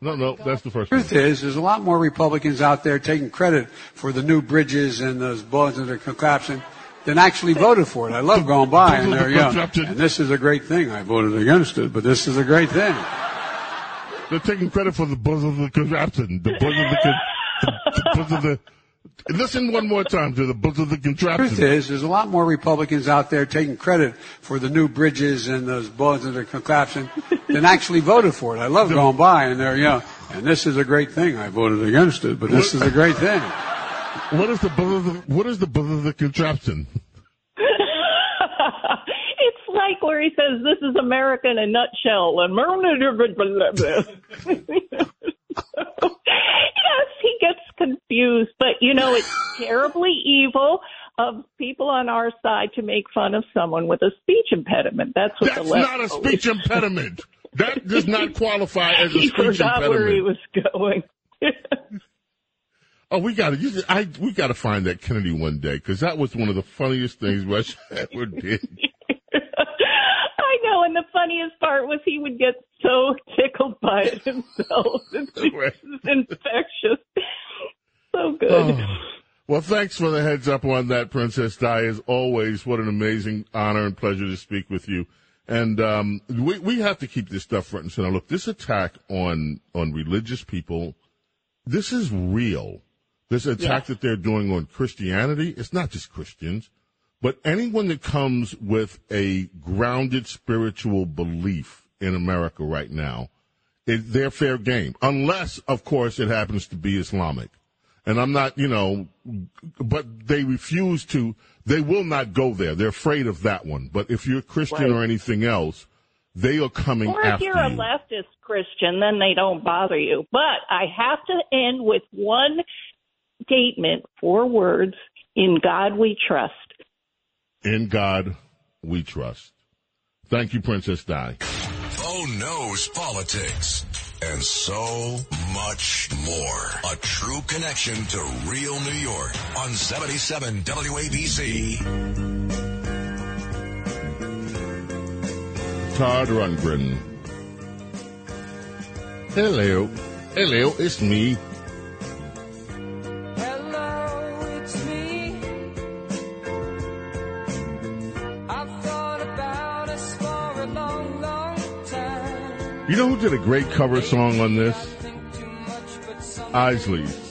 [SPEAKER 2] No, no, that's the first one.
[SPEAKER 7] Truth is, there's a lot more Republicans out there taking credit for the new bridges and those bullets that are collapsing than actually voted for it. I love going by and they're young. And this is a great thing. I voted against it, but this is a great thing.
[SPEAKER 2] They're taking credit for the buzz of the contraption. The buzz of the, con- the, the buzz of the. Listen one more time to the buzz of the contraption.
[SPEAKER 7] Truth is, there's a lot more Republicans out there taking credit for the new bridges and those bullets that are collapsing than actually voted for it. I love going by and they're you know, And this is a great thing. I voted against it, but this is a great thing.
[SPEAKER 2] What is the buzz of the, what is the buzz of the contraption?
[SPEAKER 18] it's like where he says, "This is America in a nutshell." Yes, he gets confused, but you know it's terribly evil of people on our side to make fun of someone with a speech impediment. That's what
[SPEAKER 2] That's
[SPEAKER 18] the left That's
[SPEAKER 2] not a
[SPEAKER 18] always
[SPEAKER 2] speech impediment. That does not qualify as a speech impediment.
[SPEAKER 18] he
[SPEAKER 2] speech
[SPEAKER 18] forgot where he was going.
[SPEAKER 2] Oh, we got to. I we got to find that Kennedy one day because that was one of the funniest things Rush ever did.
[SPEAKER 18] Know, and the funniest part was he would get so tickled by it himself. It's, infectious. So good.
[SPEAKER 2] Oh. Well, thanks for the heads up on that, Princess Di. As always, what an amazing honor and pleasure to speak with you. And um, we we have to keep this stuff front and center. Look, this attack on on religious people, this is real. This attack that they're doing on Christianity, it's not just Christians, but anyone that comes with a grounded spiritual belief in America right now, it, they're fair game. Unless, of course, it happens to be Islamic. And I'm not, you know, but they refuse to, they will not go there. They're afraid of that one. But if you're Christian
[SPEAKER 18] Right.
[SPEAKER 2] or anything else, they are coming
[SPEAKER 18] Or if
[SPEAKER 2] after
[SPEAKER 18] you're a
[SPEAKER 2] you.
[SPEAKER 18] leftist Christian, then they don't bother you. But I have to end with one statement, four words, in God we trust.
[SPEAKER 2] In God we trust. Thank you, Princess Di.
[SPEAKER 1] Oh, Bo knows politics and so much more. A true connection to real New York on 77 WABC.
[SPEAKER 2] Todd Rundgren. Hello. Hello, it's me. You know who did a great cover song on this? Isley's.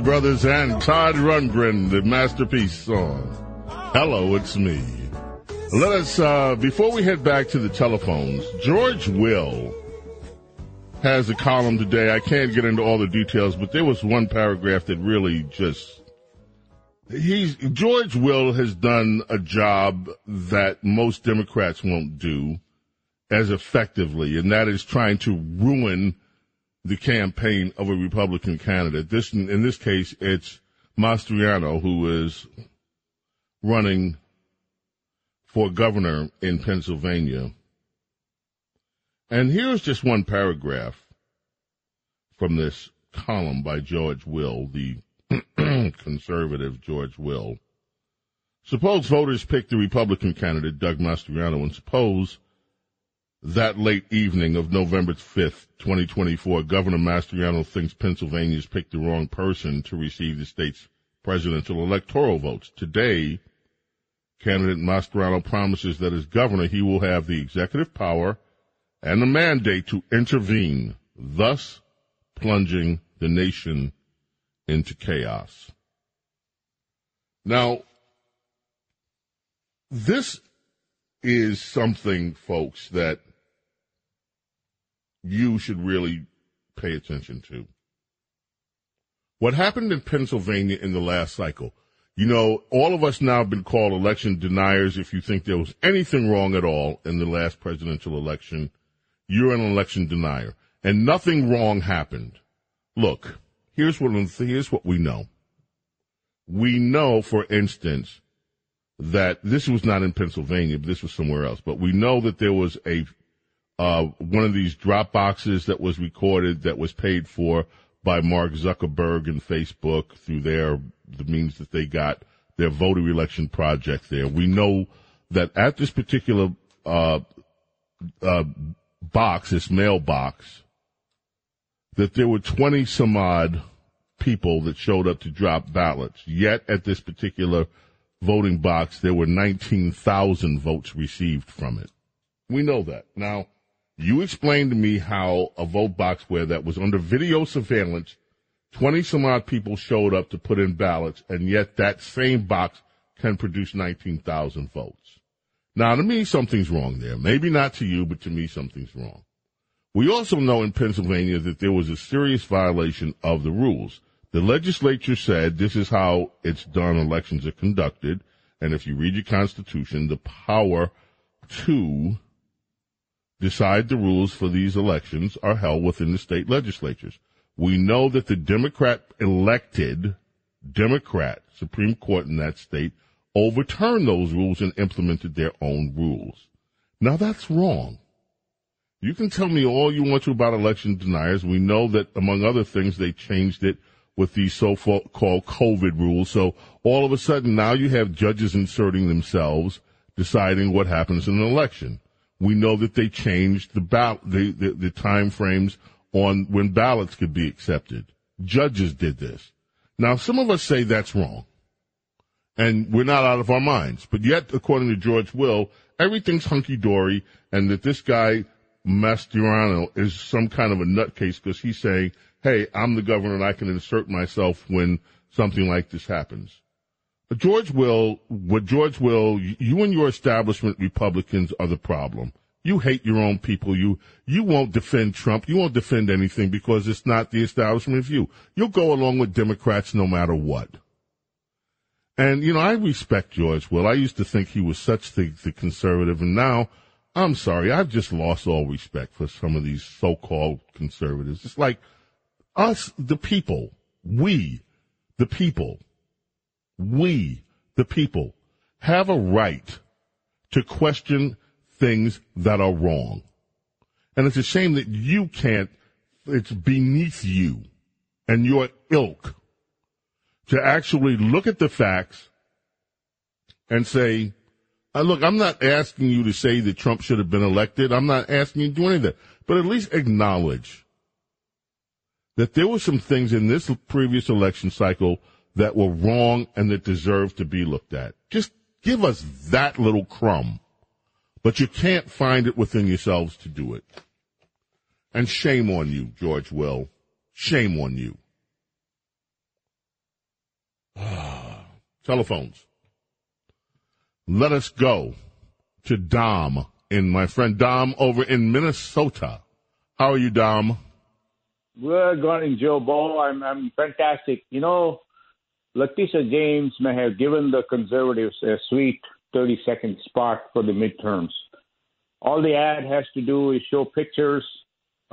[SPEAKER 2] Brothers and Todd Rundgren, the masterpiece song. Hello, it's me. Let us, uh, before we head back to the telephones, George Will has a column today. I can't get into all the details, but there was one paragraph that really just, he's, George Will has done a job that most Democrats won't do as effectively, and that is trying to ruin the campaign of a Republican candidate. This, in this case, it's Mastriano who is running for governor in Pennsylvania. And here's just one paragraph from this column by George Will, the conservative George Will. Suppose voters pick the Republican candidate, Doug Mastriano, and suppose that late evening of November 5th, 2024, Governor Mastriano thinks Pennsylvania's picked the wrong person to receive the state's presidential electoral votes. Today, candidate Mastriano promises that as governor, he will have the executive power and the mandate to intervene, thus plunging the nation into chaos. Now, this is something, folks, that you should really pay attention to. What happened in Pennsylvania in the last cycle? You know, all of us now have been called election deniers. If you think there was anything wrong at all in the last presidential election, you're an election denier. And nothing wrong happened. Look, here's what, here's what we know. We know, for instance, that this was not in Pennsylvania, but this was somewhere else. But we know that there was a uh, one of these drop boxes that was recorded that was paid for by Mark Zuckerberg and Facebook through their the means that they got their voter election project there. We know that at this particular uh, uh, box, this mailbox, that there were twenty some odd people that showed up to drop ballots. Yet at this particular voting box, there were nineteen thousand votes received from it. We know that now. You explained to me how a vote box where that was under video surveillance, 20 some odd people showed up to put in ballots, and yet that same box can produce 19,000 votes. Now, to me, something's wrong there. Maybe not to you, but to me, something's wrong. We also know in Pennsylvania that there was a serious violation of the rules. The legislature said this is how it's done, elections are conducted, and if you read your constitution, the power to decide the rules for these elections are held within the state legislatures. We know that the Democrat elected Democrat Supreme Court in that state overturned those rules and implemented their own rules. Now that's wrong. You can tell me all you want to about election deniers. We know that among other things, they changed it with these so-called COVID rules. So all of a sudden now you have judges inserting themselves, deciding what happens in an election. We know that they changed the, ball- the, the, the time frames on when ballots could be accepted. Judges did this. Now, some of us say that's wrong. And we're not out of our minds. But yet, according to George Will, everything's hunky dory and that this guy, Mastriano, is some kind of a nutcase because he's saying, hey, I'm the governor and I can insert myself when something like this happens. George Will, what George Will, you and your establishment Republicans are the problem. You hate your own people. You, you won't defend Trump. You won't defend anything because it's not the establishment view. You'll go along with Democrats no matter what. And, you know, I respect George Will. I used to think he was such the, the conservative and now I'm sorry, I've just lost all respect for some of these so-called conservatives. It's like us, the people, we, the people, we, the people, have a right to question things that are wrong. And it's a shame that you can't, it's beneath you and your ilk to actually look at the facts and say, uh, look, I'm not asking you to say that Trump should have been elected. I'm not asking you to do any of that. But at least acknowledge that there were some things in this previous election cycle that were wrong and that deserve to be looked at. Just give us that little crumb. But you can't find it within yourselves to do it. And shame on you, George Will. Shame on you. Telephones. Let us go to Dom and my friend Dom over in Minnesota. How are you, Dom?
[SPEAKER 20] Good morning, Joe Ball. I'm I'm fantastic. You know, Letitia James may have given the conservatives a sweet 30 second spot for the midterms. All the ad has to do is show pictures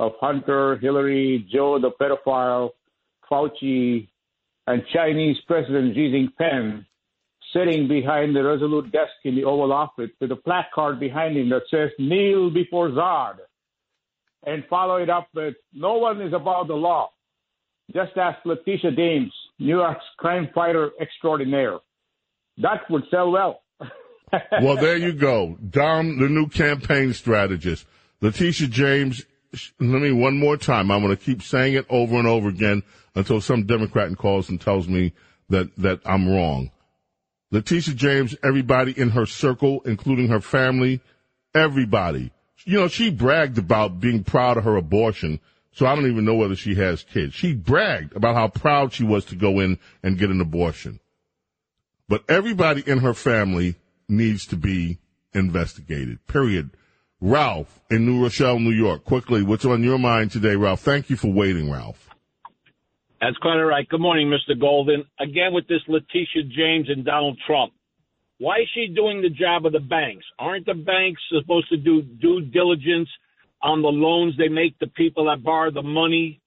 [SPEAKER 20] of Hunter, Hillary, Joe the pedophile, Fauci, and Chinese President Xi Jinping sitting behind the resolute desk in the Oval Office with a placard behind him that says "Kneel before Zod," and follow it up with "No one is above the law." Just ask Letitia James, New York's crime fighter extraordinaire. That would sell well.
[SPEAKER 2] well, there you go. Dom, the new campaign strategist. Letitia James, let me one more time. I'm going to keep saying it over and over again until some Democrat calls and tells me that, that I'm wrong. Letitia James, everybody in her circle, including her family, everybody. You know, she bragged about being proud of her abortion, so I don't even know whether she has kids. She bragged about how proud she was to go in and get an abortion. But everybody in her family needs to be investigated, period. Ralph in New Rochelle, New York. Quickly, what's on your mind today, Ralph? Thank you for waiting, Ralph.
[SPEAKER 21] That's quite all right. Good morning, Mr. Golden. Again with this Letitia James and Donald Trump. Why is she doing the job of the banks? Aren't the banks supposed to do due diligence on the loans they make to people that borrow the money?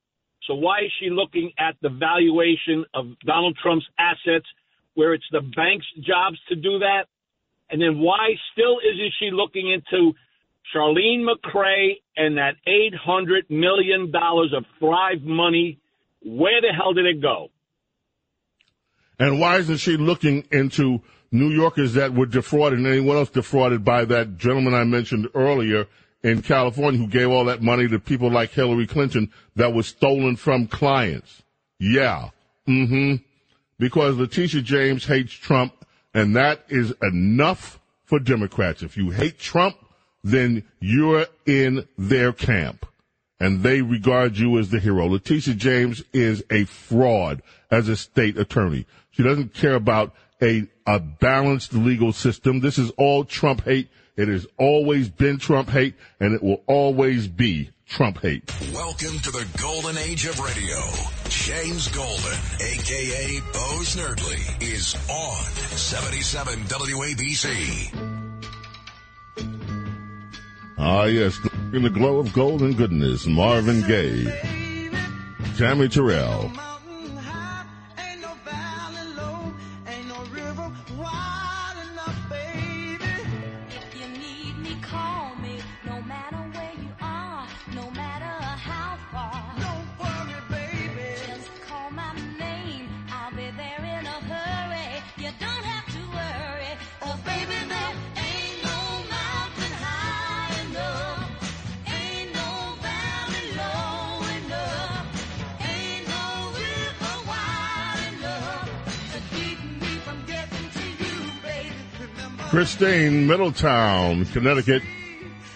[SPEAKER 21] So why is she looking at the valuation of Donald Trump's assets where it's the bank's jobs to do that? And then why still isn't she looking into Chirlane McCray and that $800 million of Thrive money? Where the hell did it go?
[SPEAKER 2] And why isn't she looking into New Yorkers that were defrauded and anyone else defrauded by that gentleman I mentioned earlier in California who gave all that money to people like Hillary Clinton that was stolen from clients? Yeah. Mm-hmm. Because Letitia James hates Trump and that is enough for Democrats. If you hate Trump, then you're in their camp and they regard you as the hero. Letitia James is a fraud as a state attorney. She doesn't care about a, a balanced legal system. This is all Trump hate. It has always been Trump hate and it will always be Trump hate.
[SPEAKER 1] Welcome to the golden age of radio. James Golden, aka Bo Snerdley, is on 77 WABC.
[SPEAKER 2] Ah, yes, in the glow of golden goodness, Marvin Gaye, Tammy Terrell. Christine, Middletown, Connecticut.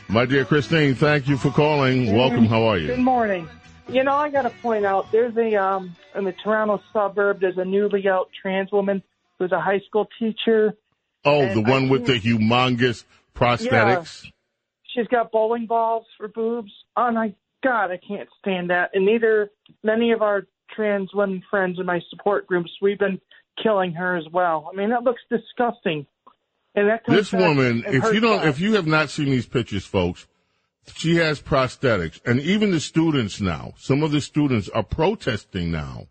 [SPEAKER 2] My dear Christine, thank you for calling. Welcome. How are you?
[SPEAKER 22] Good morning. You know, I got to point out there's a um in the Toronto suburb. There's a newly out trans woman who's a high school teacher.
[SPEAKER 2] Oh, the one
[SPEAKER 22] I
[SPEAKER 2] with the humongous prosthetics.
[SPEAKER 22] She's got bowling balls for boobs. Oh my God, I can't stand that. And neither many of our trans women friends in my support groups, we've been killing her as well. I mean, that looks disgusting.
[SPEAKER 2] This woman, if you don't, if you have not seen these pictures, folks, she has prosthetics, and even the students now, some of the students are protesting now,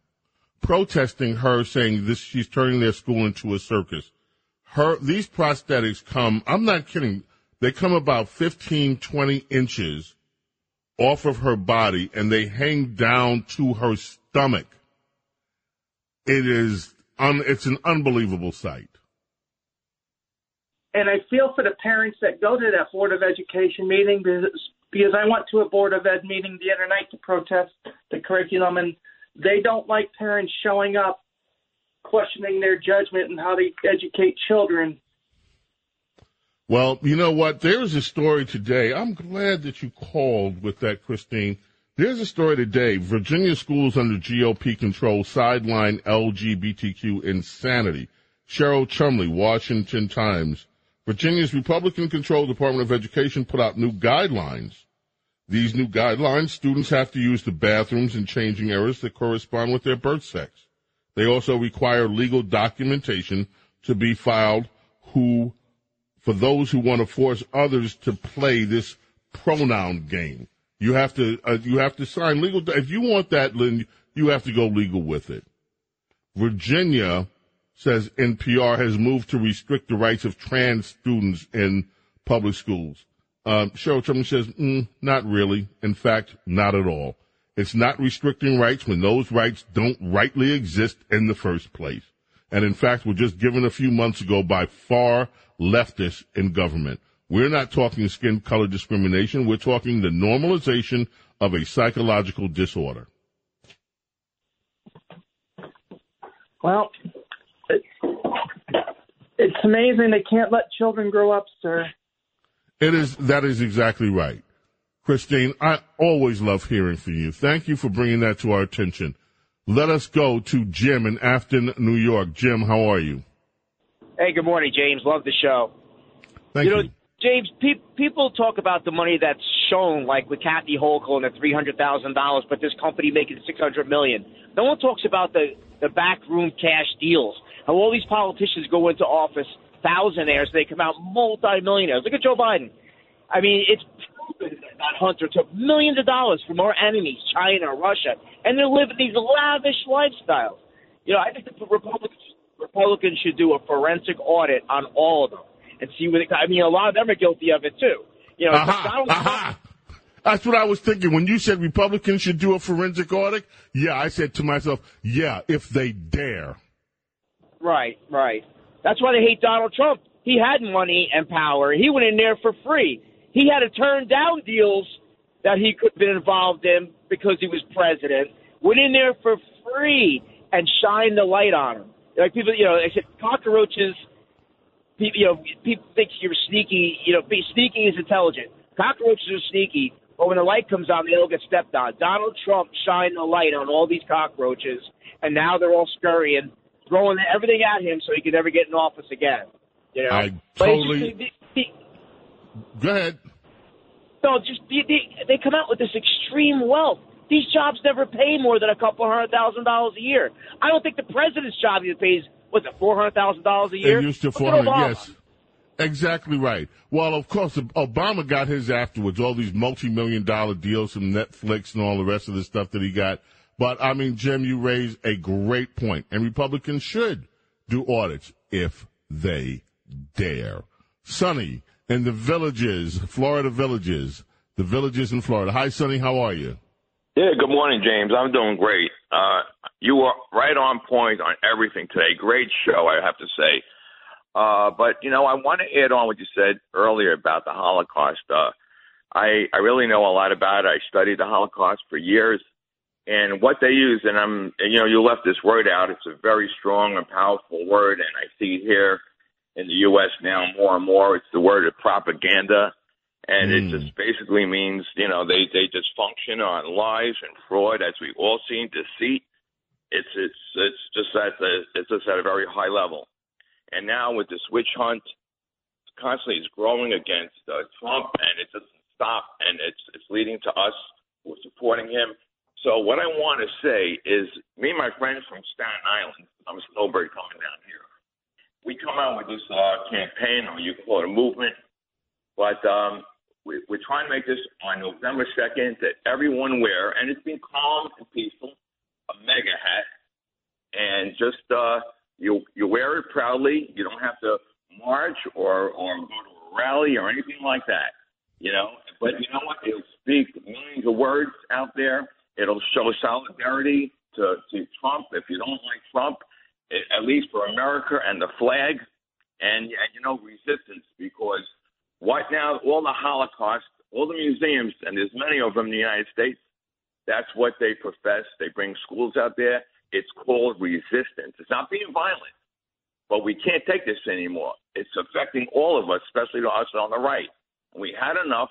[SPEAKER 2] protesting her saying this. She's turning their school into a circus. Her these prosthetics come. I'm not kidding. They come about 15, 20 inches off of her body, and they hang down to her stomach. It is, un, it's an unbelievable sight.
[SPEAKER 22] And I feel for the parents that go to that Board of Education meeting because, because I went to a Board of Ed meeting the other night to protest the curriculum, and they don't like parents showing up questioning their judgment and how they educate children.
[SPEAKER 2] Well, you know what? There's a story today. I'm glad that you called with that, Christine. There's a story today. Virginia schools under GOP control sideline LGBTQ insanity. Cheryl Chumley, Washington Times. Virginia's Republican controlled Department of Education put out new guidelines. These new guidelines, students have to use the bathrooms and changing areas that correspond with their birth sex. They also require legal documentation to be filed who for those who want to force others to play this pronoun game. You have to uh, you have to sign legal. If you want that, Lynn, you have to go legal with it. Virginia says NPR has moved to restrict the rights of trans students in public schools. Um, Cheryl Truman says, mm, not really. In fact, not at all. It's not restricting rights when those rights don't rightly exist in the first place. And in fact, were just given a few months ago by far leftists in government. We're not talking skin color discrimination. We're talking the normalization of a psychological disorder.
[SPEAKER 22] Well, it's amazing they can't let children grow up, sir.
[SPEAKER 2] It is, that is exactly right. Christine, I always love hearing from you. Thank you for bringing that to our attention. Let us go to Jim in Afton, New York. Jim, how are you?
[SPEAKER 23] Hey, good morning, James. Love the show.
[SPEAKER 2] Thank
[SPEAKER 23] you.
[SPEAKER 2] you.
[SPEAKER 23] know, James, pe- people talk about the money that's shown, like with Kathy Hochul and the three hundred thousand dollars, but this company making six hundred million. No one talks about the the backroom cash deals. How all these politicians go into office thousandaires, they come out multi-millionaires. Look at Joe Biden. I mean, it's proven that Hunter took millions of dollars from our enemies, China, Russia, and they're living these lavish lifestyles. You know, I think the Republicans Republicans should do a forensic audit on all of them and see what. It, I mean, a lot of them are guilty of it too. You know,
[SPEAKER 2] Aha,
[SPEAKER 23] Donald Trump.
[SPEAKER 2] That's what I was thinking. When you said Republicans should do a forensic audit, yeah, I said to myself, yeah, if they dare.
[SPEAKER 23] Right, right. That's why they hate Donald Trump. He had money and power. He went in there for free. He had to turn down deals that he could have been involved in because he was president. Went in there for free and shined the light on him. Like people, you know, I said cockroaches. People, you know, people think you're sneaky. You know, be sneaky is intelligent. Cockroaches are sneaky, but when the light comes on, they don't get stepped on. Donald Trump shined the light on all these cockroaches, and now they're all scurrying, throwing everything at him so he could never get in office again. You know,
[SPEAKER 2] I totally-
[SPEAKER 23] the- the-
[SPEAKER 2] Go ahead.
[SPEAKER 23] no, just they, they they come out with this extreme wealth. These jobs never pay more than a couple hundred thousand dollars a year. I don't think the president's job even pays what's it four hundred thousand dollars a year.
[SPEAKER 2] It used to
[SPEAKER 23] Look
[SPEAKER 2] 400, yes. Exactly right. Well, of course, Obama got his afterwards, all these multi-million dollar deals from Netflix and all the rest of the stuff that he got. But I mean, Jim, you raise a great point, and Republicans should do audits if they dare. Sonny in the villages, Florida villages, the villages in Florida. Hi, Sonny, how are you?
[SPEAKER 24] Yeah, good morning, James. I'm doing great. Uh, you are right on point on everything today. Great show, I have to say. Uh, but you know, I want to add on what you said earlier about the Holocaust. Uh, I I really know a lot about it. I studied the Holocaust for years, and what they use. And I'm, you know, you left this word out. It's a very strong and powerful word, and I see it here in the U.S. now more and more. It's the word of propaganda, and it just basically means, you know, they they just function on lies and fraud, as we've all seen, deceit. It's it's it's just at the it's just at a very high level. And now with this witch hunt, constantly is growing against uh, Trump, and it doesn't stop, and it's it's leading to us who are supporting him. So what I want to say is, me and my friends from Staten Island, I'm a snowbird coming down here. we come out with this uh, campaign, or you call it a movement, but um, we, we're trying to make this on November 2nd that everyone wear, and it's been calm and peaceful, a MAGA hat, and just uh, you you wear it proudly. You don't have to march or or go to a rally or anything like that. You know, but you know what? It'll speak millions of words out there. It'll show solidarity to to Trump. If you don't like Trump, a- at least for America and the flag, and, and you know resistance because what now? All the Holocaust, all the museums, and there's many of them in the United States. That's what they profess. They bring schools out there. It's called resistance. It's not being violent, but we can't take this anymore. It's affecting all of us, especially to us on the right. We had enough,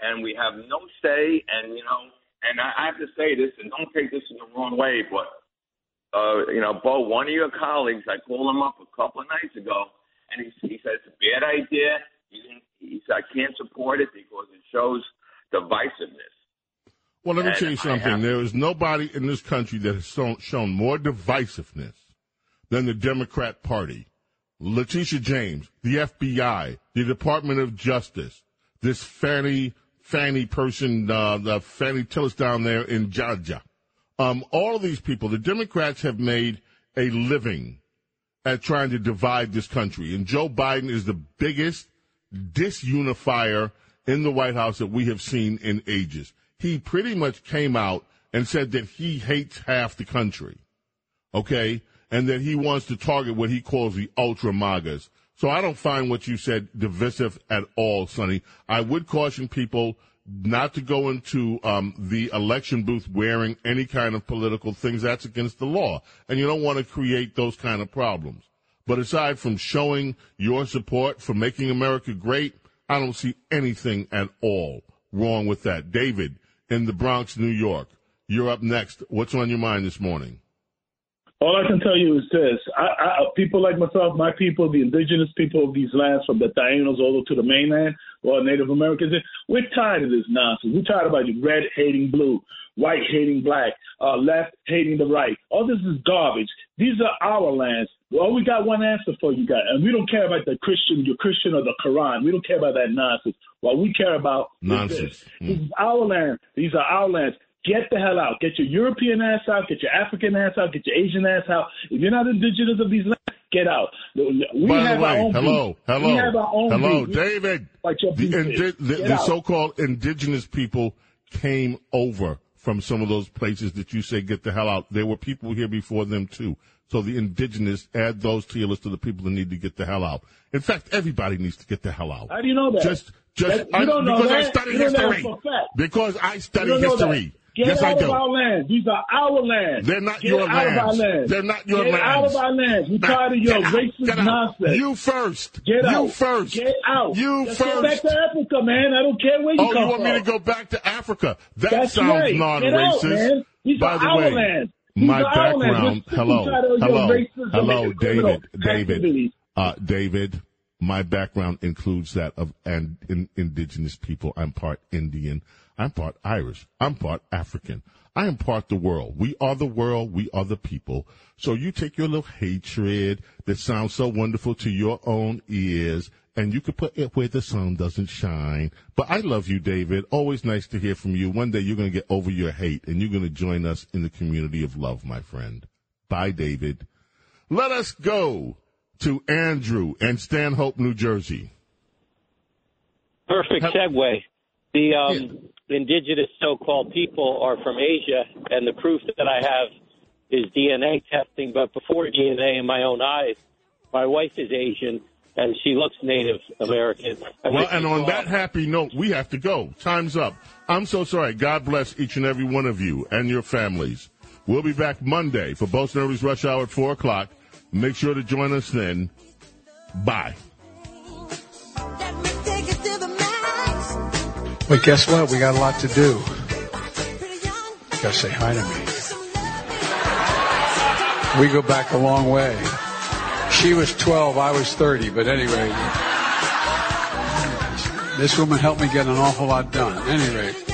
[SPEAKER 24] and we have no say. And you know, and I, I have to say this, and don't take this in the wrong way, but uh, you know, Bo, one of your colleagues, I called him up a couple of nights ago, and he, he said it's a bad idea. He, he said I can't support it because it shows divisiveness.
[SPEAKER 2] Well, let me
[SPEAKER 24] And
[SPEAKER 2] tell you something. There is nobody in this country that has shown, shown more divisiveness than the Democrat Party. Letitia James, the FBI, the Department of Justice, this Fani Fani person, uh, the Fani Willis down there in Georgia. Um, all of these people, the Democrats have made a living at trying to divide this country, and Joe Biden is the biggest disunifier in the White House that we have seen in ages. He pretty much came out and said that he hates half the country, okay, and that he wants to target what he calls the ultra magas. So I don't find what you said divisive at all, Sonny. I would caution people not to go into um, the election booth wearing any kind of political things. That's against the law, and you don't want to create those kind of problems. But aside from showing your support for making America great, I don't see anything at all wrong with that. David in the Bronx, New York, you're up next. What's on your mind this morning?
[SPEAKER 25] All I can tell you is this: I, I, people like myself, my people, the indigenous people of these lands, from the Taínos all the way to the mainland, or Native Americans, we're tired of this nonsense. We're tired about red hating blue, white hating black, uh, left hating the right. All this is garbage. These are our lands. Well, we got one answer for you guys, and we don't care about the Christian, your Christian or the Quran. We don't care about that nonsense. What we care about is
[SPEAKER 2] Nonsense.
[SPEAKER 25] this. This is our land. These are our lands. Get the hell out. Get your European ass out. Get your African ass out. Get your Asian ass out. If you're not indigenous of these lands, get out. We
[SPEAKER 2] By
[SPEAKER 25] have
[SPEAKER 2] the
[SPEAKER 25] our own
[SPEAKER 2] hello,
[SPEAKER 25] beef.
[SPEAKER 2] hello,
[SPEAKER 25] We have our own
[SPEAKER 2] hello,
[SPEAKER 25] beef.
[SPEAKER 2] David.
[SPEAKER 25] Like your
[SPEAKER 2] The, indi- the, the so-called indigenous people came over from some of those places that you say get the hell out. There were people here before them too. So the indigenous, add those to your list of the people that need to get the hell out. In fact, everybody needs to get the hell out.
[SPEAKER 25] How do you know that?
[SPEAKER 2] Just, just
[SPEAKER 25] That-
[SPEAKER 2] I-
[SPEAKER 25] don't know
[SPEAKER 2] because I study
[SPEAKER 25] You don't know
[SPEAKER 2] history.
[SPEAKER 25] that for a fact.
[SPEAKER 2] Because I study history.
[SPEAKER 25] Get
[SPEAKER 2] yes,
[SPEAKER 25] out
[SPEAKER 2] I
[SPEAKER 25] of our land. These are our lands.
[SPEAKER 2] They're not
[SPEAKER 25] Get
[SPEAKER 2] your
[SPEAKER 25] out Of our
[SPEAKER 2] lands.
[SPEAKER 25] lands.
[SPEAKER 2] They're not your
[SPEAKER 25] Get
[SPEAKER 2] lands.
[SPEAKER 25] out of our lands. We're
[SPEAKER 2] Nah,
[SPEAKER 25] tired of your
[SPEAKER 2] get out,
[SPEAKER 25] racist
[SPEAKER 2] get
[SPEAKER 25] nonsense.
[SPEAKER 2] You first.
[SPEAKER 25] Get
[SPEAKER 2] You
[SPEAKER 25] out.
[SPEAKER 2] first.
[SPEAKER 25] Get out.
[SPEAKER 2] You
[SPEAKER 25] Let's
[SPEAKER 2] first.
[SPEAKER 25] back to Africa, man. I don't care where you
[SPEAKER 2] Oh,
[SPEAKER 25] come
[SPEAKER 2] you want
[SPEAKER 25] from.
[SPEAKER 2] me to go back to Africa? That
[SPEAKER 25] That's
[SPEAKER 2] sounds
[SPEAKER 25] right.
[SPEAKER 2] non-racist.
[SPEAKER 25] Get out. These
[SPEAKER 2] By
[SPEAKER 25] are
[SPEAKER 2] the
[SPEAKER 25] our
[SPEAKER 2] way,
[SPEAKER 25] lands. These
[SPEAKER 2] my
[SPEAKER 25] are our lands.
[SPEAKER 2] background.
[SPEAKER 25] We're sick and
[SPEAKER 2] Hello,
[SPEAKER 25] tired of your
[SPEAKER 2] hello, hello, David, David, uh, David. My background includes that of and in, indigenous people. I'm part Indian. I'm part Irish. I'm part African. I am part the world. We are the world. We are the people. So you take your little hatred that sounds so wonderful to your own ears and you could put it where the sun doesn't shine. But I love you, David. Always nice to hear from you. One day you're going to get over your hate and you're going to join us in the community of love, my friend. Bye, David. Let us go to Andrew and Stanhope, New Jersey.
[SPEAKER 26] Perfect segue. The um, indigenous so-called people are from Asia, and the proof that I have is DNA testing. But before DNA in my own eyes, my wife is Asian, and she looks Native American.
[SPEAKER 2] Well, and on that happy note, we have to go. Time's up. I'm so sorry. God bless each and every one of you and your families. We'll be back Monday for Bo Snerdley's Rush Hour at 4 o'clock. Make sure to join us then. Bye.
[SPEAKER 7] But guess what? We got a lot to do. Gotta say hi to me. We go back a long way. She was 12, I was 30, but anyway. This woman helped me get an awful lot done. Anyway.